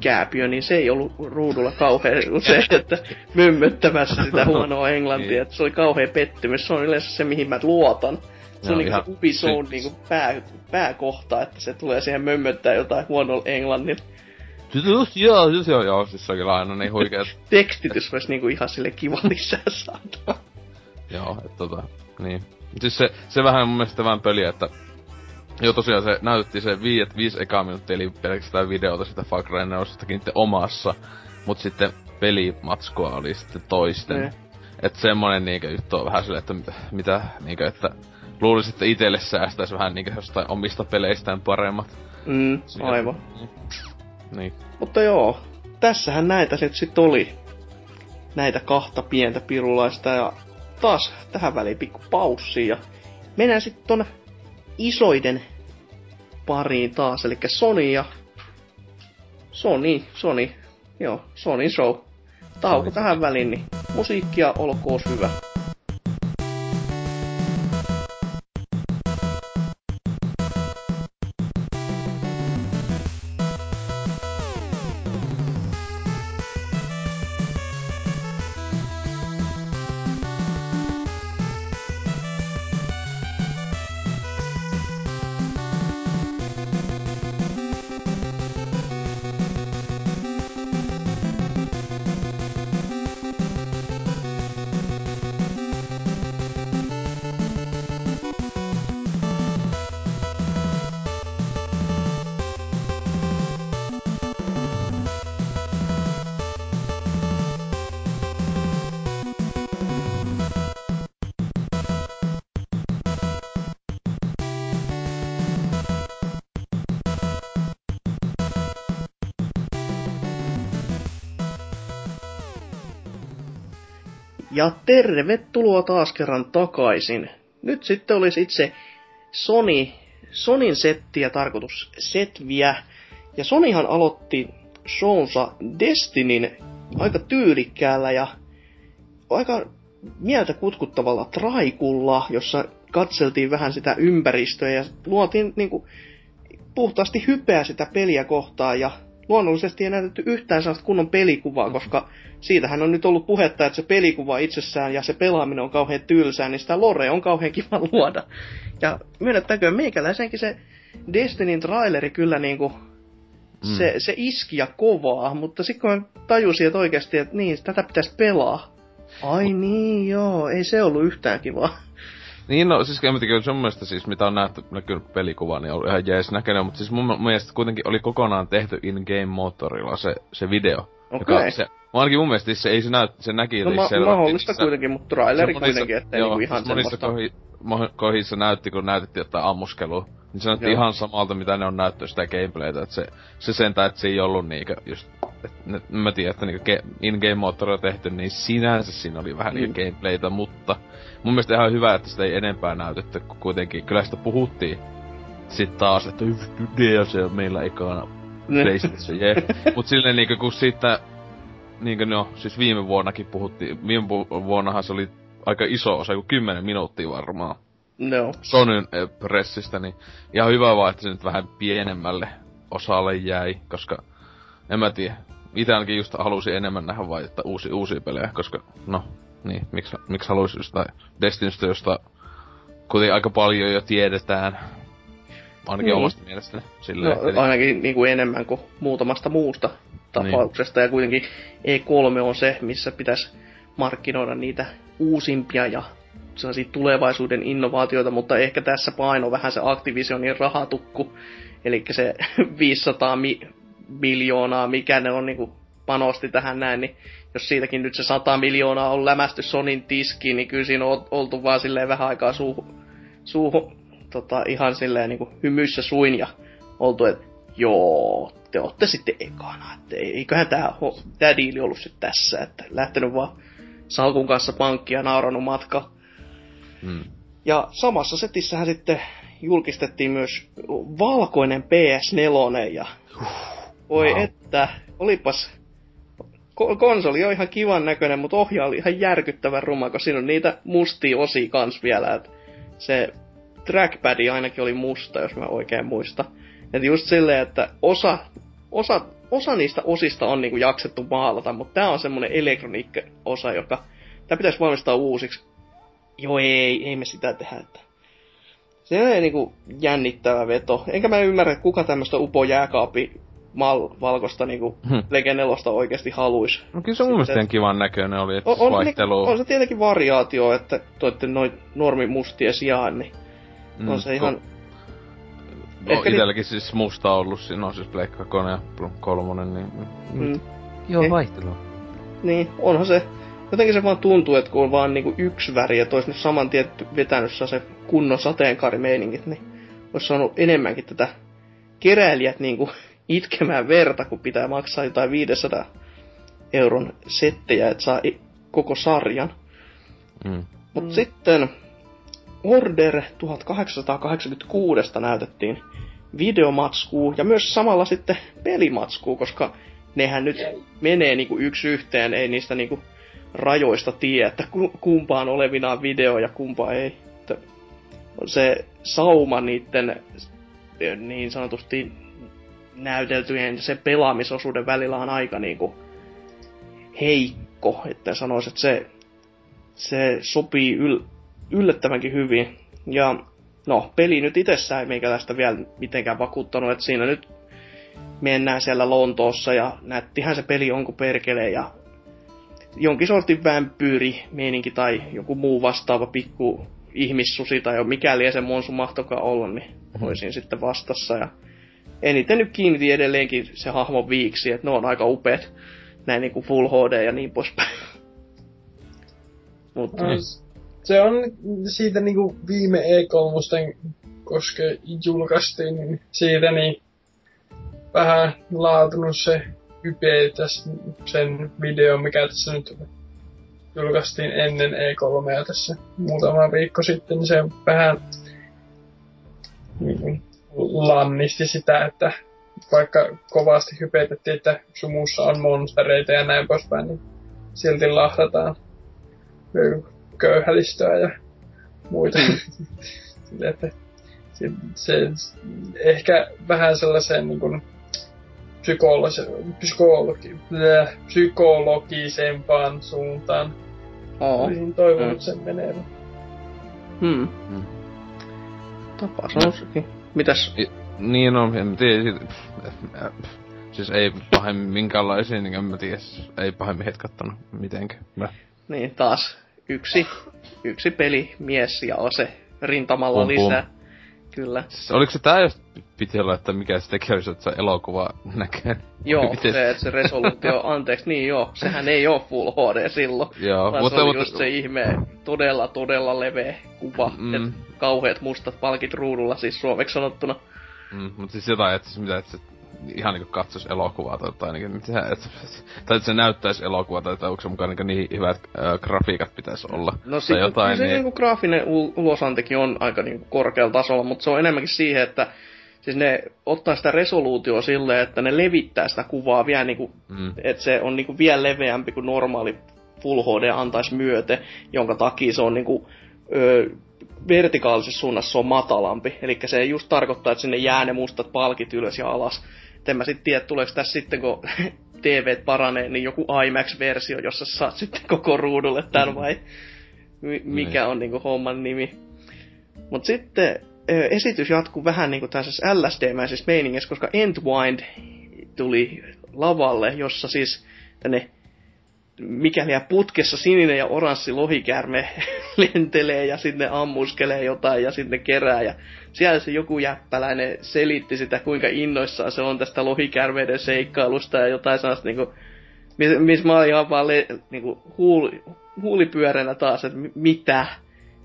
Speaker 1: kääpiö, niin se ei ollut ruudulla kauhean se, että mömmöttämässä sitä huonoa englantia, niin. että se oli kauhean pettymys. Se on yleensä se, mihin mä luotan. Se on niinku Ubisoft niinku pää, pääkohta, että se tulee siihen mömmöttää jotain huonolla englannilla.
Speaker 3: Just joo, just joo, joo, siis se on kyllä aina niin huikeet.
Speaker 1: Tekstitys olisi niinku ihan sille kiva lisää saada.
Speaker 3: joo, että tota, niin. Siis se, se vähän mun mielestä vähän pöliä, että Joo, tosiaan se näytti se viiet, viisi ekaa minuuttia, eli pelkästään videota sitä Far Cry 4 omassa, mut sitten pelimatskua oli sitten toisten. Mm. Et semmonen niinkö juttu on vähän silleen, että mitä, mitä niinkö, että luulisin, että itelle säästäisi vähän niinkö jostain omista peleistään paremmat.
Speaker 1: Mm, aivan.
Speaker 3: Niin. niin.
Speaker 1: Mutta joo, tässähän näitä nyt sit oli. Näitä kahta pientä pirulaista ja taas tähän väliin pikku paussi ja mennään sitten tonne isoiden pariin taas, eli Sony ja Sony, Sony, joo, Sony Show. Tauko tähän väliin, niin musiikkia olkoon hyvä. Ja tervetuloa taas kerran takaisin. Nyt sitten olisi itse Sony, Sonin settiä tarkoitus setviä. Ja Sonyhan aloitti shownsa Destinin aika tyylikkäällä ja aika mieltä kutkuttavalla traikulla, jossa katseltiin vähän sitä ympäristöä ja luotiin niinku puhtaasti hypeä sitä peliä kohtaan ja luonnollisesti ei näytetty yhtään sellaista kunnon pelikuvaa, koska siitähän on nyt ollut puhetta, että se pelikuva itsessään ja se pelaaminen on kauhean tylsää, niin sitä lore on kauhean kiva luoda. Ja myönnettäkö meikäläisenkin se Destinin traileri kyllä niinku, mm. se, se iski ja kovaa, mutta sitten kun mä tajusin, että oikeasti, että niin, tätä pitäisi pelaa. Ai niin, joo, ei se ollut yhtään kivaa.
Speaker 3: Niin, no siis en tiedä, sun mielestä siis mitä on nähty, näkynyt pelikuva, niin on ihan jees näköinen, mutta siis mun mielestä kuitenkin oli kokonaan tehty in-game motorilla se, se video.
Speaker 1: Okei. Okay.
Speaker 3: Se, ainakin mun mielestä se ei se, näy, se näki
Speaker 1: no, ma- mahdollista se, kuitenkin, mutta traileri kuitenkin, ettei joo, niinku ihan siis
Speaker 3: monissa kohi, kohdissa näytti, kun näytettiin jotain ammuskelua. Niin se näytti ihan samalta, mitä ne on näytty sitä gameplaytä, että se, se sentään, että se ei ollut niinkö just, et, mä tiedän, että niinku in-game moottori on tehty, niin sinänsä siinä oli vähän mm. niinku gameplaytä, mutta mun mielestä ihan hyvä, että sitä ei enempää näytetty, kun kuitenkin kyllä sitä puhuttiin sit taas, että se on meillä ekana PlayStation, jee. Mut silleen niinku kun siitä niinkö no, siis viime vuonnakin puhuttiin, viime vuonnahan se oli aika iso osa, kuin 10 minuuttia varmaan.
Speaker 1: No.
Speaker 3: Sonyn eh, pressistä, niin ihan hyvä vaan, että se nyt vähän pienemmälle osalle jäi, koska en mä tiedä. Itse ainakin just halusin enemmän nähdä vai että uusi, uusia pelejä, koska no, niin, miksi, miksi haluaisi jostain Destinystä, josta kuten aika paljon jo tiedetään. Ainakin
Speaker 1: Niin.
Speaker 3: omasta mielestäni. Silleen,
Speaker 1: No, ainakin niin kuin enemmän kuin muutamasta muusta tapauksesta. Ja kuitenkin E3 on se, missä pitäisi markkinoida niitä uusimpia ja sellaisia tulevaisuuden innovaatioita, mutta ehkä tässä paino vähän se Activisionin rahatukku. Eli se 500 mi- miljoonaa, mikä ne on niin kuin panosti tähän näin, niin jos siitäkin nyt se 100 miljoonaa on lämästy Sonin tiskiin, niin kyllä siinä on oltu vaan silleen vähän aikaa suuhun, suuhun tota, ihan silleen niin kuin hymyssä suin ja oltu, että joo, te olette sitten ekana, että eiköhän tämä tää diili ollut sitten tässä, että lähtenyt vaan salkun kanssa pankkia nauranut matka.
Speaker 3: Mm.
Speaker 1: Ja samassa setissähän sitten julkistettiin myös valkoinen PS4 ja voi
Speaker 3: Wow.
Speaker 1: että, olipas ko- konsoli on ihan kivan näköinen, mutta ohja oli ihan järkyttävän ruma, kun siinä on niitä mustia osia kans vielä. Et se trackpad ainakin oli musta, jos mä oikein muista. Et just silleen, että osa, osa, osa niistä osista on niinku jaksettu maalata, mutta tää on semmonen elektroniikka-osa, joka... Tää pitäisi valmistaa uusiksi. Joo, ei, ei me sitä tehdä, että... Se on niinku jännittävä veto. Enkä mä ymmärrä, kuka tämmöstä upo jääkaapi mal, valkosta niinku
Speaker 3: Hmm.
Speaker 1: Legenelosta oikeasti haluis.
Speaker 3: No kyllä se mun mielestä
Speaker 1: Sitten-
Speaker 3: ihan kivan näköinen oli, että
Speaker 1: On, on,
Speaker 3: vaihtelu...
Speaker 1: on se tietenkin variaatio, että toitte noin normimustien sijaan, niin
Speaker 3: mm,
Speaker 1: on se ihan...
Speaker 3: no, itelläkin siis musta ollut, siinä on siis Pleikka 2 ja kolmonen, niin...
Speaker 1: Mm,
Speaker 5: Joo,
Speaker 1: Eh.
Speaker 5: vaihtelua.
Speaker 1: niin, onhan se... Jotenkin se vaan tuntuu, että kun on vaan niinku yksi väri, että olisi nyt saman tien vetänyt se kunnon sateenkaarimeiningit, niin olisi saanut enemmänkin tätä keräilijät niinku itkemään verta, kun pitää maksaa jotain 500 euron settejä, että saa koko sarjan.
Speaker 3: Mm.
Speaker 1: Mutta sitten Order 1886 näytettiin videomatskuu ja myös samalla sitten pelimatskuu, koska nehän nyt menee niinku yksi yhteen, ei niistä niinku rajoista tiedä, että ku- kumpaa on olevinaan video ja kumpaa ei. Että se sauma niiden niin sanotusti näyteltyjen se pelaamisosuuden välillä on aika niinku heikko, että sanoisin, että se, se sopii yl, yllättävänkin hyvin. Ja no, peli nyt itsessään ei meikäläistä vielä mitenkään vakuuttanut, että siinä nyt mennään siellä Lontoossa ja nättihän se peli on kuin perkele ja jonkin sortin vampyyri meininki tai joku muu vastaava pikku ihmissusi tai mikäli se monsu mahtokaa olla, niin olisin sitten vastassa. Ja eniten nyt kiinnitin edelleenkin se hahmon viiksi, että ne on aika upeat, näin niin kuin Full HD ja niin poispäin. Mutta
Speaker 4: No, se on siitä niinku viime E3, koska julkaistiin, niin siitä niin vähän laatunut se hype tässä sen video, mikä tässä nyt julkaistiin ennen E3 tässä muutama viikko sitten, niin se vähän niin lannisti sitä, että vaikka kovasti hypetettiin, että sumussa on monstereita ja näin poispäin, niin silti lahdataan köyhälistöä ja muita. Sille, että se, se, ehkä vähän sellaiseen niin kuin psykologis- psykologi, bleh, psykologisempaan suuntaan.
Speaker 1: oo.
Speaker 4: Olisin toivonut
Speaker 1: Mm.
Speaker 4: sen menevän.
Speaker 1: Hmm.
Speaker 3: Mm.
Speaker 1: Tapa sanoa sekin. Mitäs?
Speaker 3: Niin no, en mä tiedä, siis ei pahemmin minkäänlaisia, niin en mä tiedä, siis ei pahemmin hetkattanut mitenkään. Mä,
Speaker 1: Niin taas yksi, yksi peli, mies ja ase rintamalla
Speaker 3: Pum, pum.
Speaker 1: lisää. Kyllä.
Speaker 3: siis oliko se tää, jos piti olla, että mikä se tekee, jos et se elokuva näkee?
Speaker 1: Joo,
Speaker 3: Miten-
Speaker 1: se, että se resoluutio, anteeksi, niin joo, sehän ei oo Full HD silloin.
Speaker 3: Joo,
Speaker 1: Vaan
Speaker 3: mutta,
Speaker 1: se oli
Speaker 3: mutta,
Speaker 1: just se ihme, todella, todella leveä kuva.
Speaker 3: Mm.
Speaker 1: Mm. Et kauheat mustat palkit ruudulla, siis suomeksi sanottuna.
Speaker 3: Mm, mutta siis jotain, että siis mitä, että ihan niinku katsois elokuvaa tai jotain, niinku, mitä, että, tai että se näyttäisi elokuvaa, tai että onko se mukaan niinku niin hyvät äh, grafiikat pitäisi olla.
Speaker 1: No sit,
Speaker 3: jotain,
Speaker 1: se
Speaker 3: niin,
Speaker 1: niinku graafinen ul- ulosantekin on aika niinku korkealla tasolla, mutta se on enemmänkin siihen, että siis ne ottaa sitä resoluutioa silleen, että ne levittää sitä kuvaa vielä niinku,
Speaker 3: mm,
Speaker 1: että se on niinku vielä leveämpi kuin normaali Full HD antaisi myöte, jonka takia se on niinku, ö, vertikaalisessa suunnassa se on matalampi. Eli se just tarkoittaa, että sinne jää ne mustat palkit ylös ja alas. En mä sit tiedä, tuleeko tässä sitten, kun TV paranee, niin joku IMAX-versio, jossa saat sitten koko ruudulle tämän vai mi- mikä
Speaker 3: Niin.
Speaker 1: on niinku homman nimi. Mut sitten esitys jatkuu vähän niinku tällaisessa LSD-mäisessä meiningissä, koska Entwined tuli lavalle, jossa siis tänne mikäli putkessa sininen ja oranssi lohikäärme lentelee ja sitten ammuskelee jotain ja sitten kerää. Ja siellä se joku jäppäläinen selitti sitä, kuinka innoissaan se on tästä lohikäärmeiden seikkailusta ja jotain sellaista niinku, missä mis mä olin ihan vaan le, niinku, huuli, huulipyöränä taas, että mi- mitä?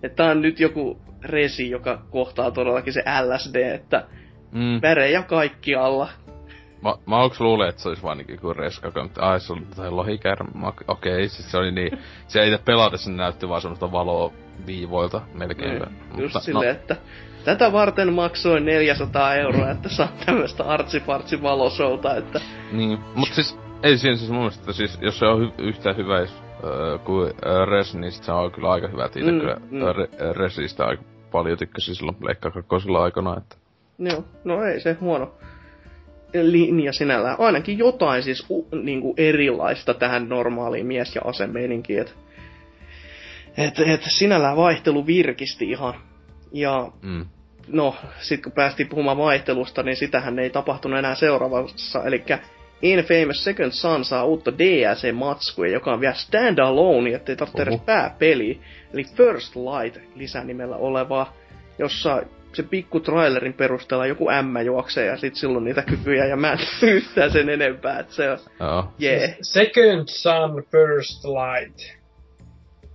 Speaker 1: Että tää on nyt joku resi, joka kohtaa todellakin se LSD, että
Speaker 3: Mm.
Speaker 1: värejä kaikkialla.
Speaker 3: Mä, mä aluksi luulin, että se olisi vaan niinku joku reska, mutta ai se oli tai lohikärmä. Okei, okay, siis se oli niin, se itse pelatessa näytti vaan semmoista valoa viivoilta melkein.
Speaker 1: Mm, just silleen, että tätä varten maksoin 400 euroa, että saa tämmöistä artsifartsi valoshowta, että
Speaker 3: Niin, mut siis ei siinä siis mun mielestä, siis jos se on hy- yhtä hyvä öö, kuin öö, Res, niin sit se on kyllä aika hyvä. Itse
Speaker 1: Mm,
Speaker 3: kyllä
Speaker 1: mm.
Speaker 3: mm. Re, Resistä aika paljon tykkäsin silloin Leikka kakkosella aikana, että
Speaker 1: joo, no ei se huono linja sinällään. Ainakin jotain siis u, niinku erilaista tähän normaaliin mies- ja asemeininkiin, että et, et sinällään vaihtelu virkisti ihan. Ja
Speaker 3: mm.
Speaker 1: no, sit kun päästiin puhumaan vaihtelusta, niin sitähän ei tapahtunut enää seuraavassa, eli Infamous Second Son saa uutta DLC-matskua, joka on vielä standalone, ettei tarvitse edes pääpeliä. Eli First Light lisänimellä olevaa, jossa se pikku trailerin perusteella joku ämmä juoksee ja sit silloin niitä kykyjä ja mä en yhtään sen enempää, että se on
Speaker 3: Joo.
Speaker 1: jee, yeah,
Speaker 4: Second Sun First Light.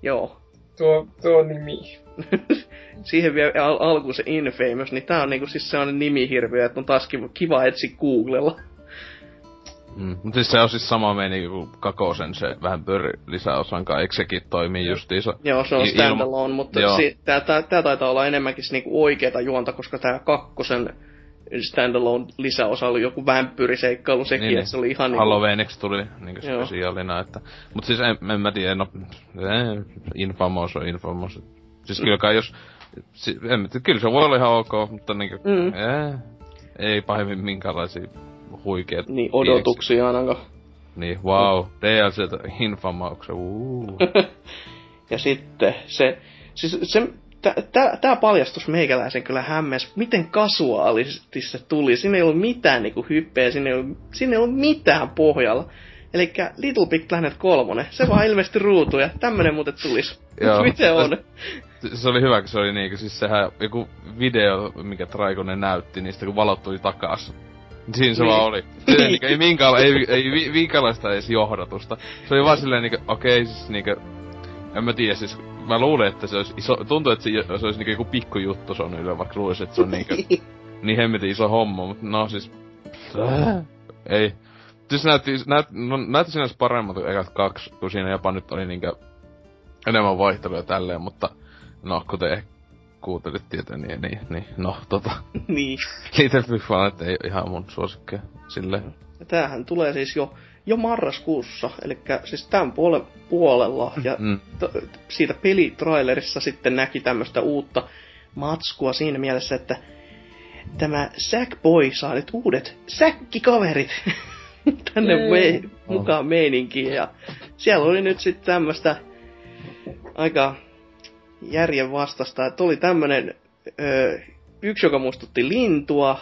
Speaker 1: joo.
Speaker 4: Tuo, tuo nimi.
Speaker 1: Siihen vielä al- alkuun se Infamous, niin tää on niinku siis sellainen nimihirviö, että on taas kiva, kiva etsi Googlella.
Speaker 3: Mm. Mut siis se on siis sama meni kuin Kakosen se vähän pyöri lisäosan kanssa, eikö sekin toimii justiinsa?
Speaker 1: Joo, se on standalone, mutta
Speaker 3: Joo.
Speaker 1: si- tää, tää, tää taitaa olla enemmänkin se niinku oikeeta juonta, koska tää kakkosen standalone lisäosa oli joku vampyyriseikkailu sekin, niin, että se oli ihan niinku...
Speaker 3: Halloweeniksi tuli niinku spesiaalina, että... Mut siis en, en mä tiedä, no... Eh, Infamous on Infamous. Siis kyllä kai jos... Si, en kyllä se voi olla ihan ok, mutta niinku...
Speaker 1: Mm.
Speaker 3: Eh, ei pahemmin minkäänlaisia huikeet
Speaker 1: Niin, odotuksia ainakaan.
Speaker 3: Niin, wow. DLCtä Infamouksen, uuu.
Speaker 1: Ja sitten se, siis se, tää, tää paljastus meikäläisen kyllä hämmes, miten kasuaalisti se tuli. Siinä ei ollut mitään niinku hyppeä, siinä ei ollut, siinä ei ollut mitään pohjalla. Eli Little Big Planet 3, se vaan ilmestyi ruutuun ja tämmönen muuten tulisi.
Speaker 3: Joo.
Speaker 1: Miten on?
Speaker 3: Se- se oli hyvä, kun se oli niinku, siis sehän joku video, mikä Traikonen näytti niistä, kun valot tuli takas. Siinä se
Speaker 1: Niin.
Speaker 3: vaan oli. Ei, niinku, ei, minkäänla- ei, ei minkäänlaista edes johdatusta. Se oli vaan silleen niinku, okei, okay, siis niinku, en mä tiedä, siis mä luulen, että se olisi iso, tuntuu, että se, se olisi niinku joku pikkujuttu Sonylle, vaikka luulisin, että se on niinku niin hemmetin iso homma, mutta no siis, ei. Siis näytti, näyt, no, näytti sinänsä paremmalta kuin ekat kaksi, kun siinä jopa nyt oli niinkö enemmän vaihteluja tälleen, mutta no, kuten ehkä kuuntelit tietää, niin, niin, niin no, tota,
Speaker 1: niin.
Speaker 3: Little Big Planet ei ole ihan mun suosikkeja silleen.
Speaker 1: Ja tämähän tulee siis jo, jo marraskuussa, eli siis tämän puolen, puolella. Ja
Speaker 3: Mm.
Speaker 1: to, siitä pelitrailerissa sitten näki tämmöistä uutta matskua siinä mielessä, että tämä Sackboy saa nyt uudet säkkikaverit tänne me, mukaan meininkiin. Ja siellä oli nyt sitten tämmöistä aika järjen vastasta, oli tämmönen ö, yksi, joka muistutti lintua,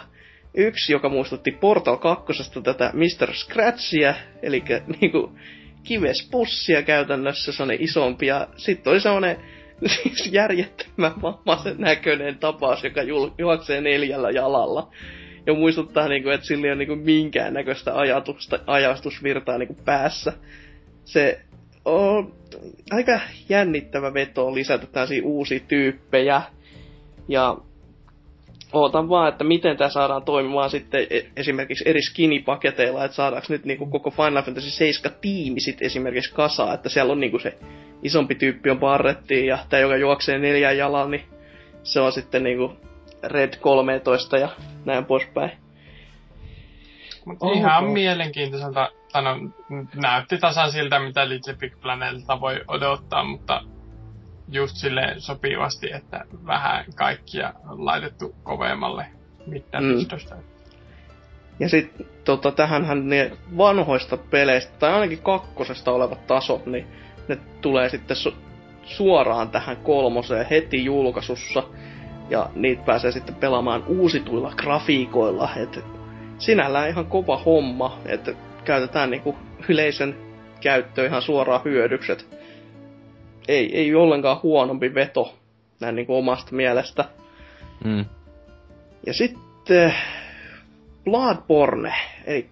Speaker 1: yksi, joka muistutti Portal 2 tätä Mr. Scratchia, eli niinku kivespussia käytännössä, sellainen isompi, ja sitten oli sellainen siis järjettömän vammaisen näköinen tapaus, joka jul- juoksee neljällä jalalla. Ja muistuttaa, niinku, että sillä ei ole niinku minkäännäköistä ajatusta, ajastusvirtaa niinku päässä. Se on aika jännittävä veto lisätä tällaisia uusia tyyppejä. Ja ootan vaan, että miten tämä saadaan toimimaan sitten e- esimerkiksi eri skinipaketeilla, että saadaanko nyt niinku koko Final Fantasy 7 tiimi sit esimerkiksi kasaa, että siellä on niinku se isompi tyyppi on barrettiin ja tämä, joka juoksee neljän jalan, niin se on sitten niinku Red 13 ja näin poispäin.
Speaker 4: Mut
Speaker 1: Onko?
Speaker 4: ihan mielenkiintoiselta, no, näytti tasan siltä, mitä Little Big Planetilta voi odottaa, mutta just silleen sopivasti, että vähän kaikkia laitettu kovemmalle mittapistöstä. Mm.
Speaker 1: Ja sitten tota, tähänhän ne vanhoista peleistä, tai ainakin kakkosesta olevat tasot, niin ne tulee sitten su- suoraan tähän kolmoseen heti julkaisussa. Ja niitä pääsee sitten pelaamaan uusituilla grafiikoilla. Et sinällään ihan kova homma, että käytetään niinku yleisön käyttöön ihan suoraan hyödykset. Ei, ei ollenkaan huonompi veto näin niinku omasta mielestä.
Speaker 3: Mm.
Speaker 1: Ja sitten Bloodborne, eli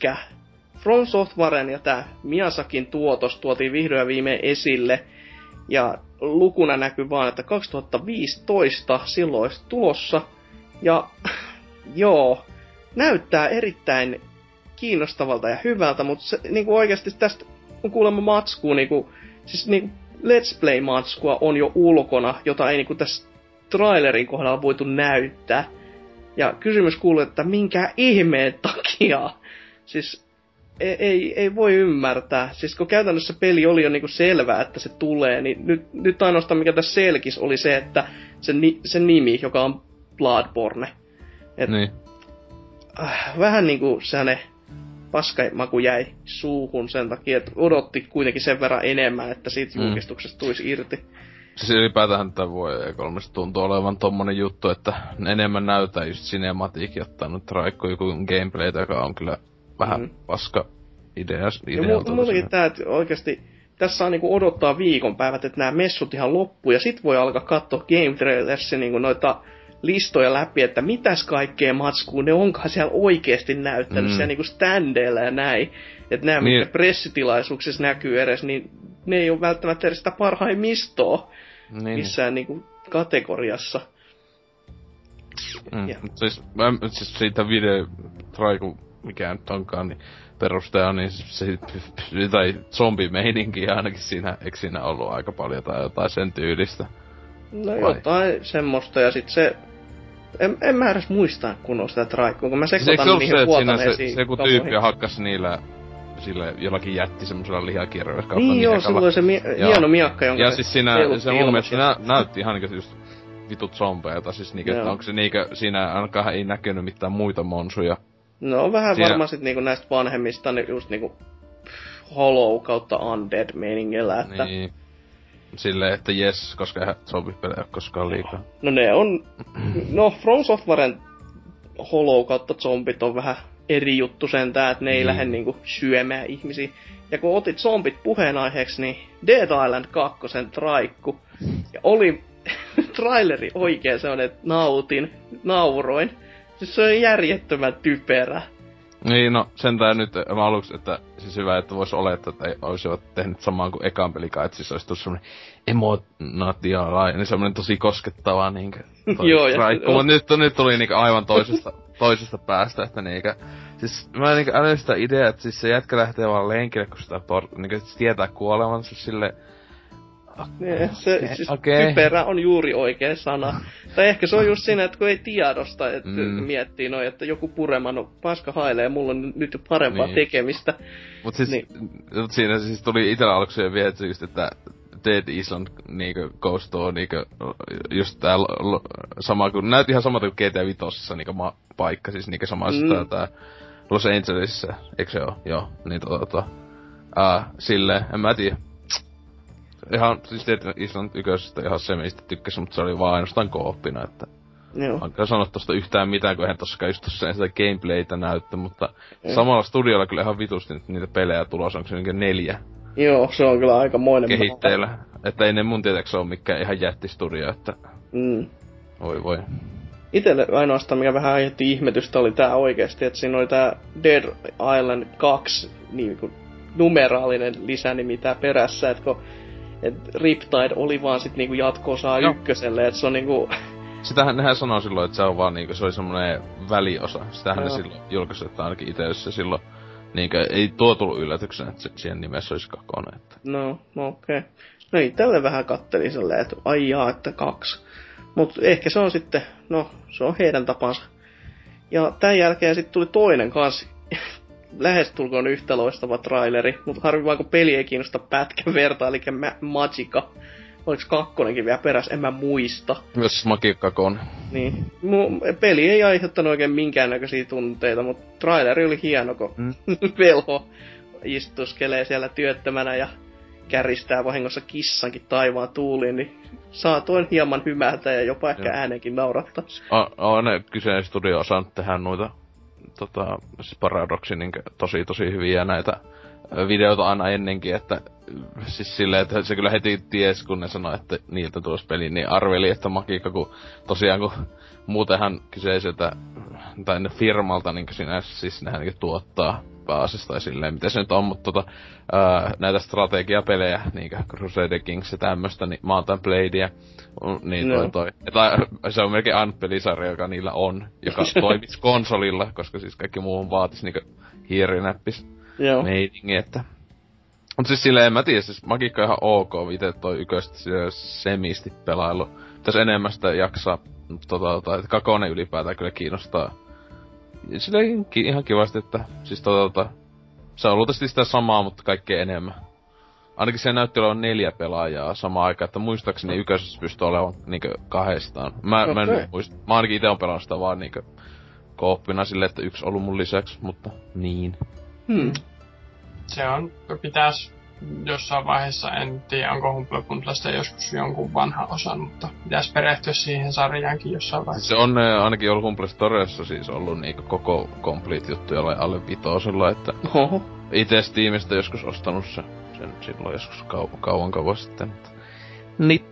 Speaker 1: From Softwaren ja tämä Miasakin tuotos tuotiin vihdoin ja viimein esille. Ja lukuna näkyy vaan, että 2015 silloin olisi tulossa. Ja joo, näyttää erittäin kiinnostavalta ja hyvältä, mutta se, niin kuin oikeasti tästä on kuulemma matskua, niin kuin, siis niin Let's Play-matskua on jo ulkona, jota ei niin kuin tässä trailerin kohdalla voitu näyttää. Ja kysymys kuuluu, että minkä ihmeen takia? Siis ei, ei, ei voi ymmärtää. Siis kun käytännössä peli oli jo niinku selvää, että se tulee, niin nyt, nyt ainoastaan mikä tässä selkis oli se, että se, ni, se nimi, joka on Bloodborne.
Speaker 3: Et, niin.
Speaker 1: Äh, vähän niinku sellainen paskaimaku jäi suuhun sen takia, että odotti kuitenkin sen verran enemmän, että siitä mm. julkistuksesta tulisi irti.
Speaker 3: Siis ylipäätään tämä voi E3 tuntuu olevan tommonen juttu, että enemmän näyttää just cinematiikki ottanut raikko joku gameplay, joka on kyllä vähän mm. paska idea.
Speaker 1: Ja muutenkin tää, että oikeasti tässä on niinku odottaa viikonpäivät, että nämä messut ihan loppu, ja sit voi alkaa katsoa Game Trailersin niinku noita listoja läpi, että mitäs kaikkea matskuu ne onkaan siellä oikeasti näyttänyt, mm. siellä niinku standeilla ja näin. Että nämä, niin. mitkä pressitilaisuuksissa näkyy edes, niin ne ei ole välttämättä edes sitä parhaimmistoa niin. missään niinku kategoriassa.
Speaker 3: Mm. Ja. Siis, mä, siis siitä video traiku, mikä nyt onkaan, niin perusteella, niin se, tai zombimeininki ainakin siinä, eikö siinä ollut aika paljon tai jotain sen tyylistä?
Speaker 1: No Vai? jotain semmoista, ja sitten se en, en mä edes muista kunnolla sitä traikkoa, kun mä sekoitan siis niihin
Speaker 3: huoltaneisiin. Se, se, kun tyyppi hakkas niillä sille jollakin jätti semmoisella lihakierroilla kautta
Speaker 1: Niin joo, silloin se mi- ja, hieno miakka, jonka
Speaker 3: Ja siis siinä, se mun mielestä nä- näytti ihan niinku just vitut zombeilta, siis niinku, että onko se niinku, siinä ainakaan ei näkynyt mitään muita monsuja.
Speaker 1: No vähän siinä... varmaan sit niinku näistä vanhemmista, niin just niinku Hollow kautta Undead meiningillä, että... Niin
Speaker 3: silleen, että jes, koska eihän zombipelejä ole koskaan liikaa.
Speaker 1: No ne on... No, From Softwaren Hollow kautta zombit on vähän eri juttu sentään, että ne ei mm. lähde niinku syömään ihmisiä. Ja kun otit zombit puheenaiheeksi, niin Dead Island 2 traikku. Ja oli traileri oikein se on, että nautin, nauroin. Siis se on järjettömän typerä.
Speaker 3: Niin, no sentään nyt mä aluksi, että siis hyvä, että vois olettaa, että ei olisivat tehnyt samaan kuin ekan pelikaan, että siis olisi tullut semmonen emotionatia, niin semmonen tosi koskettava niinkö.
Speaker 1: Joo, ja
Speaker 3: raikku, mutta nyt, nyt tuli niinkö aivan toisesta, toisesta päästä, että niinkö, siis mä niinkö älyn sitä ideaa, että siis se jätkä lähtee vaan lenkille, kun sitä por, niinkö tietää kuolevansa sille
Speaker 1: Se, okay, siis okay. typerä on juuri oikea sana. tai ehkä se on just siinä, että kun ei tiedosta, että mm. miettii noin, että joku purema, no paska hailee, mulla on nyt parempaa niin. tekemistä.
Speaker 3: Mut siis, niin. mut siinä siis tuli itellä aluksi jo viety just, että Dead Island niinkö koostuu niinkö just tää l- l- sama kuin, näytti ihan samalta kuin GTA Vitosessa niinkö ma- paikka, siis niinkö sama mm. tää Los Angelesissa, eikö se oo? Joo, niin tota, tota uh, silleen, en mä tiedä ihan, siis Dead Island ykkösestä ihan se, mistä tykkäsin, mutta se oli vaan ainoastaan kooppina, että... Joo. Vaikka sanoa tosta yhtään mitään, kun eihän tossakaan just tossa sitä gameplaytä näyttä, mutta Joo. samalla studiolla kyllä ihan vitusti niitä pelejä tulossa, onko se niinku neljä?
Speaker 1: Joo, se on kyllä aika moinen
Speaker 3: Kehitteillä. Maa. Että ei ne mun tietääkseni ole mikään ihan jättistudio, että... Mm. Voi voi.
Speaker 1: Itelle ainoastaan, mikä vähän aiheutti ihmetystä, oli tää oikeesti, että siinä oli tää Dead Island 2 niin kuin numeraalinen lisänimi tää perässä, että kun et Riptide oli vaan sit niinku jatko-osaa no. ykköselle, että se on niinku...
Speaker 3: Sitähän nehän sanoo silloin, että se on vaan niinku, se oli semmonen väliosa. Sitähän no. ne silloin julkaisi, että ainakin itse jos se silloin niinkö, ei tuo tullut yllätyksenä, että siihen nimessä olisi kakone. Että...
Speaker 1: No, no okei. Okay. No ei, tälle vähän katteli silleen, että ai jaa, että kaksi. Mutta ehkä se on sitten, no, se on heidän tapansa. Ja tämän jälkeen sitten tuli toinen kanssa lähestulkoon yhtä loistava traileri, mutta harvi vaan kun peli ei kiinnosta pätkän verta, eli Ma- Magica. oliks kakkonenkin vielä peräs, en mä muista.
Speaker 3: Myös Makikakon.
Speaker 1: Niin. Mu- peli ei aiheuttanut oikein minkäännäköisiä tunteita, mutta traileri oli hieno, kun mm. velho istuskelee siellä työttömänä ja käristää vahingossa kissankin taivaan tuuliin, niin saatoin hieman hymätä ja jopa ehkä Joo. äänenkin naurattaa.
Speaker 3: On ne kyseinen studio osannut tehdä noita tota, siis paradoksi niin tosi tosi hyviä näitä videota aina ennenkin, että siis silleen, että se kyllä heti ties, kun ne sanoi, että niiltä tuossa peli, niin arveli, että Makika, kun tosiaan kun muutenhan kyseiseltä, tai firmalta niin sinä, siis nehän niin tuottaa pääasiassa tai silleen, miten se nyt on, mutta tota, ää, näitä strategiapelejä, niinkö Crusader Kings ja tämmöstä, niin Mountain Bladea, niin toi, no. toi. Tai, se on melkein Ant-pelisarja, joka niillä on, joka toimisi konsolilla, koska siis kaikki muuhun vaatis niinkö hiirinäppis meiningi, että Mut siis silleen, en mä tiedä, siis Magikka ihan ok, itse toi yköstä semisti pelailu. Tässä enemmän sitä jaksaa, tota, tota, että Kakone ylipäätään kyllä kiinnostaa. Silleen ihan kivasti, että siis tota, tota, se on luultavasti sitä samaa, mutta kaikkea enemmän. Ainakin se näytti olevan neljä pelaajaa samaan aikaan, että muistaakseni yköisessä pystyy olemaan niinkö kahdestaan. Mä, okay. mä en muista. Mä ainakin itse on pelannut sitä vaan niinkö kooppina silleen, että yksi ollut mun lisäksi, mutta niin.
Speaker 1: Hmm
Speaker 4: se on, pitäis jossain vaiheessa, en tiedä onko Humble Bundlesta joskus jonkun vanha osan, mutta pitäisi perehtyä siihen sarjaankin jossain vaiheessa.
Speaker 3: Se on äh, ainakin ollut Humble Storessa siis ollut niinku koko complete juttu jollain alle vitosella, että
Speaker 1: Oho.
Speaker 3: itse Steamista joskus ostanut se, sen silloin joskus kau- kauan kauan sitten. Mutta... Niin.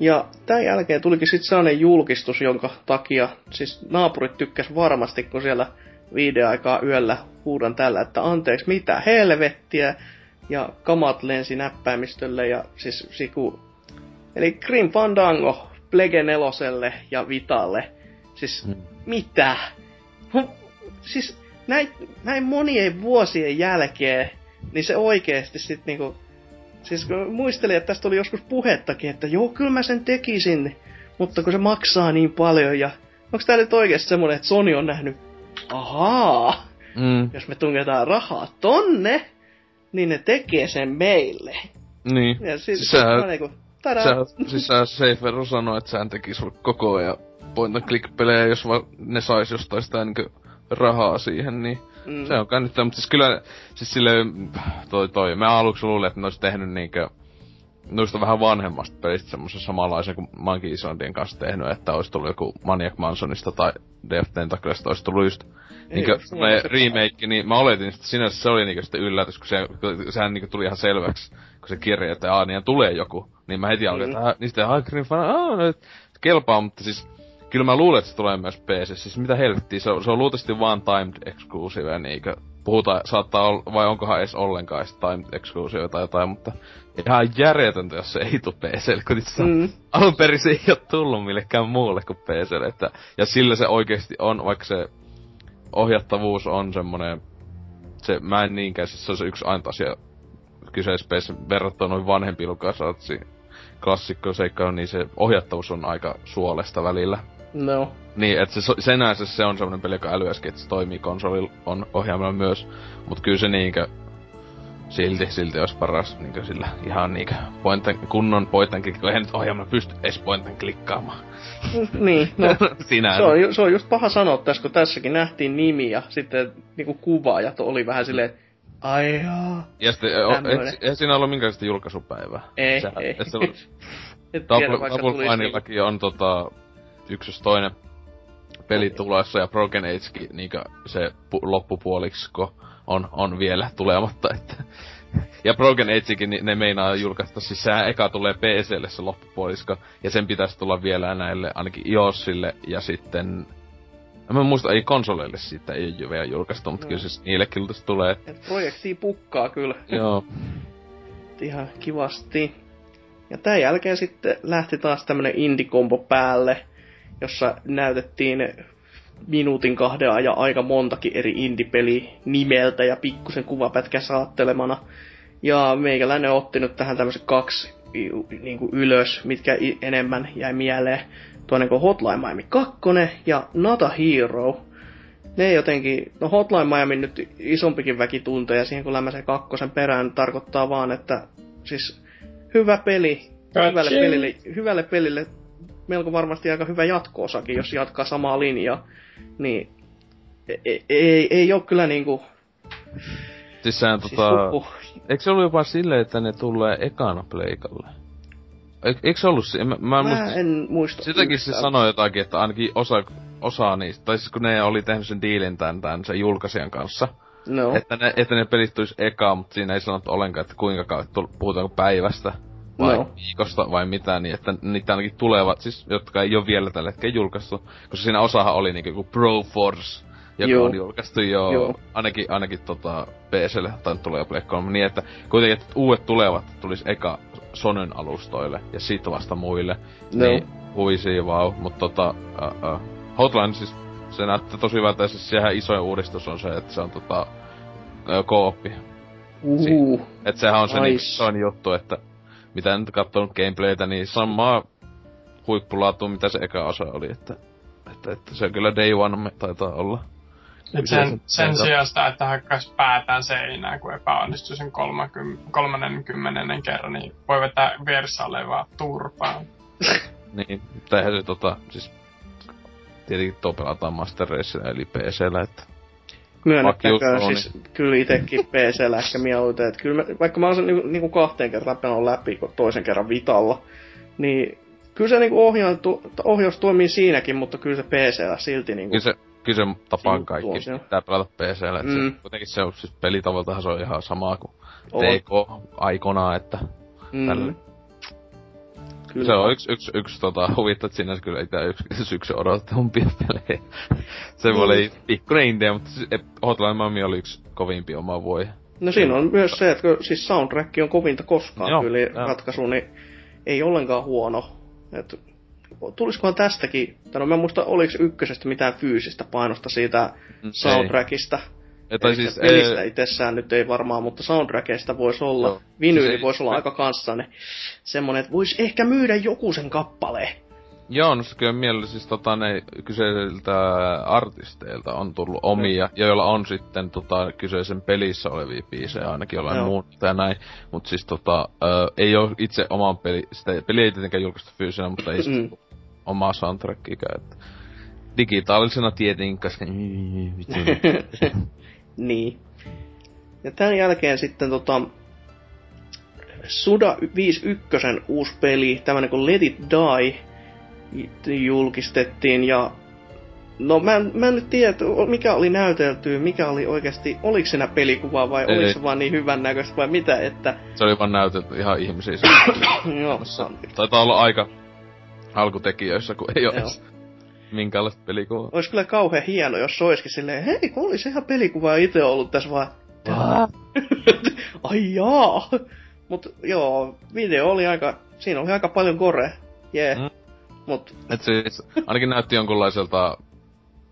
Speaker 1: Ja tämän jälkeen tulikin sitten sellainen julkistus, jonka takia siis naapurit tykkäs varmasti, kun siellä viiden aikaa yöllä huudan tällä, että anteeksi, mitä helvettiä, ja kamat lensi näppäimistölle, ja siis siku... Eli Grim Fandango Plege neloselle ja Vitalle. Siis hmm. mitä? Siis näin, näin monien vuosien jälkeen, niin se oikeesti sit niinku... Siis kun muistelin, että tästä oli joskus puhettakin, että joo, kyllä mä sen tekisin, mutta kun se maksaa niin paljon ja... Onko tää nyt oikeesti semmonen, että Sony on nähnyt ahaa, mm. jos me tungetaan rahaa tonne, niin ne tekee sen meille.
Speaker 3: Niin.
Speaker 1: Ja sit, siis sä, niinku,
Speaker 3: sä, siis sä Safer sanoi, että sä tekis koko ajan point and click pelejä, jos vaan ne sais jostain sitä niinku rahaa siihen, niin mm. se on käännyttävä, mutta siis kyllä, siis sille toi toi, mä aluksi luulin, että ne olisi tehnyt niinkö, noista vähän vanhemmasta pelistä semmoisen samanlaisen kuin Monkey Islandin kanssa tehnyt, että olisi tullut joku Maniac Mansonista tai Death Tentaclesta olisi tullut just Niinkö, me remake, niin mä oletin, että sinänsä se oli niinku sitten yllätys, kun, se, kun sehän niinku tuli ihan selväksi, kun se kirja, että aah, niin tulee joku. Niin mä heti mm. alkoin, että niin sitten High Fan, aah, no, kelpaa, mutta siis kyllä mä luulen, että se tulee myös PC. Siis mitä helvettiä, se on, se on luultavasti vaan timed exclusive, niinkö puhutaan, saattaa olla, vai onkohan edes ollenkaan edes timed exclusive tai jotain, mutta ihan järjetöntä, jos se ei tuu PClle, kun itse mm. alun perin se ei ole tullut millekään muulle kuin PClle, että, ja sillä se oikeesti on, vaikka se ohjattavuus on semmonen, se, mä en niinkään, siis se on se yksi ainut asia kyseisessä verrattuna noin vanhempi LucasArtsin klassikko seikkailu, niin se ohjattavuus on aika suolesta välillä.
Speaker 1: No.
Speaker 3: Niin, että se, senänsä se on semmonen peli, joka älyäskin, että se toimii konsolilla on ohjaamalla myös. Mut kyllä se niinkö, silti, silti olisi paras niinkö sillä ihan niinkö pointen, kunnon pointen klikkaa, eihän nyt ohjaamalla pysty edes pointen klikkaamaan.
Speaker 1: niin, no,
Speaker 3: Sinä.
Speaker 1: Se on, se on just paha sanoa tässä, kun tässäkin nähtiin nimi ja sitten niinku kuvaajat oli vähän silleen, ai jaa.
Speaker 3: Ja sitten, et, et, siinä ollut minkälaista julkaisupäivää?
Speaker 1: Ei, Sehän, ei.
Speaker 3: Et se, Double Fineillakin on tota, yksi jos toinen peli tulossa ja Broken Agekin niinkö se pu- loppupuoliksko on, on vielä tulematta, että ja Broken Agekin, niin ne meinaa julkaista, siis sehän eka tulee PClle se loppupuolisko, ja sen pitäisi tulla vielä näille, ainakin iOSille, ja sitten... Mä muista, ei konsoleille siitä ei ole vielä julkaistu, mutta no. kyllä siis niillekin tulee.
Speaker 1: Et pukkaa kyllä.
Speaker 3: Joo.
Speaker 1: Ihan kivasti. Ja tämän jälkeen sitten lähti taas tämmönen indie-kombo päälle, jossa näytettiin minuutin kahden ajan aika montakin eri indie-peli nimeltä ja pikkusen kuvapätkä saattelemana. Ja meikäläinen otti nyt tähän tämmöiset kaksi niin kuin ylös, mitkä enemmän jäi mieleen. Toinen kuin Hotline Miami 2 ja Nata Hero. Ne jotenkin, no Hotline Miami nyt isompikin väki tuntee ja siihen kun lämmäsee kakkosen perään tarkoittaa vaan, että siis hyvä peli, hyvälle pelille, hyvälle pelille melko varmasti aika hyvä jatko-osakin, jos jatkaa samaa linjaa. Niin ei, ei, ei ole kyllä niinku...
Speaker 3: Siis sehän
Speaker 1: Siis
Speaker 3: tota... Eikö se ollut jopa silleen, että ne tulee ekana pleikalle? Eik, eikö se ollut si- Mä, mä,
Speaker 1: Mä
Speaker 3: muista,
Speaker 1: en muista.
Speaker 3: sitäkin se sanoi jotakin, että ainakin osa, osa niistä, tai siis kun ne oli tehnyt sen diilin tämän, tämän sen julkaisijan kanssa,
Speaker 1: No.
Speaker 3: että, ne, että ne pelit tulisi eka, mutta siinä ei sanottu ollenkaan, että kuinka kauan, puhutaanko päivästä vai
Speaker 1: No.
Speaker 3: viikosta vai mitä, niin että niitä ainakin tulevat, siis jotka ei ole vielä tällä hetkellä julkaistu, koska siinä osahan oli niinku joku Pro Force, joka
Speaker 1: Joo.
Speaker 3: on julkaistu jo
Speaker 1: Joo.
Speaker 3: ainakin, ainakin tota PClle, tai tulee Play 3, niin että kuitenkin, että uudet tulevat tulisi eka Sonyn alustoille ja sit vasta muille,
Speaker 1: No.
Speaker 3: niin huisi vau, mutta tota, uh, uh. Hotline siis, se näyttää tosi hyvältä, ja siis sehän isoin uudistus on se, että se on tota, kooppi.
Speaker 1: Uhu.
Speaker 3: Et sehän on se
Speaker 1: Nice.
Speaker 3: niin juttu, että mitä en nyt kattonut gameplaytä, niin samaa huippulaatu, mitä se eka osa oli, että, että, että se kyllä day one taitaa olla.
Speaker 4: Et sen, sen sijasta, että hakkas päätään seinään, kun epäonnistui sen 30, 30 kerran, niin voi vetää vieressä olevaa turpaa.
Speaker 3: Niin, mutta eihän se tota, siis tietenkin tuo pelataan Master Racella eli PCllä, että
Speaker 1: Myönnettäköön,
Speaker 3: you,
Speaker 1: siis kyllä itekin PC-llä ehkä mieluiten, että kyllä mä, vaikka mä oon sen niinku, niinku kahteen kertaan pelannut läpi, kun toisen kerran Vitalla, niin kyllä se niinku ohjaus, ohjaus toimii siinäkin, mutta kyllä se PC-llä silti niinku...
Speaker 3: kyllä se, kyllä se tapaan kaikki pitää pelata PCllä, että
Speaker 1: Mm.
Speaker 3: se, kuitenkin se on siis pelitavaltahan se on ihan samaa kuin
Speaker 1: on.
Speaker 3: TK-aikonaan, että tällä.
Speaker 1: Kyllä.
Speaker 3: Se on yksi, yksi, yksi tota, huvittaa, että siinä kyllä itse yksi syksy odotetumpia pelejä. se
Speaker 1: Niin.
Speaker 3: oli pikkuinen indie, mutta siis, Hotline Miami oli yksi kovimpia oma voi.
Speaker 1: No siinä on myös se, että siis soundtrack on kovinta koskaan
Speaker 3: Joo,
Speaker 1: kyllä
Speaker 3: joo.
Speaker 1: ratkaisu, niin ei ollenkaan huono. Et, tulisikohan tästäkin, tai no mä en muista oliko ykkösestä mitään fyysistä painosta siitä
Speaker 3: Mm,
Speaker 1: soundtrackista.
Speaker 3: Ei. Tai
Speaker 1: Elikkä
Speaker 3: siis,
Speaker 1: pelistä
Speaker 3: ei,
Speaker 1: itsessään nyt ei varmaan, mutta soundtrackista voisi olla.
Speaker 3: Joo.
Speaker 1: Vinyyli
Speaker 3: Siis ei-
Speaker 1: voisi olla aika kanssainen. Semmonen, että voisi ehkä myydä joku sen kappaleen.
Speaker 3: joo, no se kyllä mielellä siis tota, ne kyseisiltä artisteilta on tullut omia, joilla on sitten tota, kyseisen pelissä olevia biisejä ainakin jollain muun ja näin. Mut siis tota, ö, ei ole itse oman peli, sitä peli ei tietenkään julkaistu fyysinä, mutta ei
Speaker 1: Mm.
Speaker 3: omaa soundtrackiikään, että digitaalisena tietenkin, koska...
Speaker 1: niin. Ja tämän jälkeen sitten tota, Suda 51 uusi peli, tämmönen kuin Let It Die, julkistettiin ja No mä en, mä en nyt tiedä, mikä oli näytelty, mikä oli oikeasti, oliko siinä pelikuva vai
Speaker 3: Ei.
Speaker 1: oliko se vaan niin hyvän näköistä vai mitä, että
Speaker 3: se oli vaan näytelty ihan ihmisiä.
Speaker 1: joo,
Speaker 3: Taitaa olla aika alkutekijöissä, kun ei ole edes minkäänlaista pelikuvaa.
Speaker 1: olisi kyllä kauhean hieno, jos se olisikin silleen, hei, kun olisi ihan pelikuva itse ollut tässä vaan, ai jaa. Mut joo, video oli aika, siinä oli aika paljon gore, jee.
Speaker 3: Mm.
Speaker 1: Mm. Mut
Speaker 3: Et siis ainakin näytti jonkunlaiselta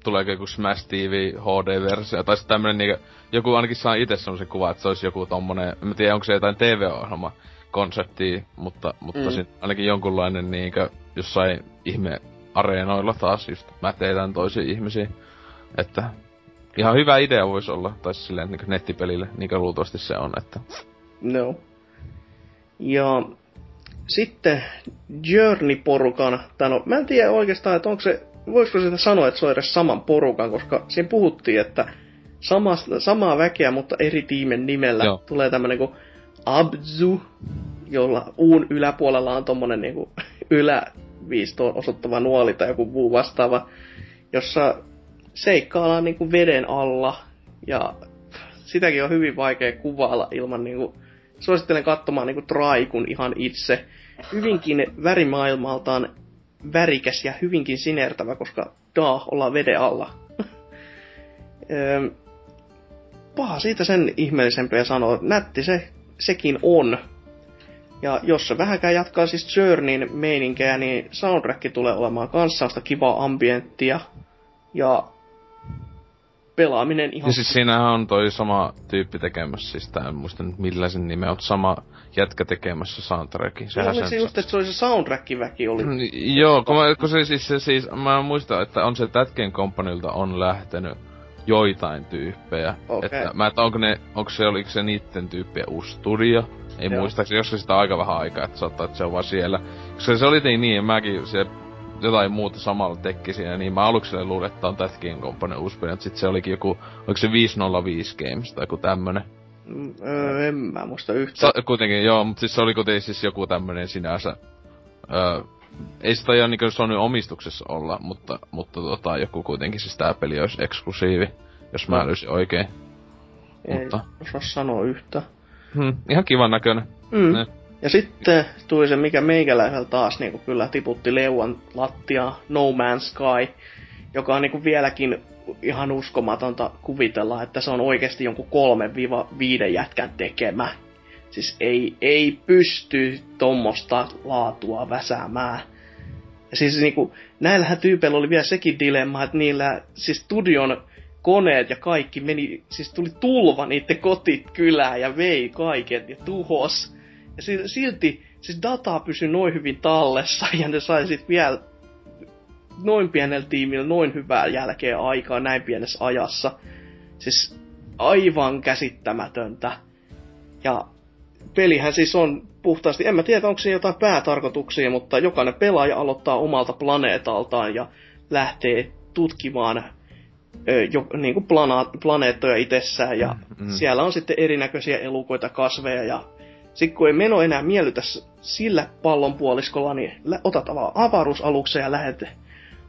Speaker 3: tuleeko joku Smash TV HD-versio, tai sitten tämmönen niinku, joku ainakin saa itse semmosen kuvan, että se olisi joku tommonen, en tiedä onko se jotain TV-ohjelma konseptia, mutta, mutta
Speaker 1: Mm.
Speaker 3: mm. sit ainakin jonkunlainen niinkö jossain ihme areenoilla taas just mäteetään toisia ihmisiä. Että ihan hyvä idea voisi olla, tai siis silleen niinku nettipelille, niinkö luultavasti se on, että
Speaker 1: No. Ja sitten Journey-porukan, tai no, mä en tiedä oikeastaan, että onko se, voisiko sitä sanoa, että se on edes saman porukan, koska siinä puhuttiin, että sama, samaa väkeä, mutta eri tiimen nimellä
Speaker 3: Joo.
Speaker 1: tulee tämmönen kuin Abzu, jolla uun yläpuolella on tommonen niinku yläviistoon osoittava nuoli tai joku muu vastaava, jossa seikkaillaan niinku veden alla ja sitäkin on hyvin vaikea kuvailla ilman niinku... Suosittelen katsomaan niinku Traikun ihan itse. Hyvinkin värimaailmaltaan värikäs ja hyvinkin sinertävä, koska daa, ollaan veden alla. Öö, paha siitä sen ihmeellisempiä sanoa. Nätti se, sekin on. Ja jos se vähänkään jatkaa siis Journeyn meininkejä, niin soundtrack tulee olemaan kanssa sellaista kivaa ambienttia. Ja pelaaminen ihan
Speaker 3: Ja siis siinähän on toi sama tyyppi tekemässä, siis tää en muista nyt millä sen nimeä, mutta sama jätkä tekemässä soundtrackin.
Speaker 1: Se oliko se just, että se oli se soundtrack-väki oli?
Speaker 3: Mm, Joo, kun, mä, kun se siis, se siis, mä muistan, että on se Tätken Companylta on lähtenyt joitain tyyppejä.
Speaker 1: Okei.
Speaker 3: Että mä et onko ne, onko se, oliko se niitten tyyppien uusi studio, Ei
Speaker 1: Joo.
Speaker 3: muistaakseni, joskus sitä aika vähän aikaa, että saattaa, että se on vaan siellä. Koska se oli niin, niin mäkin se jotain muuta samalla tekki siinä, niin mä aluksi luulin, että tää on Death Game Company uusi peli, sit se olikin joku, oliko se 505 Games tai joku tämmönen.
Speaker 1: Mm, öö, en mä muista yhtään.
Speaker 3: Sa- kuitenkin, joo, mutta siis se oli kuitenkin siis joku tämmönen sinänsä, öö, ei sitä ihan niinku Sony omistuksessa olla, mutta, mutta tota, joku kuitenkin siis tää peli olisi eksklusiivi, jos mä löysin oikein.
Speaker 1: Ei
Speaker 3: mutta-
Speaker 1: osaa sanoa yhtään.
Speaker 3: Hmm, ihan kivan näköinen.
Speaker 1: Mm.
Speaker 3: Ne.
Speaker 1: Ja sitten tuli se, mikä meikäläisellä taas niin kyllä tiputti leuan lattiaa, No Man's Sky, joka on niin vieläkin ihan uskomatonta kuvitella, että se on oikeasti jonkun 3-5 jätkän tekemä. Siis ei, ei pysty tommosta laatua väsäämään. Ja siis niinku, näillähän tyypeillä oli vielä sekin dilemma, että niillä siis studion koneet ja kaikki meni, siis tuli tulva niiden kotit kylään ja vei kaiken ja tuhos. Ja si- silti siis dataa pysyi noin hyvin tallessa ja ne sai sit vielä noin pienellä tiimillä noin hyvää jälkeen aikaa näin pienessä ajassa. Siis aivan käsittämätöntä. Ja pelihän siis on puhtaasti, en mä tiedä onko siinä jotain päätarkoituksia, mutta jokainen pelaaja aloittaa omalta planeetaltaan ja lähtee tutkimaan jo, niin kuin plana, planeettoja itsessään ja
Speaker 3: Mm, mm.
Speaker 1: siellä on sitten erinäköisiä elukoita, kasveja ja sitten kun ei meno enää miellytä sillä pallonpuoliskolla, niin otat vaan avaruusaluksen ja lähdet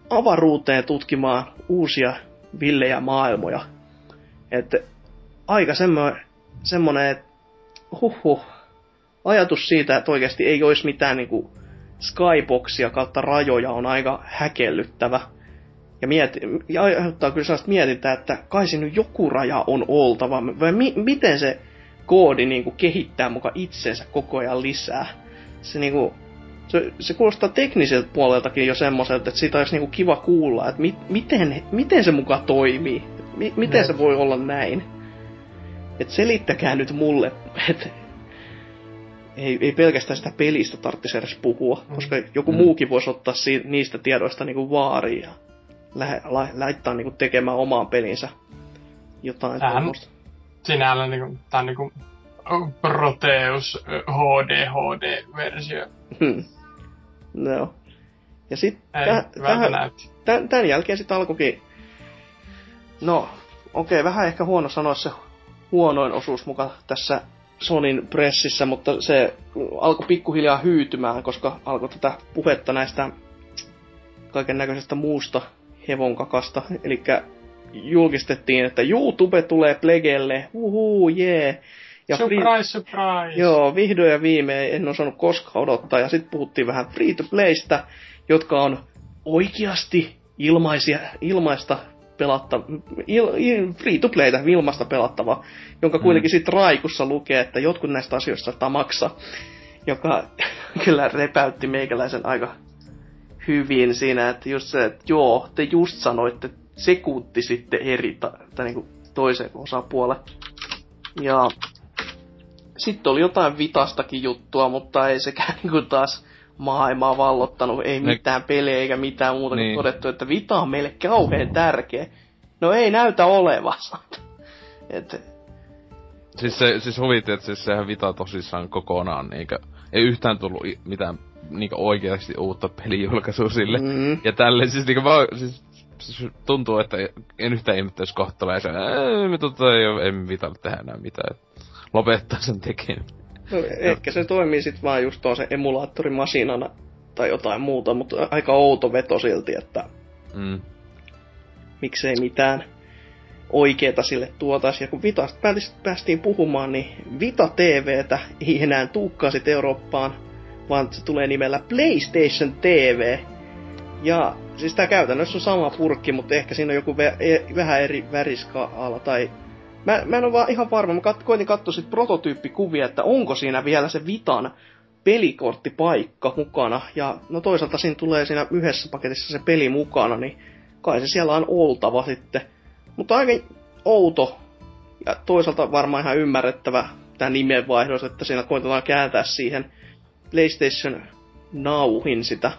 Speaker 1: avaruuteen tutkimaan uusia villejä maailmoja. Että aika semmoinen, semmoinen että huhhuh, ajatus siitä, että oikeasti ei olisi mitään niinku skyboxia kautta rajoja on aika häkellyttävä. Ja, mieti, ja aiheuttaa kyllä sellaista mietintää, että kai siinä nyt joku raja on oltava, vai mi, miten se koodi niinku kehittää muka itsensä koko ajan lisää. Se, niinku, se, se kuulostaa tekniseltä puoleltakin jo semmoiselta, että siitä olisi niinku kiva kuulla, että mi, miten, miten se muka toimii. Mi, miten
Speaker 4: Jep.
Speaker 1: se voi olla näin. Et selittäkää nyt mulle, että ei, ei pelkästään sitä pelistä tarvitsisi edes puhua,
Speaker 4: Mm.
Speaker 1: koska joku
Speaker 3: Mm.
Speaker 1: muukin voisi ottaa si- niistä tiedoista niinku vaariin ja lä- la- laittaa niinku tekemään omaan pelinsä jotain
Speaker 4: Tähän-
Speaker 1: tommoista.
Speaker 4: Sinällä niinku, tää on niinku Proteus HD HD-versio.
Speaker 1: Hmm. No. Ja sitten tähän, tämän, tämän jälkeen sitten alkoikin, no okei, vähän ehkä huono sanoa se huonoin osuus muka tässä Sonin pressissä, mutta se alkoi pikkuhiljaa hyytymään, koska alkoi tätä puhetta näistä kaiken näköisestä muusta hevonkakasta. Eli julkistettiin, että YouTube tulee Plegelle, uhuu, jee. Ja free-
Speaker 4: surprise, surprise!
Speaker 1: Joo, vihdoin ja viimein en osannut koskaan odottaa. Ja sitten puhuttiin vähän free to playstä, jotka on oikeasti ilmaisia, ilmaista pelatta, il, il, free to playtä, ilmaista pelattava, jonka kuitenkin sitten raikussa lukee, että jotkut näistä asioista saattaa maksaa, joka kyllä repäytti meikäläisen aika hyvin siinä, että just se, että joo, te just sanoitte sekunti sitten eri ta, tai niinku toisen osapuolen. Ja sitten oli jotain vitastakin juttua, mutta ei sekään niinku taas maailmaa vallottanut, ei
Speaker 3: Ne-
Speaker 1: mitään pelejä eikä mitään muuta kuin
Speaker 3: Niin.
Speaker 1: todettu, että vita on meille kauhean tärkeä. No ei näytä olevan. Et,
Speaker 3: Siis se, siis huvitti, että siis sehän Vita tosissaan kokonaan niinkö, ei yhtään tullut mitään niinkö oikeasti uutta pelijulkaisua sille.
Speaker 1: mm,
Speaker 3: Ja tälleen siis niinkö vaan, siis, siis tuntuu, että en yhtään ihmettä, jos kohta tulee se, "Ää, me tota ei oo, emme Vitalle tehdä enää mitään. Et lopettaa sen tekeminen.
Speaker 1: no, ehkä se toimii sitten vaan just tuon se emulaattorimasinana tai jotain muuta, mutta aika outo veto silti, että
Speaker 3: Mm.
Speaker 1: miksei mitään oikeeta sille tuotaisi. Ja kun Vitasta päätis- päästiin puhumaan, niin Vita TVtä ei enää tuukkaa sit Eurooppaan, vaan se tulee nimellä PlayStation TV. Ja siis tää käytännössä on sama purkki, mutta ehkä siinä on joku ve- e- vähän eri väriskaala tai... Mä, mä en ole vaan ihan varma, mä kat- koitin katsoa sit prototyyppikuvia, että onko siinä vielä se Vitan pelikorttipaikka mukana. Ja no toisaalta siinä tulee siinä yhdessä paketissa se peli mukana, niin kai se siellä on oltava sitten. Mutta aika outo ja toisaalta varmaan ihan ymmärrettävä tämä nimenvaihdos, että siinä koitetaan kääntää siihen PlayStation Nowhin sitä.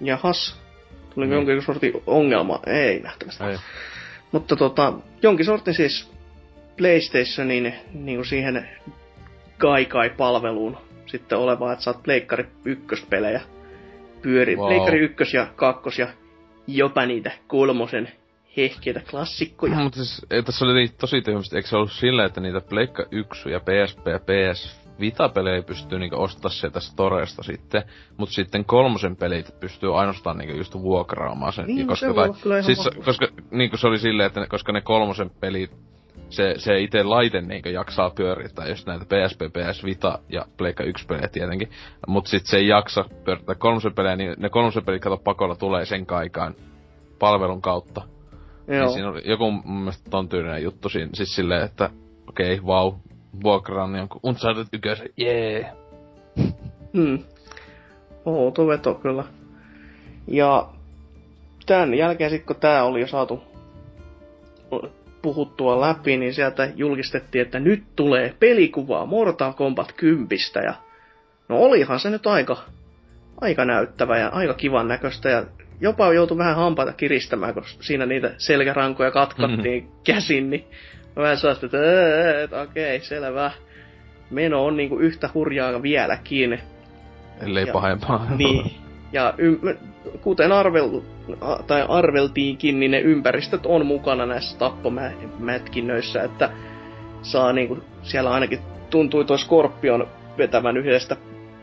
Speaker 1: Jahas, tuli
Speaker 3: Niin.
Speaker 1: jonkin sortin ongelma? Ei nähtävästi.
Speaker 3: Ei.
Speaker 1: Mutta tota, jonkin sortin siis PlayStationin niin kuin siihen Gaikai-palveluun sitten olevaa, että saat Pleikkari ykköspelejä pyöri.
Speaker 3: Wow.
Speaker 1: Pleikkari ykkös ja kakkos ja jopa niitä kolmosen hehkeitä klassikkoja.
Speaker 3: Mutta siis, ei, tässä oli tosi tyhmästi, eikö se ollut silleen, että niitä Pleikka 1 ja PSP ja PS Vita-pelejä pystyy niinku ostaa sieltä storesta sitten, mutta sitten kolmosen pelit pystyy ainoastaan niinku just vuokraamaan sen.
Speaker 1: Niin, no
Speaker 3: koska,
Speaker 1: se ihan
Speaker 3: siis,
Speaker 1: mahdollista.
Speaker 3: koska niinku se oli silleen, että ne, koska ne kolmosen pelit, se, se itse laite niinku jaksaa pyörittää just näitä PSP, PS Vita ja Pleikka 1 pelejä tietenkin. Mut sit se ei jaksa pyörittää kolmosen pelejä, niin ne kolmosen pelit kato pakolla tulee sen kaikaan palvelun kautta. Niin
Speaker 1: Joo.
Speaker 3: siinä oli joku mun mielestä ton tyylinen juttu siinä, siis silleen, että okei, okay, vau, vuokraan jonkun Uncharted ykösen, jee.
Speaker 1: Hmm. Outo veto kyllä. Ja tämän jälkeen sitten kun tää oli jo saatu puhuttua läpi, niin sieltä julkistettiin, että nyt tulee pelikuvaa Mortal Kombat 10. Ja no olihan se nyt aika, aika näyttävä ja aika kivan näköistä ja jopa joutui vähän hampaita kiristämään, kun siinä niitä selkärankoja katkattiin mm-hmm. käsin, niin vähän sellaista, että, "Ää, että okei, selvä. Meno on niinku yhtä hurjaa vieläkin.
Speaker 3: Ellei
Speaker 1: Ja-
Speaker 3: pahempaa.
Speaker 1: Niin. Ja ym- kuten arvel, tai arveltiinkin, niin ne ympäristöt on mukana näissä tappomätkinnöissä, että saa niinku, siellä ainakin tuntui toi Skorpion vetävän yhdestä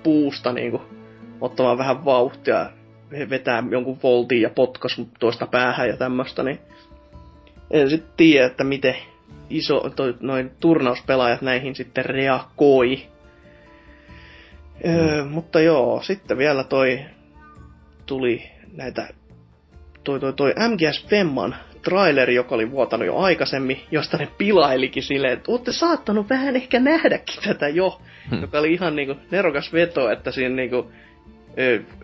Speaker 1: puusta niinku, ottamaan vähän vauhtia, ve- vetää jonkun voltin ja potkas tuosta päähän ja tämmöstä, niin en sitten tiedä, että miten iso, toi, noin turnauspelaajat näihin sitten reagoi. Öö, mutta joo, sitten vielä toi tuli näitä toi, toi, toi MGS Femman traileri, joka oli vuotanut jo aikaisemmin, josta ne pilailikin silleen, että ootte saattanut vähän ehkä nähdäkin tätä jo,
Speaker 3: Hmm.
Speaker 1: joka oli ihan niinku nerokas veto, että siinä niinku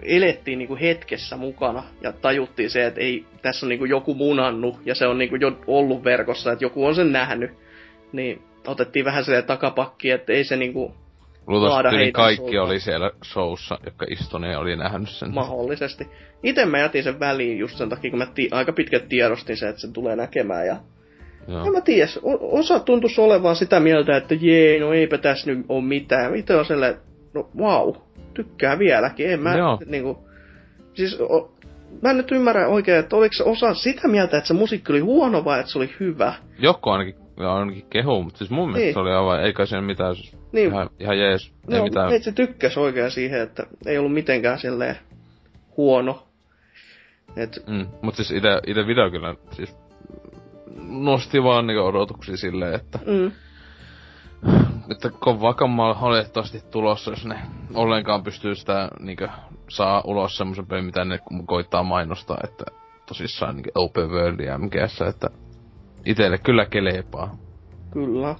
Speaker 1: elettiin niinku hetkessä mukana ja tajuttiin se, että ei, tässä on niinku joku munannut ja se on niinku jo ollut verkossa, että joku on sen nähnyt. Niin otettiin vähän silleen takapakki, että ei se niinku
Speaker 3: Luultavasti kaikki
Speaker 1: sulta.
Speaker 3: oli siellä showssa, jotka istuneet oli nähnyt sen.
Speaker 1: mahdollisesti. Itse mä jätin sen väliin just sen takia, kun mä ti- aika pitkät tiedostin se, että se tulee näkemään. Ja
Speaker 3: Joo.
Speaker 1: en mä tiedä, osa tuntuisi olevan sitä mieltä, että jee, no eipä tässä nyt ole mitään. Itse on sellainen, no wow, tykkää vieläkin. En mä
Speaker 3: Joo.
Speaker 1: niinku, siis o, mä en nyt ymmärrä oikein, että oliko se osa sitä mieltä, että se musiikki oli huono vai että se oli hyvä.
Speaker 3: Joku ainakin, ainakin kehu, mutta siis mun mielestä
Speaker 1: Niin.
Speaker 3: se oli aivan, eikä siinä mitään,
Speaker 1: Niin,
Speaker 3: ihan, ihan jees, ei
Speaker 1: no,
Speaker 3: mitään.
Speaker 1: ei se tykkäs oikein siihen, että ei ollut mitenkään silleen huono. Et,
Speaker 3: Mm, mut siis ite, ite video kyllä siis nosti vaan niinku odotuksia silleen, että,
Speaker 1: mm,
Speaker 3: että kovaa kammaa oletettavasti tulossa, jos ne ollenkaan pystyy sitä niinku saa ulos semmosen pelin, mitä ne koittaa mainostaa, että tosissaan niinku open world ja MGS, että itelle kyllä kelepaa.
Speaker 1: Kyllä.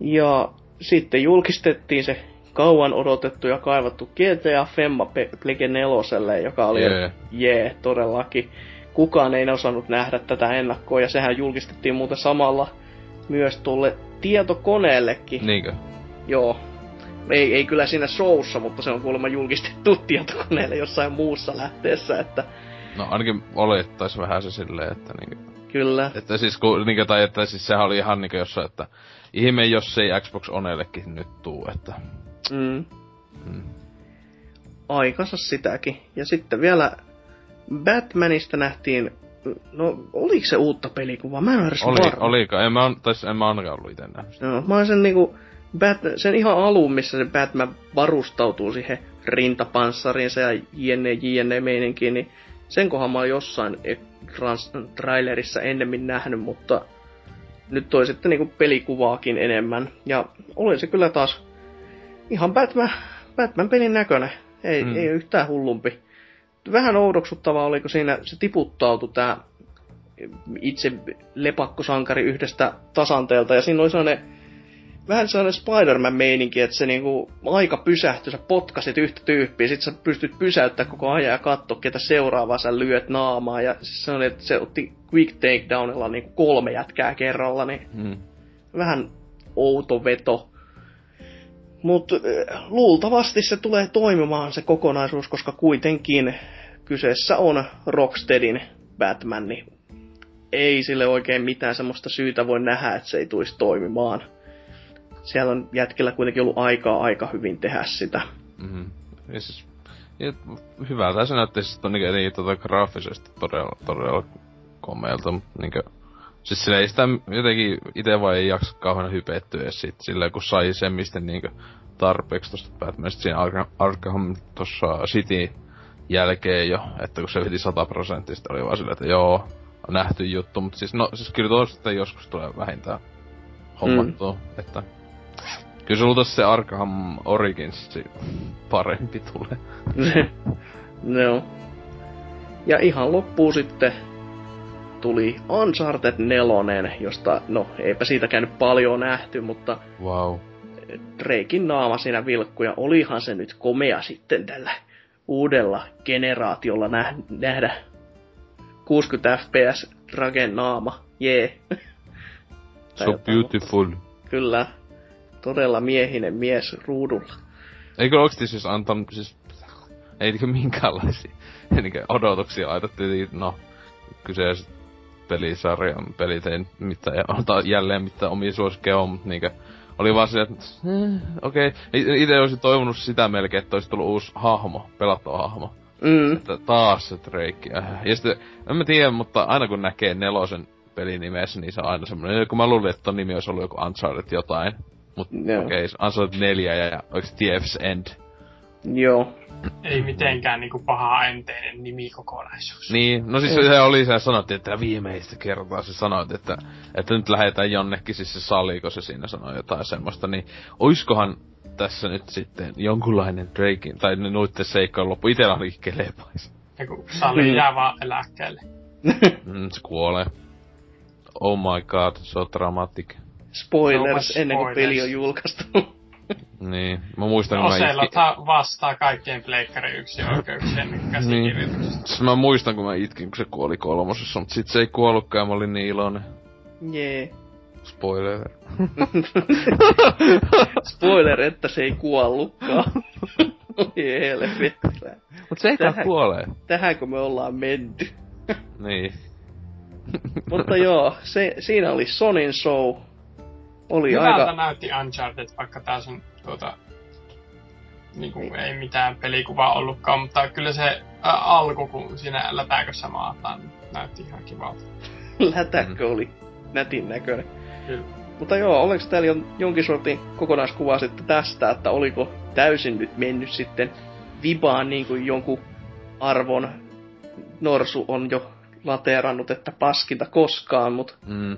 Speaker 1: Ja sitten julkistettiin se kauan odotettu ja kaivattu GTA Femma Plege 4, joka oli
Speaker 3: Jee.
Speaker 1: jee, todellakin. Kukaan ei osannut nähdä tätä ennakkoa, ja sehän julkistettiin muuten samalla myös tuolle tietokoneellekin.
Speaker 3: Niinkö?
Speaker 1: Joo. Ei, ei kyllä siinä showssa, mutta se on kuulemma julkistettu tietokoneelle jossain muussa lähteessä, että
Speaker 3: No ainakin olettais vähän se silleen, että niinku,
Speaker 1: kyllä.
Speaker 3: että siis kun, niinku, tai että siis sehän oli ihan niinku jossain, että ihme jos ei Xbox Onellekin nyt tuu, että
Speaker 1: Mm.
Speaker 3: mm.
Speaker 1: aikansa sitäkin. Ja sitten vielä Batmanista nähtiin, no oliko se uutta pelikuvaa? Mä en ole
Speaker 3: Oli,
Speaker 1: varma.
Speaker 3: oliko? En mä, on- tai en mä ainakaan ollut ite nähnyt.
Speaker 1: Joo, mä oon sen niinku, Bat, sen ihan alun, missä se Batman varustautuu siihen rintapanssariinsa ja jne jne meininkiin, niin sen kohan mä oon jossain trans- trailerissa ennemmin nähnyt, mutta nyt toi sitten niinku pelikuvaakin enemmän. Ja oli se kyllä taas ihan Batman, Batman pelin näköinen. Ei,
Speaker 3: Mm.
Speaker 1: mm. ei yhtään hullumpi. Vähän oudoksuttavaa oli, kun siinä se tiputtautui tää itse lepakkosankari yhdestä tasanteelta, ja siinä oli sellainen vähän sellainen Spider-Man-meininki, että se niinku aika pysähtyi, sä potkasit yhtä tyyppiä, sit sä pystyt pysäyttämään koko ajan ja katsoa, ketä seuraavaa sä lyöt naamaa, ja se oli, että se otti quick takedownilla niinku kolme jätkää kerralla, niin
Speaker 3: Mm.
Speaker 1: vähän outo veto. Mutta luultavasti se tulee toimimaan se kokonaisuus, koska kuitenkin kyseessä on Rocksteadin Batman, niin ei sille oikein mitään semmoista syytä voi nähdä, että se ei tulisi toimimaan. siellä on jätkellä kuitenkin ollut aikaa aika hyvin tehdä sitä.
Speaker 3: Mhm. Ja siis, ja hyvältä se näytti siis on eli tota graafisesti todella, todella komealta, mutta niinku, siis sillä ei sitä jotenkin ite vaan ei jaksa kauhean hypettyä edes sit, silleen kun sai sen mistä niinku tarpeeksi tosta Batmanista siinä Arkham, Arkham tossa City jälkeen jo, että kun se veti sataprosenttista, oli vaan silleen, että joo, on nähty juttu, mutta siis no, siis kyllä tuosta joskus tulee vähintään hommattua, mm. että Kyllä se luultavasti se Arkham Origins parempi tulee.
Speaker 1: no. Ja ihan loppuun sitten tuli Uncharted 4, josta, no eipä siitä käynyt paljon nähty, mutta
Speaker 3: wow.
Speaker 1: Drakein naama siinä vilkkuja. Olihan se nyt komea sitten tällä uudella generaatiolla nä- nähdä 60 fps Draken naama. Jee. Yeah.
Speaker 3: so beautiful.
Speaker 1: Kyllä todella miehinen mies ruudulla.
Speaker 3: Eikö oikeesti siis antanut, siis ei niinkö minkäänlaisia odotuksia laitettiin, no kyseiset pelisarjan pelit ei mitään, ja jälleen mitään omia suosikkeja on, mutta niinkö oli vaan se, että eh, okei, okay. itse olisin toivonut sitä melkein, että olisi tullut uusi hahmo, pelattava hahmo.
Speaker 1: Mm.
Speaker 3: Että taas se Drake. Ja sitten, en mä tiedä, mutta aina kun näkee nelosen pelin nimessä, niin se on aina semmoinen, kun mä luulin, että ton nimi olisi ollut joku Uncharted jotain, Mut okei, okay, Uncharted 4 ja, ja oikeesti TF's End.
Speaker 1: Joo.
Speaker 4: Ei mitenkään niinku paha enteinen nimikokonaisuus.
Speaker 3: Niin, no siis se oli se sanottiin, että viimeistä kertaa se sanoit, että, että nyt lähdetään jonnekin, siis se sali, kun se siinä sanoi jotain semmoista, niin oiskohan tässä nyt sitten jonkunlainen Drakein, tai nuitte seikkojen loppu, itellä oli kelepais.
Speaker 4: Ja kun sali jää vaan eläkkeelle.
Speaker 3: mm, se kuolee. Oh my god, so dramatic
Speaker 1: spoilers ennen kuin peli on julkaistu.
Speaker 3: Niin, mä muistan
Speaker 4: kun mä itkin... vastaa kaikkien Pleikkari yksi oikeuksien käsikirjoituksesta.
Speaker 3: Niin. Siis mä muistan kun mä itkin, kun se kuoli kolmosessa, mutta sit se ei kuollutkaan ja mä olin niin iloinen.
Speaker 1: Jee. Yeah.
Speaker 3: Spoiler.
Speaker 1: Spoiler, että se ei kuollutkaan. Oi
Speaker 3: Mut se ei Tähän, kuolee.
Speaker 1: Tähänkö me ollaan menty.
Speaker 3: niin.
Speaker 1: Mutta joo, se, siinä oli Sonin show oli
Speaker 4: Hyvältä
Speaker 1: aika...
Speaker 4: näytti Uncharted, vaikka taas on tuota, niinku, niin. ei mitään pelikuvaa ollutkaan, mutta kyllä se ä, alku, kun siinä lätäkössä maataan, näytti ihan kivalta.
Speaker 1: Lätäkö mm. oli nätin näköinen.
Speaker 4: Kyllä.
Speaker 1: Mutta joo, oliko täällä jo jonkin sortin kokonaiskuva sitten tästä, että oliko täysin nyt mennyt sitten vibaan niin kuin jonkun arvon Norsu on jo lateerannut, että paskinta koskaan, mutta
Speaker 3: mm.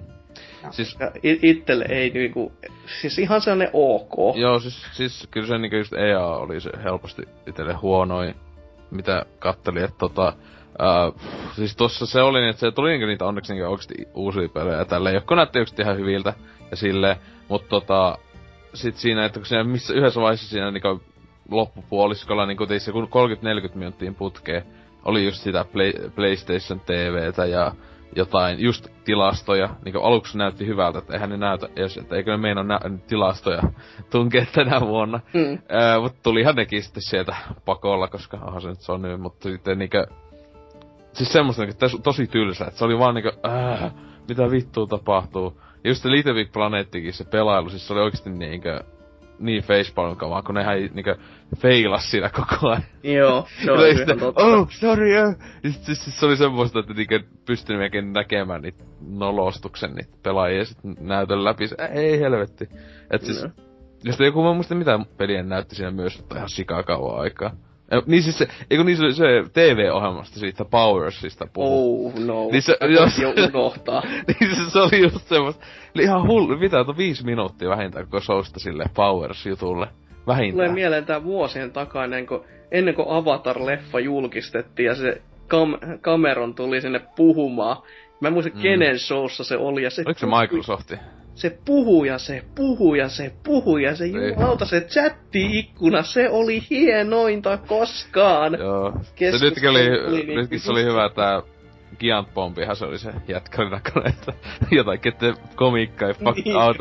Speaker 1: Siis, it- itselle ei niinku, siis ihan sellainen ok.
Speaker 3: Joo, siis, siis kyllä se niinku just EA oli se helposti itselle huonoin, mitä katteli, että tota, Uh, siis tossa se oli niin, että se tuli niinku niitä onneksi niinku oikeesti uusia pelejä tälleen, jotka näytti yksi ihan hyviltä ja silleen, mutta tota, sit siinä, että kun siinä missä yhdessä vaiheessa siinä niinku loppupuoliskolla niinku teissä kun 30-40 minuuttiin putkeen, oli just sitä Play, PlayStation TVtä ja jotain just tilastoja, niin aluksi näytti hyvältä, että eihän ne näytä edes, että eikö ne meinaa nä- tilastoja tunkea tänä vuonna. Mm. Äh, mutta tulihan nekin sitten sieltä pakolla, koska onhan se nyt Sony, mutta sitten niinkö... Siis semmoista tos, tosi tylsä, että se oli vaan niinku, äh, mitä vittua tapahtuu. Ja just se Little Big Planettikin, se pelailu, siis se oli oikeesti niinkö niin facepalm kamaa, kun nehän niinkö feilas siinä koko ajan.
Speaker 1: Joo, se oli ihan totta.
Speaker 3: Oh, sorry, uh. Siis, siis, se oli semmoista, että niinkö pystyi melkein näkemään niitä nolostuksen niitä pelaajia sit näytön läpi. Se, ei helvetti. Et siis, no. jos joku mä muista mitä pelien näytti siinä myös, että ihan sikaa kauan aikaa. Niin siis se, eikö niin se, se TV-ohjelmasta siitä Powersista
Speaker 1: puhuu. Oh no,
Speaker 3: niin
Speaker 1: se, jos, jo unohtaa.
Speaker 3: niin se, se oli just semmoista, eli ihan hullu, mitä on viisi minuuttia vähintään koko showsta sille Powers-jutulle. Vähintään.
Speaker 1: Tulee mieleen tää vuosien takainen, kun ennen kuin Avatar-leffa julkistettiin ja se kam- Cameron tuli sinne puhumaan. Mä en muista mm. kenen showssa se oli. Ja se
Speaker 3: Oliko se Microsofti?
Speaker 1: Se puhuu ja se puhuu ja se puhuu ja se niin. jumalauta se chatti-ikkuna, se oli hienointa koskaan.
Speaker 3: Joo. Se nytkin oli, oli niin nytkin se oli hyvä tää Giant Bombihan se oli se jätkän näköinen, että jotain kette komiikkaa ja fuck niin. out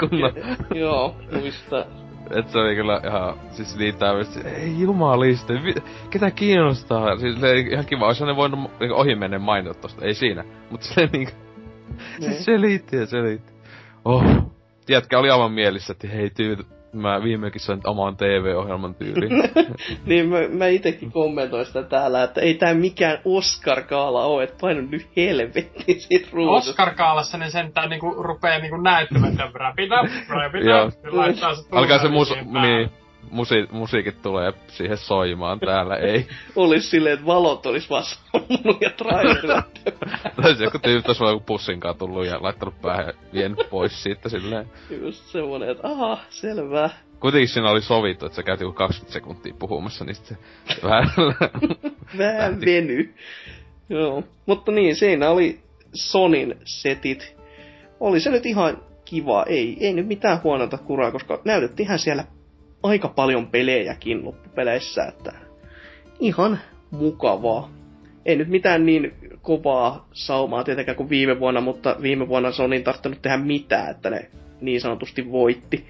Speaker 3: kunnon.
Speaker 1: Joo, muista.
Speaker 3: Et se oli kyllä ihan, siis niin täydellisesti, ei jumalista, ketä kiinnostaa? Siis ihan kiva, olisi ne voinut niin ohi mennä mainita tosta, ei siinä. Mutta se niinku, se niin. selitti ja selitti. Oh, Tiedätkö, oli aivan mielissä, että hei tyyt, mä viimekin sain oman TV-ohjelman tyyliin.
Speaker 1: niin mä, mä itekin kommentoin sitä täällä, että ei tää mikään Oscar-kaala oo, että painu nyt helvettiin siitä ruudusta.
Speaker 4: Oscar-kaalassa ne sentään niinku rupee niinku näyttämään, että wrap it up,
Speaker 3: Joo.
Speaker 4: up, ja laittaa se
Speaker 3: Alkaa se mus, niin, musi, musiikit tulee siihen soimaan täällä, ei.
Speaker 1: Olis silleen, että valot olis vaan sammunut ja trailerilla.
Speaker 3: Tai se joku tyyppi olisi vaan joku pussin tullut ja laittanut päähän ja vienyt pois siitä silleen.
Speaker 1: Just semmonen, että aha, selvä.
Speaker 3: Kuitenkin siinä oli sovittu, että sä käyt joku 20 sekuntia puhumassa, niin sit se vähän...
Speaker 1: Vähän veny. Joo. Mutta niin, siinä oli Sonin setit. Oli se nyt ihan kiva. Ei, ei nyt mitään huonota kuraa, koska näytettiinhän siellä aika paljon pelejäkin loppupeleissä, että ihan mukavaa. Ei nyt mitään niin kovaa saumaa tietenkään kuin viime vuonna, mutta viime vuonna Sonin tarttunut tehdä mitään, että ne niin sanotusti voitti.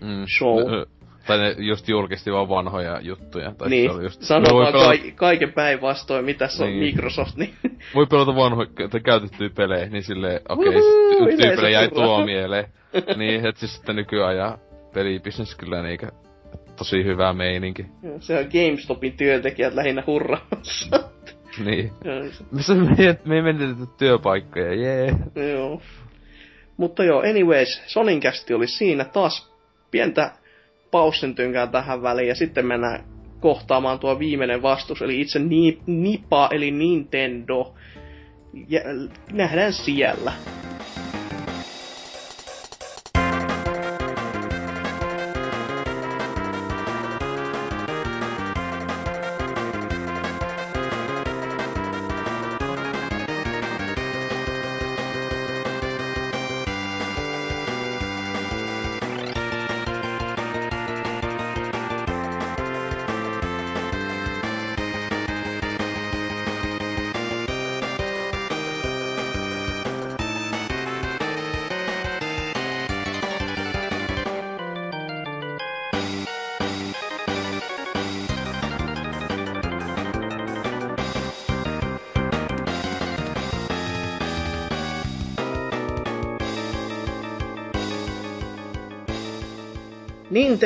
Speaker 3: Mm.
Speaker 1: Show.
Speaker 3: Ö, Tai ne just julkisti vaan vanhoja juttuja. Tai
Speaker 1: niin,
Speaker 3: se oli just...
Speaker 1: sano
Speaker 3: voi
Speaker 1: vaan
Speaker 3: pelata-
Speaker 1: ka- kaiken päinvastoin, mitä se on
Speaker 3: Niin.
Speaker 1: Microsoft, niin
Speaker 3: Voi pelata vanhoja käytettyjä pelejä, niin silleen, okei, okay, tyypille jäi tuo mieleen. niin, et siis sitten nykyajan pelibisnes kyllä niinkö tosi hyvä meininki.
Speaker 1: Se on GameStopin työntekijät lähinnä hurraamassa.
Speaker 3: Niin. Missä me, ei menetetty työpaikkoja, jee.
Speaker 1: joo. Mutta joo, anyways, Sonin kästi oli siinä taas pientä paussentynkää tähän väliin ja sitten mennään kohtaamaan tuo viimeinen vastus, eli itse ni- Nipa, eli Nintendo. Ja, nähdään siellä.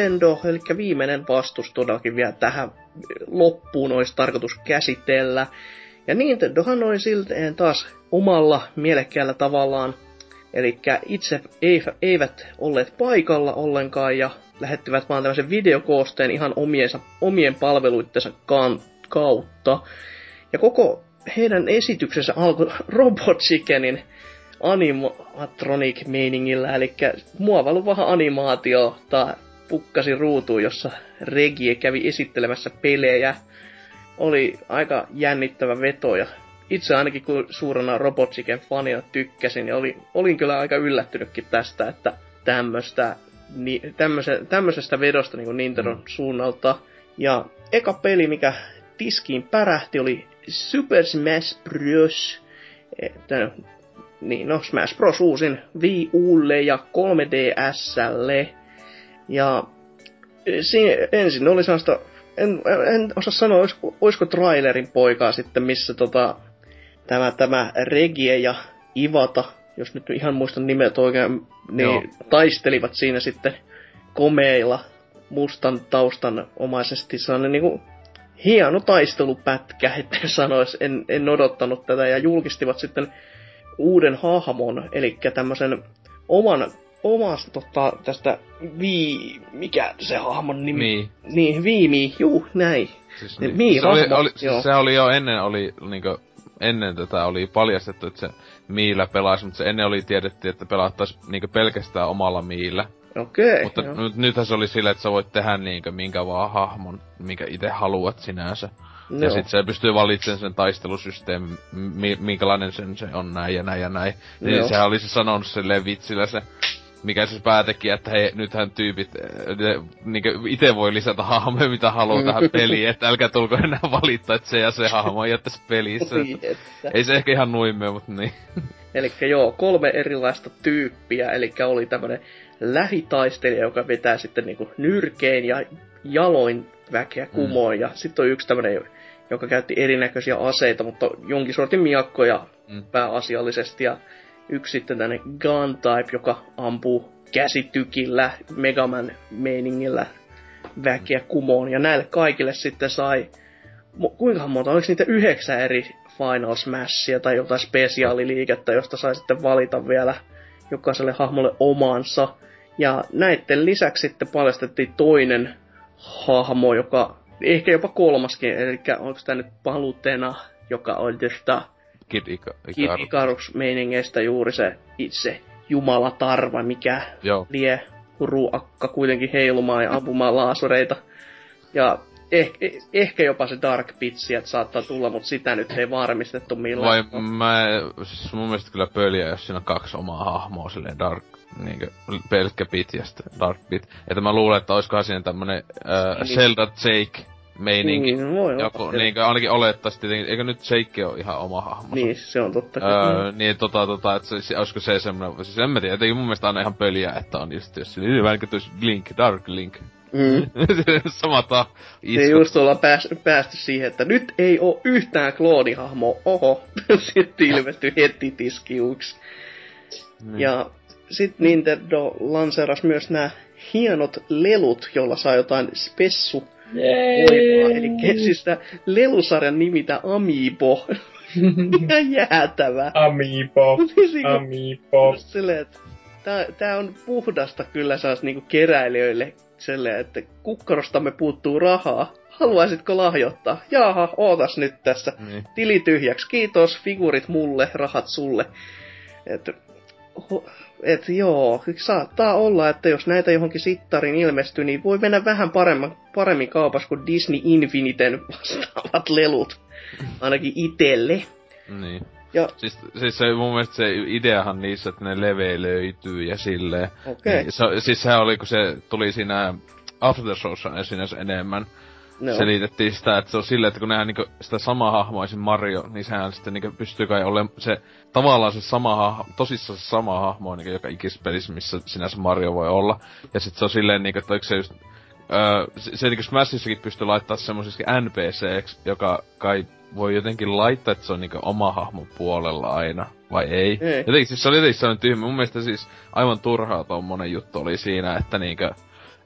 Speaker 1: Nintendo, eli viimeinen vastus todellakin vielä tähän loppuun olisi tarkoitus käsitellä. Ja Nintendohan oli silteen taas omalla mielekkäällä tavallaan, eli itse eivät olleet paikalla ollenkaan ja lähettivät vaan tämmöisen videokoosteen ihan omiensa, omien palveluittensa kautta. Ja koko heidän esityksensä alkoi Robot Chickenin animatronic-meiningillä, eli muovailu vähän animaatiota pukkasi ruutuun, jossa Regie kävi esittelemässä pelejä. Oli aika jännittävä veto ja itse ainakin kun suurena Robot Chicken fanina tykkäsin, niin oli, olin kyllä aika yllättynytkin tästä, että tämmöstä, ni, tämmöse, tämmöisestä vedosta niin Nintendon mm. suunnalta. Ja eka peli, mikä tiskiin pärähti, oli Super Smash Bros. Että, niin, no Smash Bros. uusin Wii Ulle ja 3DSlle. Ja siinä ensin oli sellaista, en, en osaa sanoa, olisiko, olisiko trailerin poikaa sitten, missä tota, tämä, tämä Regie ja Ivata, jos nyt ihan muistan nimet oikein, niin
Speaker 3: Joo.
Speaker 1: taistelivat siinä sitten komeilla mustan taustan omaisesti. Sellainen niinku hieno taistelupätkä, että sanois, en, en odottanut tätä, ja julkistivat sitten uuden hahmon, eli tämmöisen oman, omasta tota, tästä vii, mikä se hahmon nimi?
Speaker 3: Niin.
Speaker 1: Niin, Viimi, juu, näin.
Speaker 3: Siis
Speaker 1: Niin,
Speaker 3: niin. Se oli,
Speaker 1: hahmo,
Speaker 3: oli,
Speaker 1: joo.
Speaker 3: se oli jo ennen, oli niinkö, ennen tätä oli paljastettu, että se Miillä pelaisi, mutta se ennen oli tiedettiin, että pelattaisi niinkö pelkästään omalla Miillä.
Speaker 1: Okei,
Speaker 3: Mutta
Speaker 1: joo.
Speaker 3: nyt, nythän se oli sillä, että sä voit tehdä niinkö minkä vaan hahmon, minkä itse haluat sinänsä. Ja
Speaker 1: Joo.
Speaker 3: sit se pystyy valitsemaan sen taistelusysteemin, mi- minkälainen sen se on näin ja näin ja näin. Niin
Speaker 1: Joo.
Speaker 3: sehän olisi sanonut silleen vitsillä se, mikä se päätekijä, että hei, nythän tyypit äh, ne, niinkö ite voi lisätä hahmoja, mitä haluaa tähän peliin, että älkää tulko enää valittaa, että se ja se hahmo on tässä pelissä.
Speaker 1: Niin, että.
Speaker 3: Ei se ehkä ihan nuimme, mutta niin.
Speaker 1: Eli joo, kolme erilaista tyyppiä, eli oli tämmönen lähitaistelija, joka vetää sitten niinku nyrkein ja jaloin väkeä kumoon, mm. ja sitten on yksi tämmönen, joka käytti erinäköisiä aseita, mutta jonkin sortin miakkoja
Speaker 3: Mm.
Speaker 1: pääasiallisesti, ja yksi sitten tämmönen gun type, joka ampuu käsitykillä, Megaman meiningillä väkeä kumoon. Ja näille kaikille sitten sai, kuinka monta, oliko niitä yhdeksän eri Final Smashia tai jotain spesiaaliliikettä, josta sai sitten valita vielä jokaiselle hahmolle omansa. Ja näiden lisäksi sitten paljastettiin toinen hahmo, joka ehkä jopa kolmaskin, eli onko tämä nyt Palutena, joka on tästä
Speaker 3: Kid, Ika-
Speaker 1: Kid
Speaker 3: Icarus.
Speaker 1: Meiningeistä juuri se itse jumalatarva, mikä
Speaker 3: Joo.
Speaker 1: lie huruakka kuitenkin heilumaan ja ampumaan laasureita. Ja eh, eh, ehkä jopa se Dark Pit sieltä saattaa tulla, mutta sitä nyt ei varmistettu
Speaker 3: Vai
Speaker 1: millään.
Speaker 3: mä, siis mun mielestä kyllä pöliä, jos siinä on kaksi omaa hahmoa silleen Dark, niinkö, pelkkä Pit ja sitten Dark Pit. Että mä luulen, että oiskohan siinä tämmönen äh,
Speaker 1: Niin.
Speaker 3: Zelda Jake meininki.
Speaker 1: Niin, voi olla.
Speaker 3: Joku, niinkö, ainakin olettaisi tietenkin, eikö nyt Jake ole ihan oma hahmo?
Speaker 1: Niin, se on totta.
Speaker 3: Öö, niin tota, tota, että se, se, olisiko se semmonen, siis en mä tiedä, jotenkin mun mielestä aina ihan pöliä, että on just, jos se niin tuossa Link, Dark Link.
Speaker 1: Mm.
Speaker 3: Sama ta,
Speaker 1: Ja
Speaker 3: isku.
Speaker 1: just ollaan pääs, päästy siihen, että nyt ei oo yhtään kloonihahmoa. Oho, sitten ilmestyi heti tiskiuksi.
Speaker 3: Niin.
Speaker 1: Ja sitten Nintendo lanseerasi myös nämä hienot lelut, jolla saa jotain spessu voimaa. Eli siis lelusarjan nimi tää Amiibo. Ihan jäätävä.
Speaker 4: Amiibo.
Speaker 1: Siis niinku-
Speaker 4: Amiibo.
Speaker 1: Silleen, että tää, tää on puhdasta kyllä saas niinku keräilijöille silleen, että kukkarostamme puuttuu rahaa. Haluaisitko lahjoittaa? Jaha, ootas nyt tässä.
Speaker 3: Niin.
Speaker 1: Tili tyhjäksi. Kiitos, figurit mulle, rahat sulle. Et, ho- et joo, saattaa olla, että jos näitä johonkin sittarin ilmestyy, niin voi mennä vähän paremmin, paremmin kaupassa kuin Disney Infiniten vastaavat lelut. Ainakin itelle.
Speaker 3: Niin.
Speaker 1: Ja
Speaker 3: Siis, siis se, mun mielestä se ideahan niissä, että ne leveilöityy ja silleen.
Speaker 1: okei, okay.
Speaker 3: Niin, se, siis sehän oli, kun se tuli siinä Aftershowssa esiin enemmän.
Speaker 1: No.
Speaker 3: Selitettiin sitä, että se on silleen, että kun nehän niinku sitä samaa hahmoa esim. Mario, niin sehän sitten niinku pystyy kai olemaan se tavallaan se sama hahmo, tosissaan se sama hahmo niinku joka ikisessä pelissä, missä sinänsä Mario voi olla. Ja sitten se on silleen niinku, että se just Öö, se, se niinku Smashissakin pystyy laittaa semmoisiksi NPCksi, joka kai voi jotenkin laittaa, että se on niinku oma hahmon puolella aina, vai ei?
Speaker 1: Ei.
Speaker 3: Jotenkin siis se oli jotenkin sellainen tyhmä. Mun mielestä siis aivan turhaa tommonen juttu oli siinä, että niinkö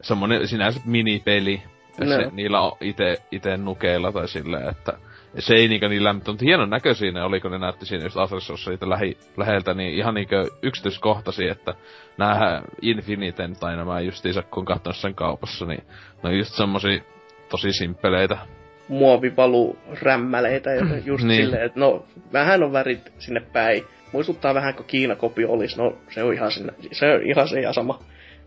Speaker 3: semmonen sinänsä minipeli, ja se,
Speaker 1: No.
Speaker 3: niillä on ite, ite nukeilla tai silleen, että se ei niinkö niin lämmin, mutta hienon näköisiä ne oli, kun ne näytti siinä just Aftershowssa niitä lähi, läheltä, niin ihan niinkö yksityiskohtaisia, että näähän Infiniten tai nämä justiinsa, kun on katsonut sen kaupassa, niin ne on just semmosia tosi simppeleitä.
Speaker 1: muovivalu rämmäleitä, ja just
Speaker 3: Niin.
Speaker 1: niin. silleen, että no, vähän on värit sinne päin. Muistuttaa vähän kuin Kiinakopio olisi, no se on ihan, sinne, se on ihan se ja sama.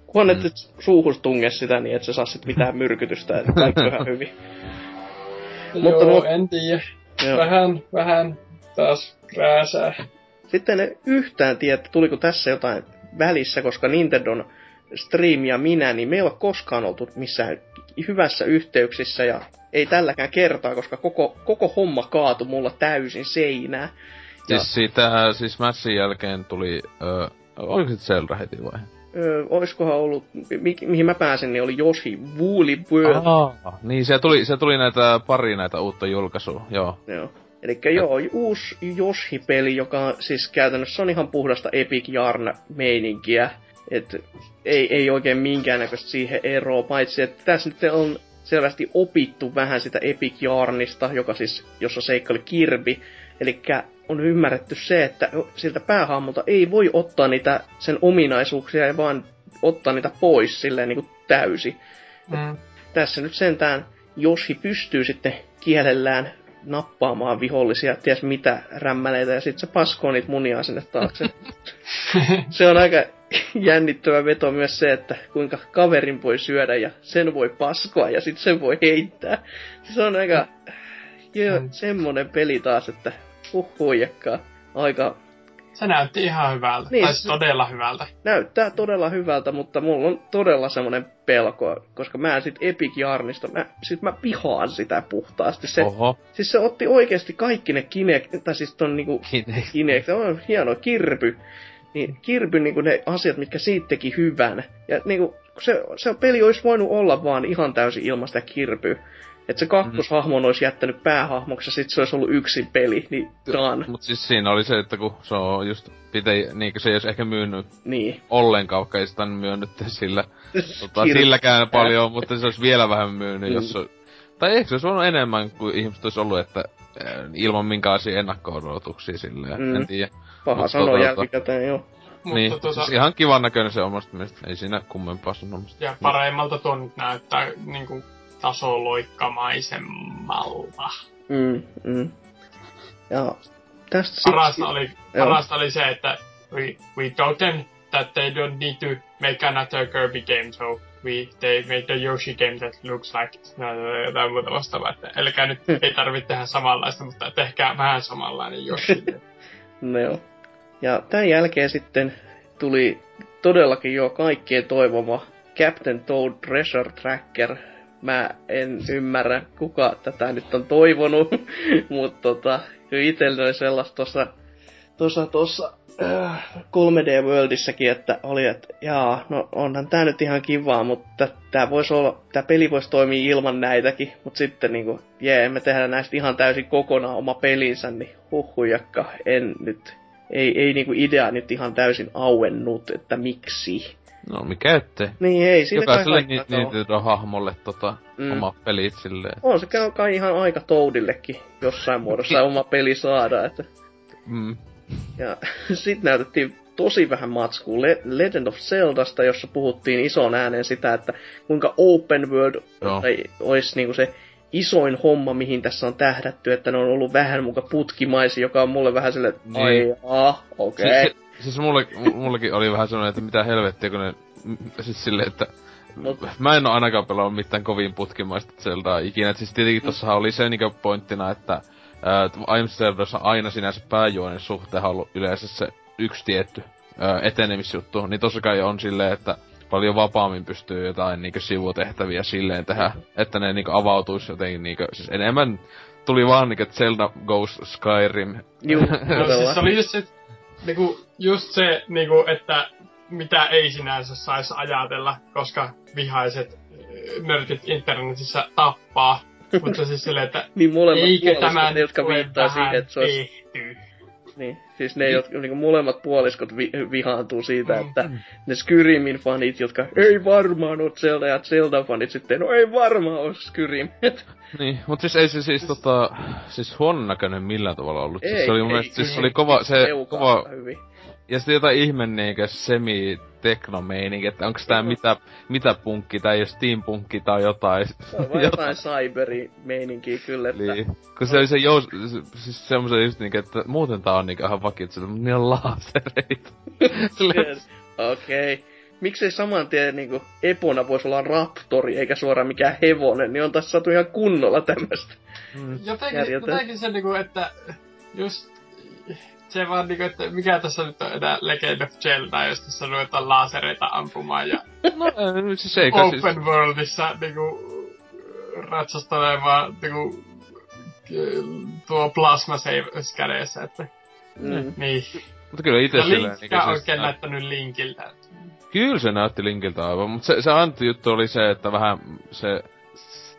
Speaker 1: Kunhan
Speaker 3: Mm.
Speaker 1: et suuhus tunge sitä niin, että se saa sit mitään myrkytystä, että kaikki on ihan hyvin. Mutta
Speaker 4: Joo,
Speaker 1: no-
Speaker 4: en tiedä.
Speaker 1: Joo.
Speaker 4: Vähän, vähän taas rääsää.
Speaker 1: Sitten en yhtään tiedä, että tuliko tässä jotain välissä, koska Nintendon Stream ja minä, niin me ei ole koskaan oltu missään hyvässä yhteyksissä ja ei tälläkään kertaa, koska koko, koko homma kaatui mulla täysin seinään. Ja-
Speaker 3: Siis siitä, siis Massin jälkeen tuli, öö, oliko se Zelda heti vai?
Speaker 1: Öö, oiskohan ollut, mi- mihin mä pääsin, niin oli Yoshi Woolly World.
Speaker 3: Aa, niin se tuli, se tuli näitä pari näitä uutta julkaisua, joo.
Speaker 1: Joo. Eli joo, uusi Yoshi-peli, joka siis käytännössä on ihan puhdasta Epic Yarn-meininkiä. Et ei, ei oikein minkäännäköistä siihen eroa, paitsi että tässä nyt on selvästi opittu vähän sitä Epic Yarnista, joka siis, jossa seikkaili Kirby. Eli on ymmärretty se, että siltä päähahmolta ei voi ottaa niitä sen ominaisuuksia ja vaan ottaa niitä pois silleen niin kuin täysi
Speaker 4: Mm.
Speaker 1: tässä nyt sentään Joshi pystyy sitten kielellään nappaamaan vihollisia, ties mitä rämmäleitä, ja sitten se paskoo niitä munia sinne taakse. se on aika jännittävä veto myös se, että kuinka kaverin voi syödä ja sen voi paskoa ja sitten sen voi heittää. Se on aika joo,
Speaker 4: Mm.
Speaker 1: semmonen peli taas, että huhuijakkaa. Aika
Speaker 4: Se näytti ihan hyvältä.
Speaker 1: Niin,
Speaker 4: tai
Speaker 1: se-
Speaker 4: todella hyvältä.
Speaker 1: näyttää todella hyvältä, mutta mulla on todella semmonen pelko, koska mä sit Epic Yarnista, mä, sit mä vihaan sitä puhtaasti. Se,
Speaker 3: Oho.
Speaker 1: Siis se otti oikeasti kaikki ne Kinect, tai siis ton niinku
Speaker 3: Kinect.
Speaker 1: Kinect, on hieno Kirby. Niin Kirby niinku ne asiat, mitkä siitä teki hyvän. Ja niinku se, se peli olisi voinut olla vaan ihan täysin ilman sitä. Että se kakkoshahmon olisi jättänyt päähahmoksi ja sit se olisi ollut yksin peli, niin done.
Speaker 3: Mut siis siinä oli se, että kun se on just pitä, niinku se ei olisi ehkä myynyt
Speaker 1: Niin.
Speaker 3: ollenkaan, vaikka ei sitä myynyt sillä, tota, silläkään paljon, mutta se olisi vielä vähän myynyt,
Speaker 1: Mm.
Speaker 3: jos se, tai ehkä se olisi ollut enemmän kuin ihmiset olisi ollut, että äh, ilman minkälaisia ennakko-odotuksia silleen,
Speaker 1: Mm.
Speaker 3: en tiedä.
Speaker 1: Paha
Speaker 3: Mut
Speaker 1: sanoa
Speaker 3: tota-
Speaker 1: jälkikäteen, joo.
Speaker 4: Mutta
Speaker 3: niin,
Speaker 4: tota,
Speaker 3: siis ihan kivan näköinen se omasta mielestä, ei siinä kummempaa sanomista.
Speaker 4: ja paremmalta tuo nyt näyttää niinku tasoloikkamaisemmalta.
Speaker 1: Mm, mm. Ja tästä
Speaker 4: Parasta
Speaker 1: siksi-
Speaker 4: oli,
Speaker 1: Joo.
Speaker 4: parasta oli se, että we, we them that they don't need to make another Kirby game, so we, they made the Yoshi game that looks like jotain muuta vastaavaa. Että, eli nyt
Speaker 1: Hmm.
Speaker 4: ei tarvitse tehdä samanlaista, mutta tehkää vähän samanlainen Yoshi.
Speaker 1: No joo. Ja tämän jälkeen sitten tuli todellakin jo kaikkien toivoma Captain Toad Treasure Tracker. Mä en ymmärrä, kuka tätä nyt on toivonut, mutta tota, kyllä itsellä oli sellaista tuossa tuossa tuossa äh, 3D Worldissakin, että oli, että jaa, no onhan tää nyt ihan kivaa, mutta tää voisi olla, tää peli voisi toimia ilman näitäkin, mutta sitten niinku, jee, me tehdään näistä ihan täysin kokonaan oma pelinsä, niin huhujakka, en nyt, ei, ei niinku idea nyt ihan täysin auennut, että miksi.
Speaker 3: No mikä ettei.
Speaker 1: Niin ei, siinä kai
Speaker 3: Jokaiselle ni-
Speaker 1: haittaa ole.
Speaker 3: Nintendo-hahmolle tota,
Speaker 1: Mm.
Speaker 3: oma pelit silleen.
Speaker 1: On se kai- ihan aika Toadillekin jossain muodossa oma peli saada, että
Speaker 3: Mm.
Speaker 1: Ja sitten näytettiin tosi vähän matskua Le- Legend of Zeldasta, jossa puhuttiin ison äänen sitä, että kuinka open world
Speaker 3: Joo.
Speaker 1: tai olisi niinku se isoin homma, mihin tässä on tähdätty, että ne on ollut vähän muka putkimaisia, joka on mulle vähän silleen, että ai
Speaker 3: Niin.
Speaker 1: okei.
Speaker 3: Siis, siis mulle, mullekin oli vähän sellainen, että mitä helvettiä, kun ne... Siis silleen, että...
Speaker 1: No.
Speaker 3: Mä en oo ainakaan pelannut mitään kovin putkimaista Zeldaa ikinä. Et siis tietenkin tossahan oli se niinku pointtina, että Zeldassa aina sinänsä pääjuonen suhteen on ollut yleensä se yksi tietty ää, etenemisjuttu. Niin tossa kai on silleen, että paljon vapaammin pystyy jotain niinku sivutehtäviä silleen tehdä, että ne niinku avautuisi jotenkin niinku, siis enemmän tuli vaan niinku Zelda Goes Skyrim.
Speaker 1: Juu,
Speaker 4: No siis se oli just se, niinku, just se niinku, että mitä ei sinänsä saisi ajatella, koska vihaiset äh, nörtit internetissä tappaa. Mutta siis silleen, että
Speaker 1: Niin molemmat
Speaker 4: eikö
Speaker 1: puoliskot,
Speaker 4: tämä
Speaker 1: ne, jotka viittaa siihen, että se olisi...
Speaker 4: tehty?
Speaker 1: Niin, siis ne, jotka, niinku molemmat puoliskot vi, vihaantuu siitä,
Speaker 4: Mm.
Speaker 1: että ne Skyrimin fanit, jotka ei varmaan ole Zelda, ja Zelda fanit sitten, no ei varmaan ole Skyrim.
Speaker 3: Niin, mut siis ei se siis tota, siis huonon näköinen millään tavalla ollut. siis se oli mun mielestä, siis se oli kova, se kova,
Speaker 1: Hyvin.
Speaker 3: Ja sitten jotain ihme niinkö semi teknomeininki, että onks tää mitä, mitä punkki, tai jos steampunkki tai jotain.
Speaker 1: Se on vaan jotain cyberi-meininkiä kyllä, että...
Speaker 3: Niin. Kun se oli se jous, siis semmosen just niinkö, että muuten tää on niinkö ihan vakitsella, mutta niillä on laasereita. Silleen,
Speaker 1: Okei. Okay. Miksei saman tien niinku Epona voisi olla raptori eikä suoraan mikään hevonen, niin on tässä saatu ihan kunnolla tämmöstä.
Speaker 3: mm,
Speaker 4: Jotenkin, jotenkin se niinku, että just se vaan niinku, että mikä tässä nyt on enää Legend of Zelda, jos tässä ruvetaan lasereita ampumaan ja
Speaker 3: no, siis ei kai siis,
Speaker 4: open worldissa niinku ratsastelemaan niinku tuo plasma save kädessä, että
Speaker 1: Mm.
Speaker 4: niin.
Speaker 3: mutta kyllä
Speaker 4: Ja
Speaker 3: silleen
Speaker 4: Linkkä
Speaker 3: niinkö
Speaker 4: on
Speaker 3: siis,
Speaker 4: oikein
Speaker 3: nä-
Speaker 4: näyttänyt linkiltä.
Speaker 3: Kyllä se näytti linkiltä aivan, mutta se, se anti-juttu oli se, että vähän se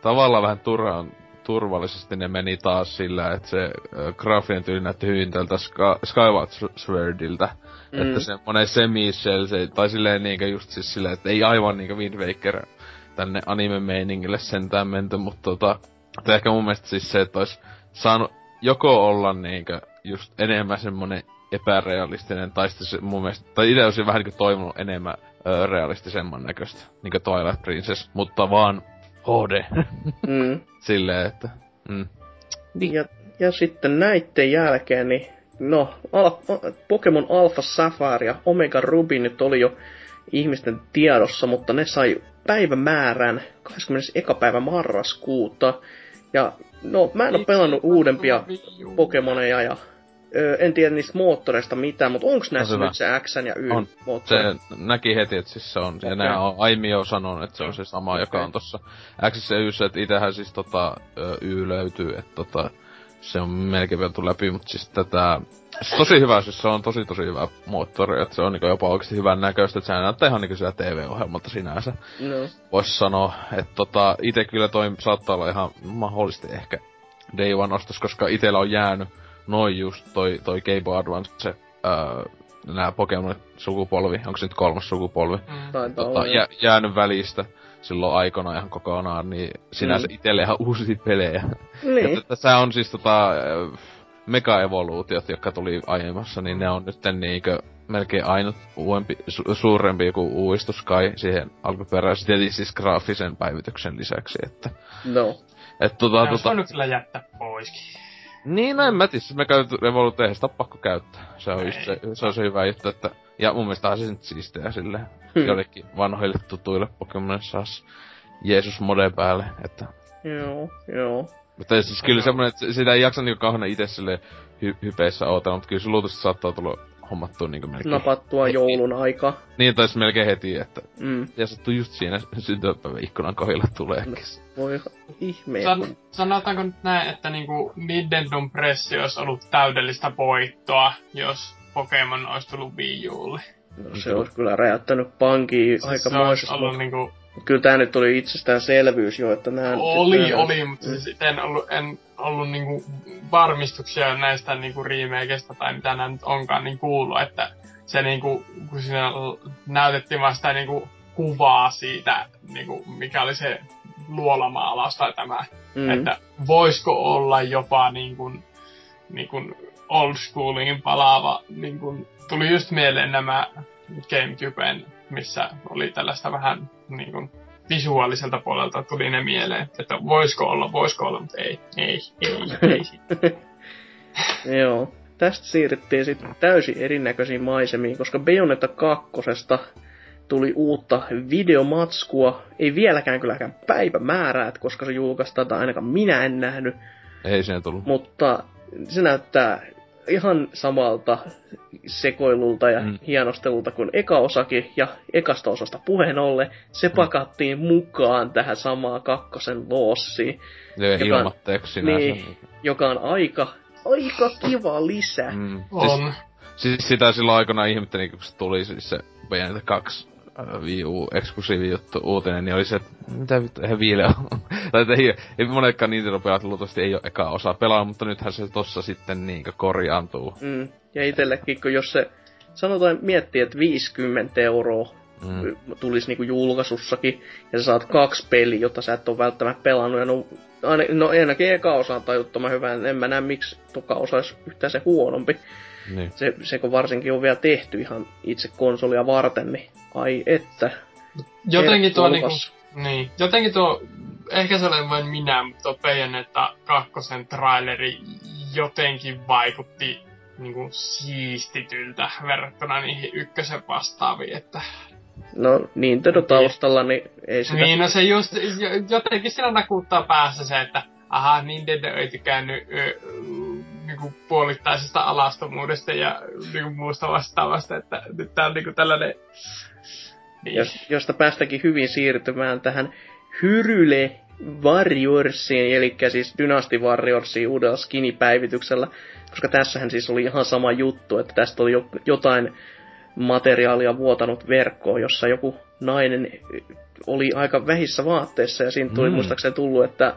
Speaker 3: tavallaan vähän turhaan turvallisesti ne meni taas sillä, että se äh, graafinen tyyli näytti hyvin tältä Ska- Skyward Swordilta.
Speaker 1: Mm.
Speaker 3: Mm. Että semmonen semi se, tai silleen niinkö just siis silleen, että ei aivan niinkö Wind Waker tänne anime-meiningille sentään menty, mutta tota, että ehkä mun mielestä siis se, että olisi saanut joko olla niinkö just enemmän semmonen epärealistinen, tai sitten se mun mielestä, tai itse olisin vähän niinku toivonut enemmän ö, realistisemman näköistä, niinku Twilight Princess, mutta vaan HD.
Speaker 1: Mm.
Speaker 3: Silleen, että... Mm.
Speaker 1: Ja, ja sitten näitten jälkeen, niin no, al- Pokemon Alpha Sapphire ja Omega Ruby nyt oli jo ihmisten tiedossa, mutta ne sai päivämäärän 21. päivä marraskuuta. Ja no, mä en ole pelannut uudempia Pokemoneja ja ö, en tiedä niistä moottoreista mitään, mutta onko näissä
Speaker 3: hyvä.
Speaker 1: nyt se X ja Y
Speaker 3: On.
Speaker 1: moottori?
Speaker 3: Se näki heti, että siis se on, ja
Speaker 1: Okei.
Speaker 3: nämä on aiemmin jo sanonut, että se on se sama, joka
Speaker 1: Okei.
Speaker 3: on tossa X ja Yssä, että itähän siis tota, Y löytyy, että tota, se on melkein vielä läpi, mutta siis tätä... Se tosi hyvä, siis se on tosi tosi hyvä moottori, että se on niinku jopa oikeasti hyvän näköistä, että se näyttää ihan niinku sitä TV-ohjelmalta sinänsä.
Speaker 1: No.
Speaker 3: Vois sanoa, että tota, ite kyllä toi saattaa olla ihan mahdollisesti ehkä Day One ostos, koska itellä on jäänyt noin just toi, toi Game Boy Advance, se, öö, nää Pokemon sukupolvi, onko se nyt kolmas sukupolvi,
Speaker 4: Mm.
Speaker 3: Tota, jä, jäänyt välistä silloin aikana ihan kokonaan, niin sinänsä
Speaker 1: Mm.
Speaker 3: itelle ihan uusia pelejä.
Speaker 1: Niin.
Speaker 3: Ja tässä on siis tota, ö, mega-evoluutiot, jotka tuli aiemmassa, niin ne on nyt niinkö melkein ainut uudempi, su- suurempi joku uudistus kai siihen alkuperäisen, tietysti siis graafisen päivityksen lisäksi, että
Speaker 1: No.
Speaker 3: et tota,
Speaker 4: Tota, Olisi
Speaker 3: tota,
Speaker 4: voinut kyllä jättää poiskin.
Speaker 3: Niin no en mä tiedä, me käyty Revolut eihän sitä pakko käyttää. Se on just se, se on se hyvä juttu, että ja mun mielestä se nyt siistiä silleen.
Speaker 1: Hmm.
Speaker 3: Jollekin vanhoille tutuille Pokemonille saas Jeesus mode päälle, että
Speaker 1: Joo, joo.
Speaker 3: mutta siis kyllä semmonen, että sitä ei jaksa niinku kauheena itse sille hy- hypeissä ootella, mutta kyllä se luultavasti saattaa tulla hommattua niinku melkein.
Speaker 1: Napattua joulun aika.
Speaker 3: Niin, tai melkein heti, että
Speaker 1: Mm.
Speaker 3: ja sattuu just siinä syntymäpäivän ikkunan kohdilla tuleekin.
Speaker 1: Voi ihme.
Speaker 4: San, sanotaanko nyt näin, että niinku Nintendon pressi olisi ollut täydellistä voittoa, jos Pokemon olisi tullut Wii Ulle.
Speaker 1: No, se olisi kyllä räjäyttänyt pankiin
Speaker 4: Siis
Speaker 1: aika
Speaker 4: se olisi ollut niinku,
Speaker 1: Kyllä tää nyt oli itsestäänselvyys jo, että nää...
Speaker 4: oli,
Speaker 1: nää-
Speaker 4: oli, mutta siis en ollut, en ollut niinku varmistuksia näistä niinku remakeista tai mitä nämä nyt onkaan niin kuullut, että se niinku, kun siinä näytettiin vaan sitä niinku kuvaa siitä, niinku, mikä oli se luolamaalaus tai tämä
Speaker 1: Mm.
Speaker 4: että voisiko olla jopa niin kuin, niin kuin old schooliin palaava, niin kuin, tuli just mieleen nämä Gamecuben, missä oli tällaista vähän niin kuin, visuaaliselta puolelta tuli ne mieleen, että voisiko olla, voisiko olla, mutta ei, ei, ei, ei.
Speaker 1: Joo. Tästä siirryttiin sitten täysin erinäköisiin maisemiin, koska Bayonetta 2 tuli uutta videomatskua. Ei vieläkään kylläkään päivämäärää, koska se julkaistaan, tai ainakaan minä en nähnyt.
Speaker 3: Ei siinä tullut.
Speaker 1: Mutta se näyttää ihan samalta sekoilulta ja mm.
Speaker 3: Mm.
Speaker 1: hienostelulta kuin eka osakin, ja ekasta osasta puheen ollen, se pakattiin mukaan tähän samaan kakkosen loossiin,
Speaker 3: Ja
Speaker 1: joka-
Speaker 3: ilmatteeksi
Speaker 1: niin. joka on aika, aika kiva lisä. Mm.
Speaker 3: Mm. Siis,
Speaker 4: On.
Speaker 3: siis sitä silloin aikana ihmettelin, kun se tuli siis se Bayonetta 2 äh, Wii U eksklusiivi juttu uutinen, niin oli se, että mitä vittu, eihän viile ole. tai että ei, ei monetkaan Nintendo-pelaat luultavasti ei ole eka osa pelaa, mutta nythän se tossa sitten niinkö korjaantuu.
Speaker 1: Mm. Ja itsellekin, kun jos se sanotaan miettii, että 50 euroa
Speaker 3: Mm.
Speaker 1: tulisi niinku julkaisussakin, ja sä saat kaksi peliä, jota sä et ole välttämättä pelannut, ja no, aina, no ainakin eka osa on tajuttoman hyvä, en mä näe miksi toka osa olisi yhtään se huonompi.
Speaker 3: Niin.
Speaker 1: Se, se kun varsinkin on vielä tehty ihan itse konsolia varten, niin ai että.
Speaker 4: Jotenkin tuo niinku, niin, jotenkin tuo, ehkä se olen vain minä, mutta tuo Bayonetta kakkosen traileri jotenkin vaikutti niinku siistityltä verrattuna niihin ykkösen vastaaviin, että
Speaker 1: No Nintendo taustalla, niin ei sitä...
Speaker 4: Niin, no se just, jo- jotenkin siinä nakuuttaa päässä se, että aha, Nintendo ei tykännyt ö, niinku puolittaisesta alastomuudesta ja niinku muusta vastaavasta, että nyt tää on niinku tällainen... Niin.
Speaker 1: jos, josta päästäkin hyvin siirtymään tähän Hyryle Warriorsiin, eli siis Dynasty Warriorsiin uudella skinipäivityksellä, koska tässähän siis oli ihan sama juttu, että tästä oli jo, jotain materiaalia vuotanut verkkoon, jossa joku nainen oli aika vähissä vaatteissa, ja siinä tuli. Mm. muistaakseni tullut, että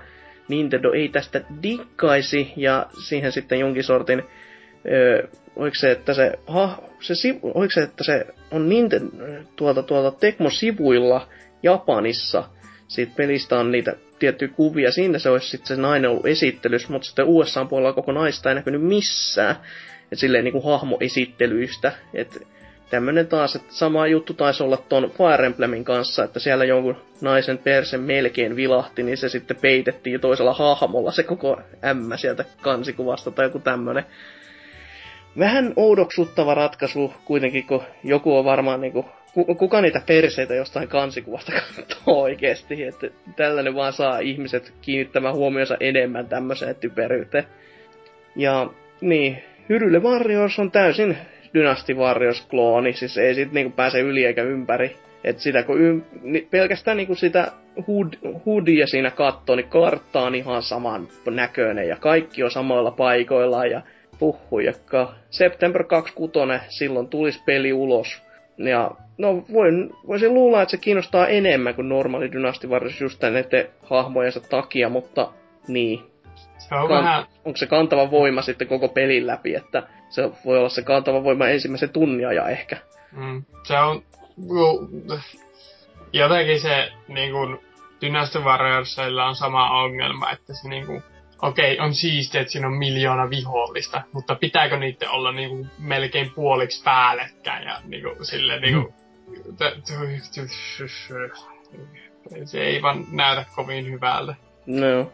Speaker 1: Nintendo ei tästä dikkaisi, ja siihen sitten jonkin sortin Öö, oliko se, että se, ha, se oliko se, että se on Nintendo tuolta, tuolta Tecmo-sivuilla Japanissa, siitä pelistä on niitä tiettyjä kuvia, siinä se olisi sitten se nainen ollut esittelys, mutta sitten USA puolella koko naista ei näkynyt missään, et silleen niinku hahmoesittelyistä, että tämmönen taas, että sama juttu taisi olla ton Fire Emblemin kanssa, että siellä jonkun naisen perse melkein vilahti, niin se sitten peitettiin toisella hahmolla se koko ämmä sieltä kansikuvasta tai joku tämmönen vähän oudoksuttava ratkaisu kuitenkin, kun joku on varmaan niinku, ku- kuka niitä perseitä jostain kansikuvasta katsoo oikeesti, että tällainen vaan saa ihmiset kiinnittämään huomionsa enemmän tämmöiseen typeryyteen. Ja niin, Hyryle Warriors on täysin Dynasty Warriors-klooni, siis ei siitä niinku pääse yli eikä ympäri. Et sitä kun ym, ni, pelkästään niinku sitä hud, hudia siinä kattoo, niin kartta on ihan saman näköinen ja kaikki on samoilla paikoilla ja puhujakka. September 26, silloin tulisi peli ulos. Ja no voin, voisin luulla, että se kiinnostaa enemmän kuin normaali Dynasty Warriors just näiden hahmojensa takia, mutta niin.
Speaker 4: Se on kan- vähän...
Speaker 1: Onko se kantava voima sitten koko pelin läpi, että se voi olla se kantava voima ensimmäisen tunnia ja ehkä.
Speaker 4: Mm, se on... Jotenkin se niin kuin, Dynasty Warriorsilla on sama ongelma, että se niin kuin, okei, okay, on siistiä, että siinä on miljoona vihollista, mutta pitääkö niiden olla niinku melkein puoliksi päällekkäin ja niinku silleen niinku... Se ei vaan näytä kovin hyvältä.
Speaker 1: No.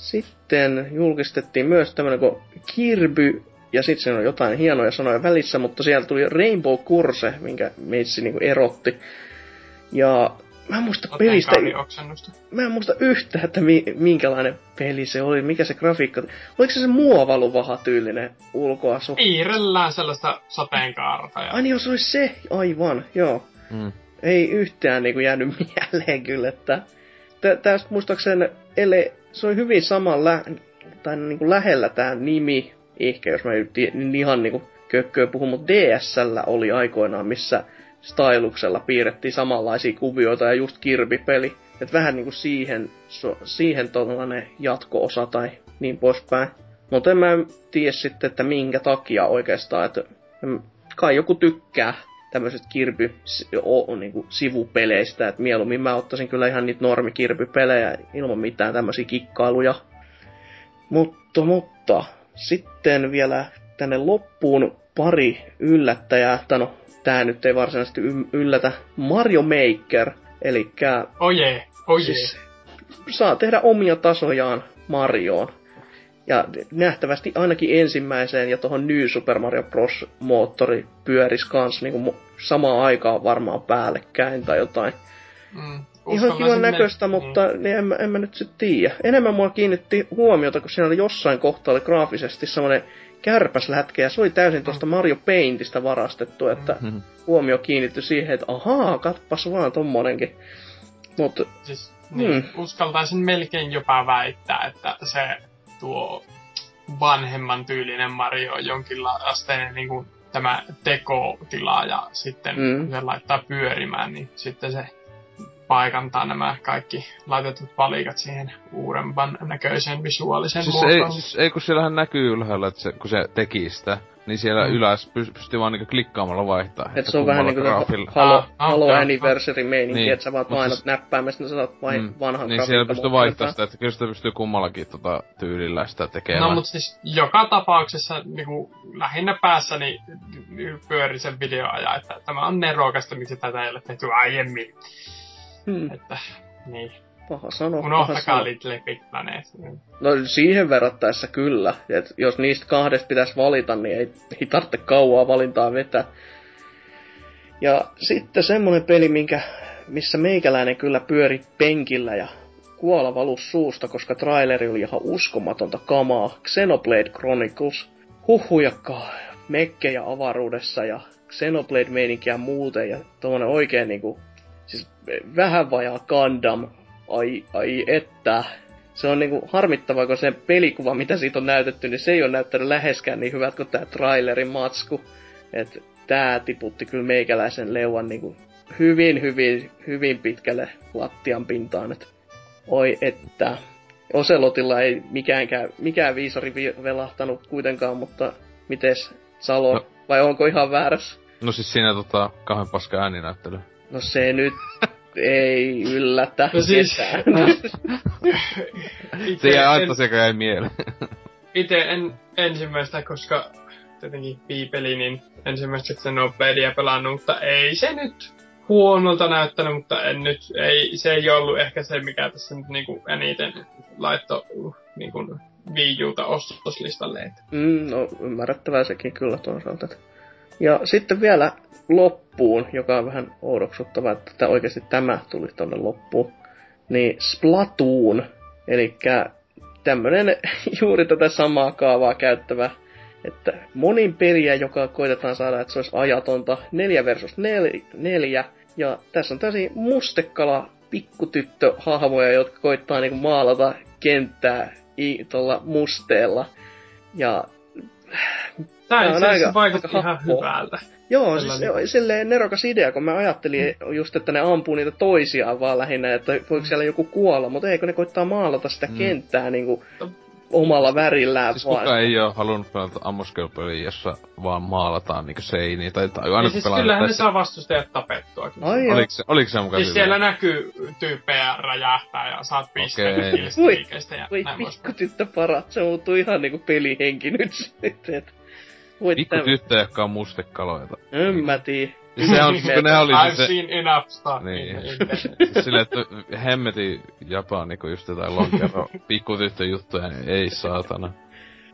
Speaker 1: Sitten julkistettiin myös tämmönen kuin Kirby, ja sitten siinä on jotain hienoja sanoja välissä, mutta siellä tuli Rainbow Course, minkä meitsi niinku erotti. Ja Mä en muista pelistä... Mä en muista yhtään, että mi- minkälainen peli se oli, mikä se grafiikka... Oliko se se muovaluvaha tyylinen ulkoasu?
Speaker 4: Piirrellään sellaista sateenkaarta. Ja...
Speaker 1: Ai niin, jos olisi se, aivan, joo. Mm. Ei yhtään niinku jäänyt mieleen kyllä, että... Tästä muistaakseni, ele, se oli hyvin saman lä- tai niinku lähellä tämä nimi, ehkä jos mä nyt niin ihan niinku kökköä puhun, mutta DSL oli aikoinaan, missä styluksella piirrettiin samanlaisia kuvioita ja just Kirby-peli. Että vähän niinku siihen, so, siihen tollanen jatko-osa tai niin poispäin. Mutta en mä tiedä sitten, että minkä takia oikeastaan, että kai joku tykkää tämmöisestä Kirby niinku sivupeleistä, että mieluummin mä ottaisin kyllä ihan niitä normi Kirby-pelejä ilman mitään tämmöisiä kikkailuja. Mutta, mutta, sitten vielä tänne loppuun pari yllättäjää, tai no tää nyt ei varsinaisesti yllätä. Mario Maker, eli
Speaker 4: Oje, oje. Siis,
Speaker 1: saa tehdä omia tasojaan Marioon. Ja nähtävästi ainakin ensimmäiseen ja tuohon New Super Mario Bros. moottori pyöris kans niinku samaan aikaan varmaan päällekkäin tai jotain. Mm, Ihan kivan näköistä, me... mutta mm. niin en, mä, en mä nyt sitten tiedä. Enemmän mua kiinnitti huomiota, kun siinä oli jossain kohtaa oli graafisesti semmoinen kärpäslätkä, ja se oli täysin tuosta mm. Mario Paintista varastettu, että mm-hmm. huomio kiinnittyi siihen, että ahaa, katpas vaan tommonenkin. Mut,
Speaker 4: siis, niin, mm. uskaltaisin melkein jopa väittää, että se tuo vanhemman tyylinen Mario on jonkinlainen niin kuin tämä tekotila ja sitten mm. kun se laittaa pyörimään, niin sitten se paikantaa nämä kaikki laitetut palikat siihen uudempan näköiseen visuaalisen
Speaker 3: siis ei, siis ei, kun siellähän näkyy ylhäällä, että se, kun se teki sitä, niin siellä mm. ylös pystyy vaan niinku klikkaamalla vaihtaa.
Speaker 1: Et se on vähän niinku Halo, ah, Halo okay, Anniversary meininki, niin. että sä vaan painat siis, näppäimestä, niin sä saat vain mm, vanhan
Speaker 3: Niin siellä pystyy vaihtaa sitä, että kyllä sitä pystyy kummallakin tota tyylillä sitä tekemään.
Speaker 4: No mut siis joka tapauksessa niinku lähinnä päässäni pyöri sen videoaja, että tämä on nerokasta, miksi tätä ei ole tehty aiemmin. Hmm. Että, niin.
Speaker 1: Paha sano.
Speaker 4: Unohtakaa Little Big Planet.
Speaker 1: No siihen verrattaessa kyllä. Et jos niistä kahdesta pitäisi valita, niin ei, ei tarvitse kauaa valintaa vetää. Ja sitten semmonen peli, minkä, missä meikäläinen kyllä pyöri penkillä ja kuola valus suusta, koska traileri oli ihan uskomatonta kamaa. Xenoblade Chronicles. Huhujakkaa mekkejä avaruudessa ja Xenoblade-meininkiä muuten ja tommonen oikein niinku siis vähän vajaa Gundam, ai, ai että. Se on niinku harmittavaa, kun se pelikuva, mitä siitä on näytetty, niin se ei ole näyttänyt läheskään niin hyvät kuin tää trailerin matsku. Et tää tiputti kyllä meikäläisen leuan niinku hyvin, hyvin, hyvin pitkälle lattian pintaan. Et oi että. Oselotilla ei mikäänkään, mikään viisari velahtanut kuitenkaan, mutta mites Salo, no. vai onko ihan väärässä?
Speaker 3: No siis siinä tota kahden paska ääninäyttely.
Speaker 1: No se nyt ei yllätä
Speaker 4: no siis...
Speaker 3: se jäi aitta sekä jäi mieleen.
Speaker 4: Itse en ensimmäistä, koska tietenkin piipeli, niin ensimmäistä Xenobladea pelannut, mutta ei se nyt huonolta näyttänyt, mutta en nyt, ei, se ei ollut ehkä se, mikä tässä nyt niinku eniten laitto niinku Wii Uta ostoslistalle.
Speaker 1: Mm, no ymmärrettävää sekin kyllä toisaalta. Ja sitten vielä loppuun, joka on vähän oudoksuttava, että oikeasti tämä tuli tonne loppuun, niin Splatoon, eli tämmönen juuri tätä samaa kaavaa käyttävä, että monin periä, joka koitetaan saada, että se olisi ajatonta, 4 versus 4, ja tässä on täsi mustekala pikkutyttöhahmoja, jotka koittaa niinku maalata kenttää tuolla musteella. Ja
Speaker 4: Tämä
Speaker 1: Tää
Speaker 4: itse
Speaker 1: on
Speaker 4: asiassa
Speaker 1: aika-
Speaker 4: vaikutti
Speaker 1: aika
Speaker 4: ihan
Speaker 1: happoa.
Speaker 4: hyvältä.
Speaker 1: Joo,
Speaker 4: Tällä
Speaker 1: siis
Speaker 4: niin-
Speaker 1: joo, silleen nerokas idea, kun mä ajattelin just, että ne ampuu niitä toisiaan vaan lähinnä, että voiko siellä joku kuolla, mutta eikö ne koittaa maalata sitä
Speaker 3: Mm.
Speaker 1: kenttää niinku omalla värillään
Speaker 3: Siis
Speaker 1: vaan.
Speaker 3: kuka ei oo halunnut pelata ammuskelupeliä, jossa vaan maalataan niinku seiniä, tai, tai aina
Speaker 4: siis kyllähän ne
Speaker 3: tässä-
Speaker 4: saa vastustajat tapettuakin.
Speaker 1: Ai joo.
Speaker 3: Oliko se, oliko se mukaan
Speaker 4: Siis siellä näkyy tyyppejä räjähtää ja saat pisteitä
Speaker 3: Okei.
Speaker 4: okay.
Speaker 1: Voi,
Speaker 4: liikeistä ja
Speaker 1: Voi pikkutyttö parat, se muuttuu ihan niinku pelihenki nyt sitten.
Speaker 3: Pikku tyttö, jotka on mustekaloja.
Speaker 1: En mä.
Speaker 3: Ja se on, kun ne oli
Speaker 4: I've
Speaker 3: siis se,
Speaker 4: seen enough stuff
Speaker 3: Niin.
Speaker 4: in the internet.
Speaker 3: siis silleen, että hemmeti Japani, kun just jotain lonkero pikkutyttö juttuja, niin ei saatana.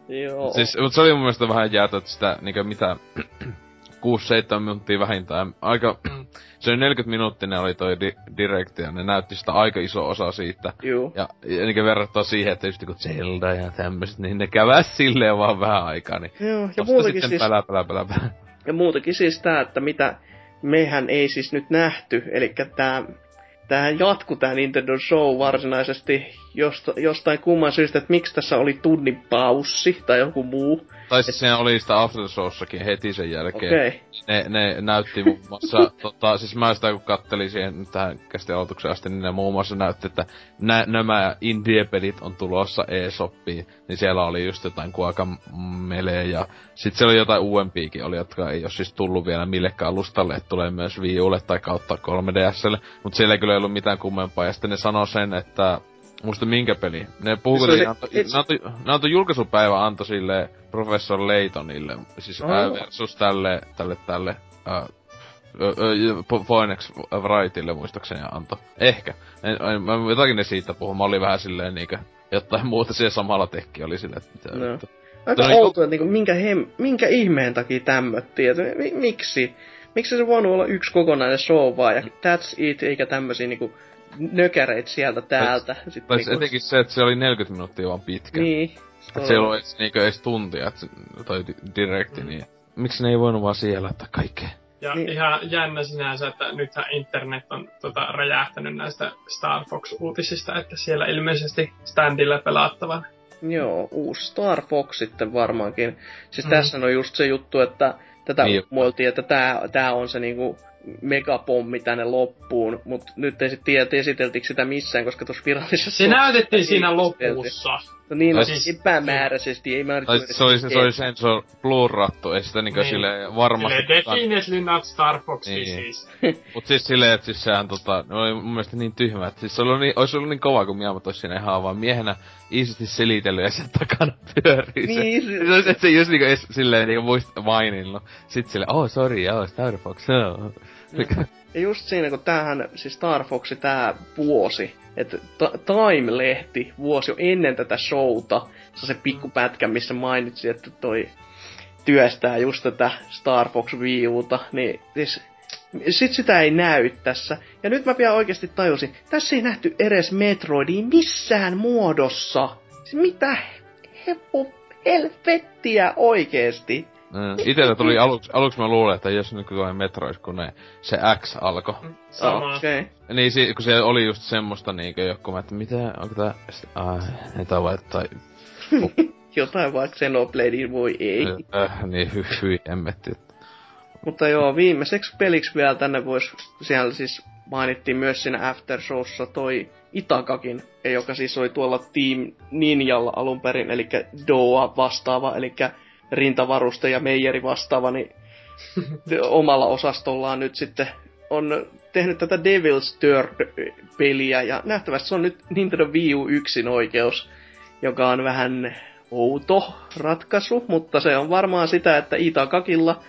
Speaker 1: Joo.
Speaker 3: Siis, mut se oli mun mielestä vähän jäätä, että sitä niinkö mitä 6-7 minuuttia vähintään. Aika, se oli 40 minuuttinen oli toi di- direkti ja ne näytti sitä aika iso osa siitä.
Speaker 1: Juu.
Speaker 3: Ja, ja niinkö verrattuna siihen, että just joku Zelda ja tämmöset, niin ne käväs silleen vaan vähän aikaa, niin
Speaker 1: Joo, ja muutenkin
Speaker 3: sitten
Speaker 1: siis,
Speaker 3: pälä, pälä, pälä, pälä.
Speaker 1: ja muutenkin siis tää, että mitä mehän ei siis nyt nähty, eli tää Tämähän jatku tää Nintendo Show varsinaisesti josta, jostain kumman syystä, että miksi tässä oli tunnin paussi tai joku muu.
Speaker 3: Tai siis siinä oli sitä After the Showssakin heti sen jälkeen.
Speaker 1: Okay.
Speaker 3: Ne, ne näytti muun muassa, tota, siis mä sitä kun kattelin siihen tähän kästi aloitukseen asti, niin ne muun muassa näytti, että nä, nämä indie-pelit on tulossa eShoppiin, niin siellä oli just jotain Guacamele ja sit siellä oli jotain uudempiakin oli, jotka ei ole siis tullut vielä millekään alustalle, että tulee myös Wii Ulle tai kautta 3DSlle, mut siellä ei kyllä ollut mitään kummempaa, ja sitten ne sanoi sen, että Muista minkä peli? Ne
Speaker 1: Se
Speaker 3: kuitenkin,
Speaker 1: se-
Speaker 3: antoi, ne antoi, ne antoi julkaisupäivä antoi sille Professor Laytonille, siis
Speaker 1: Oh.
Speaker 3: ää, versus tälle, tälle, tälle, ää, ö, ö, Po- Phoenix Wrightille muistaakseni antoi. Ehkä. En, en, mä jotakin ne siitä puhuu, mä olin vähän silleen niinkö, jotain muuta siellä samalla tekki oli silleen, että mitä
Speaker 1: No.
Speaker 3: vittu.
Speaker 1: Aika
Speaker 3: Toi-
Speaker 1: outoa, että niinku, minkä, hem, minkä ihmeen takia tämmöttiin, että mi, miksi? Miksi se voinut olla yksi kokonainen show vaan ja that's it, eikä tämmösiä niinku nökäreitä sieltä täältä. Sitten
Speaker 3: Tai niinku... etenkin se, että se oli 40 minuuttia vaan pitkä.
Speaker 1: Niin.
Speaker 3: Että se ei ollut edes, niinkö edes tuntia, että se, toi di- direkti,
Speaker 4: Mm.
Speaker 3: niin miksi ne ei voinut vaan siihen laittaa kaikkea?
Speaker 4: Ja
Speaker 1: Niin.
Speaker 4: ihan jännä sinänsä, että nythän internet on tota, räjähtänyt näistä Star Fox-uutisista, että siellä ilmeisesti standilla pelattavan.
Speaker 1: Joo, uusi Star Fox sitten varmaankin. Siis
Speaker 4: Mm.
Speaker 1: tässä on just se juttu, että tätä
Speaker 3: Niin.
Speaker 1: muoltiin, että tää, tää on se niinku megapommi tänne loppuun, mutta nyt ei sitten tiedä, esiteltiinkö sitä missään, koska tuossa virallisessa...
Speaker 4: Se näytettiin siinä lopussa.
Speaker 1: No niin, no, siis
Speaker 4: siis-
Speaker 1: epämääräisesti, ei mä nyt
Speaker 3: Tai
Speaker 1: ymmärrä,
Speaker 3: se oli, se, se oli sensor blurrattu, ei sitä niinkö
Speaker 4: Niin.
Speaker 3: silleen varmasti...
Speaker 4: Silleen definitely not Star Fox
Speaker 3: Niin.
Speaker 4: siis.
Speaker 3: Mut siis silleen, että siis sehän tota, ne oli mun mielestä niin tyhmä, että siis se oli niin, olisi ollut niin kova, kun Miamot olisi siinä ihan vaan miehenä iisisti selitellyt ja sen takana pyörii se.
Speaker 1: Niin,
Speaker 3: Se
Speaker 1: se,
Speaker 3: olisi, että se just niinku edes silleen niinku muist maininnut. Sit silleen, oh sorry, joo, Star Fox, joo.
Speaker 1: Ja just siinä, kun tämähän, siis Star Fox, tää vuosi, että Time-lehti vuosi jo ennen tätä showta, se se pikkupätkä, missä mainitsi, että toi työstää just tätä Star Fox Viuta, niin siis sit sitä ei näy tässä. Ja nyt mä vielä oikeasti tajusin, tässä ei nähty edes Metroidia missään muodossa. Siis mitä helvettiä oikeesti.
Speaker 3: Mm. Itellä tuli aluksi, aluksi mä luulen, että jos nyt tulee Metroid, kun ne, se X alkoi.
Speaker 4: Sama.
Speaker 1: Okei. Okay.
Speaker 3: Niin, si, kun siellä oli just semmoista niinkö joku, mä, että mitä, onko tää, ai, että vai, tai,
Speaker 1: Jotain vaikka Xenobladein voi ei.
Speaker 3: äh, niin, hyi, hyi, emmetti.
Speaker 1: Mutta joo, viimeiseksi peliksi vielä tänne voisi, siellä siis mainittiin myös siinä Aftershowssa toi Itakakin, joka siis oli tuolla Team Ninjalla alun perin, eli Doa vastaava, eli rintavaruste ja meijeri vastaava, niin omalla osastollaan nyt sitten on tehnyt tätä Devil's Third-peliä, ja nähtävästi se on nyt Nintendo Wii U yksin oikeus, joka on vähän outo ratkaisu, mutta se on varmaan sitä, että Itakakilla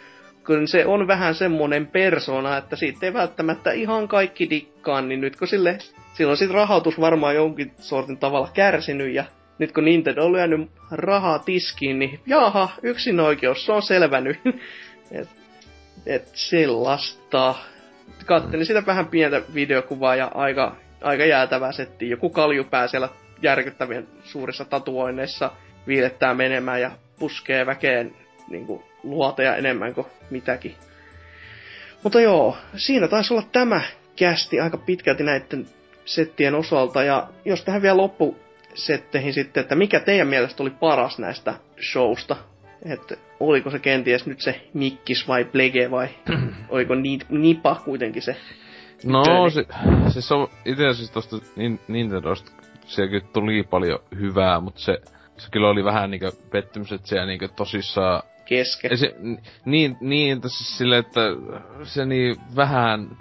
Speaker 1: kun se on vähän semmonen persona, että siitä ei välttämättä ihan kaikki dikkaa, niin nyt kun sille, silloin sit rahoitus varmaan jonkin sortin tavalla kärsinyt, ja nyt kun Nintendo on lyönyt rahaa tiskiin, niin jaha, yksin oikeus, se on selvänyt. et, et sellaista. Kattelin sitä vähän pientä videokuvaa ja aika, aika jäätävää settiä. Joku kaljupää siellä järkyttävien suurissa tatuoinneissa viilettää menemään ja puskee väkeen niin kuin, luoteja enemmän kuin mitäkin. Mutta joo, siinä taisi olla tämä kästi aika pitkälti näiden settien osalta. Ja jos tähän vielä loppusetteihin sitten, että mikä teidän mielestä oli paras näistä showsta? Että oliko se kenties nyt se Mikkis vai Plege vai oliko ni, Nipa kuitenkin se
Speaker 3: No, se, siis on itse siis tosta Nin- Nintendosta, siellä kyllä tuli paljon hyvää, mutta se, se kyllä oli vähän niinkö pettymys, että siellä niinkö tosissaan
Speaker 1: kesken?
Speaker 3: Se, niin, niin, tässä silleen, että se niin vähän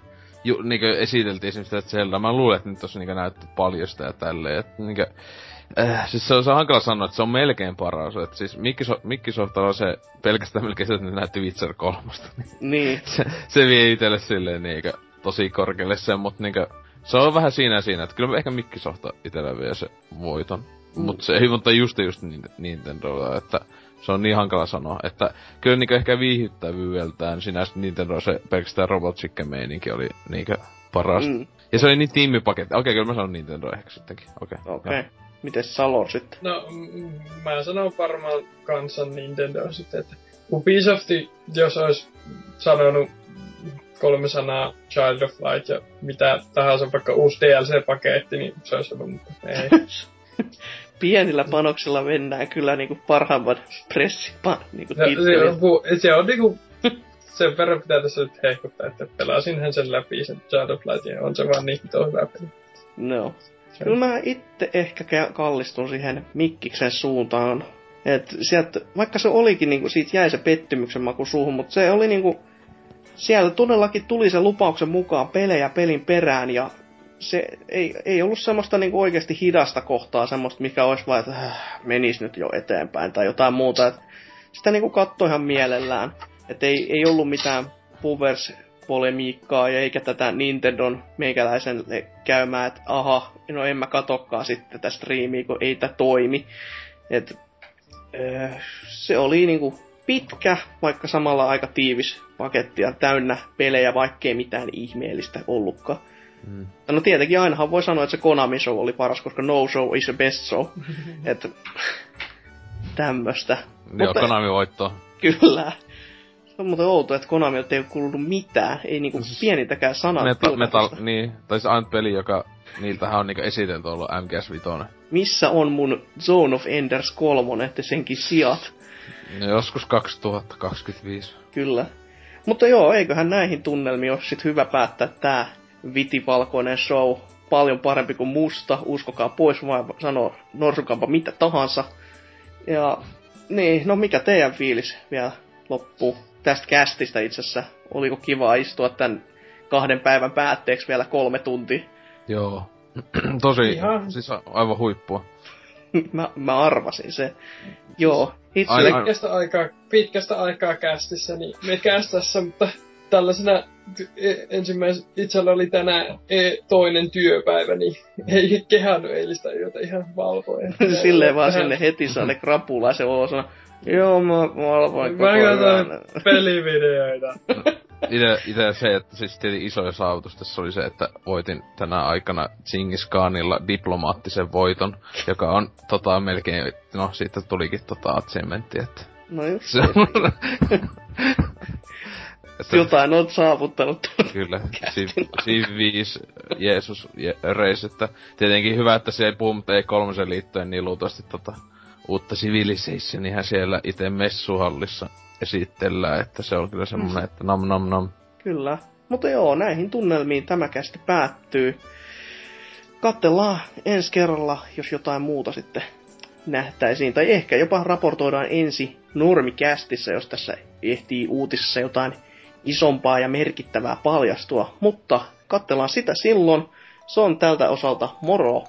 Speaker 3: ju, niinkö esiteltiin esimerkiksi sitä Zelda. Mä luulen, että nyt tossa niinkö näytti paljon sitä ja tälleen, että niinkö... Äh, siis se on, se on hankala sanoa, että se on melkein paras. Että siis Microsoft, Microsoft on se pelkästään melkein se, että ne näytti Witcher kolmosta.
Speaker 1: Niin.
Speaker 3: se, se vie itelle silleen niinkö tosi korkealle sen, mut niinkö... Se on vähän siinä siinä, että kyllä ehkä Microsoft itellä vie se voiton. Mm. Mut se ei mutta just just Nin- Nintendolla, että se on niin hankala sanoa, että kyllä niinkö ehkä viihdyttävyydellään sinä Nintendo se pelkästään Robot Chicken meininki oli niinkö paras. Mm. Ja se oli niin tiimipaketti. Okei, kyllä mä sanon Nintendo ehkä sittenkin. Okei.
Speaker 1: Okei. Okay. Mites Salor sitten?
Speaker 4: No, mm, mä sanon varmaan kansan Nintendo sitten, että Ubisoft, jos olisi sanonut kolme sanaa Child of Light ja mitä tahansa, vaikka uusi DLC-paketti, niin se olisi ollut, mutta ei.
Speaker 1: Pienillä panoksilla mennään kyllä niinku parhaimman pressin pa, niinku
Speaker 4: No, se, on, se on niinku, sen verran pitää tässä nyt hehkuttaa, että pelasinhän sen läpi sen Child of Light ja on se vaan niin hyvä peli.
Speaker 1: No. Kyllä mä itse ehkä kä- kallistun siihen Mikkiksen suuntaan. Et sieltä, vaikka se olikin, niinku, siitä jäi se pettymyksen maku suuhun, mutta se oli niinku, siellä todellakin tuli se lupauksen mukaan pelejä pelin perään ja se ei, ei ollut semmoista niinku oikeasti hidasta kohtaa, semmoista, mikä olisi vaan, että äh, menis nyt jo eteenpäin tai jotain muuta. Et sitä niinku katsoi ihan mielellään. Että ei, ei ollut mitään puvers polemiikkaa ja eikä tätä Nintendon meikäläisen käymään, että aha, no en mä katokkaan sitten tätä striimiä, kun ei tää toimi. Et, öö, se oli niinku pitkä, vaikka samalla aika tiivis paketti ja täynnä pelejä, vaikkei mitään ihmeellistä ollutkaan.
Speaker 3: Mm.
Speaker 1: No tietenkin ainahan voi sanoa, että se Konami Show oli paras, koska no show is the best show. Et tämmöstä.
Speaker 3: Joo, Konami voitto.
Speaker 1: Kyllä. Se on muuten outo, että Konamilta ei ole kuulunut mitään. Ei niinku
Speaker 3: Siis
Speaker 1: pienintäkään sanaa.
Speaker 3: Metal, metal, niin, tai se ainut peli, joka niiltähän on niinku esitelty ollut MGS Vitoinen.
Speaker 1: Missä on mun Zone of Enders 3, että senkin sijat?
Speaker 3: No, joskus 2025.
Speaker 1: Kyllä. Mutta joo, eiköhän näihin tunnelmiin ole sit hyvä päättää tää vitivalkoinen show. Paljon parempi kuin musta, uskokaa pois, vaan sanoo norsukampa mitä tahansa. Ja niin, no mikä teidän fiilis vielä loppuu tästä kästistä itse asiassa? Oliko kiva istua tän kahden päivän päätteeksi vielä kolme tuntia?
Speaker 3: Joo. Tosi,
Speaker 4: Ihan-
Speaker 3: siis aivan huippua.
Speaker 1: mä, mä arvasin se. Joo, itse
Speaker 4: pitkästä aikaa, pitkästä aikaa kästissä, niin me kästässä, mutta tällaisena e- ensimmäis, itsellä oli tänään e, toinen työpäivä, niin ei kehannut eilistä yötä ihan valvoen.
Speaker 1: silleen vaan
Speaker 4: Tähän-
Speaker 1: sinne heti saa ne krapulaisen olosana. Joo, mä valvoin koko
Speaker 4: Mä katsoin pelivideoita.
Speaker 3: Ite, ite se, että siis tietenkin isoin saavutus tässä oli se, että voitin tänä aikana Chingis Khanilla diplomaattisen voiton, joka on tota melkein, no siitä tulikin tota achievementti, että
Speaker 1: No just
Speaker 3: se on... että,
Speaker 1: Jotain oot saavuttanut.
Speaker 3: Kyllä, Civ 5, Jeesus, je, Reis, että tietenkin hyvä, että se ei puhu, mutta ei kolmosen liittyen niin luultavasti tota uutta Civilizationia siellä itse messuhallissa esitellään, että se on kyllä semmonen, että nam nam nam.
Speaker 1: Kyllä. Mutta joo, näihin tunnelmiin tämä kästi päättyy. Katsellaan ensi kerralla, jos jotain muuta sitten nähtäisiin. Tai ehkä jopa raportoidaan ensi normikästissä, jos tässä ehtii uutisissa jotain isompaa ja merkittävää paljastua. Mutta katsellaan sitä silloin. Se on tältä osalta moro!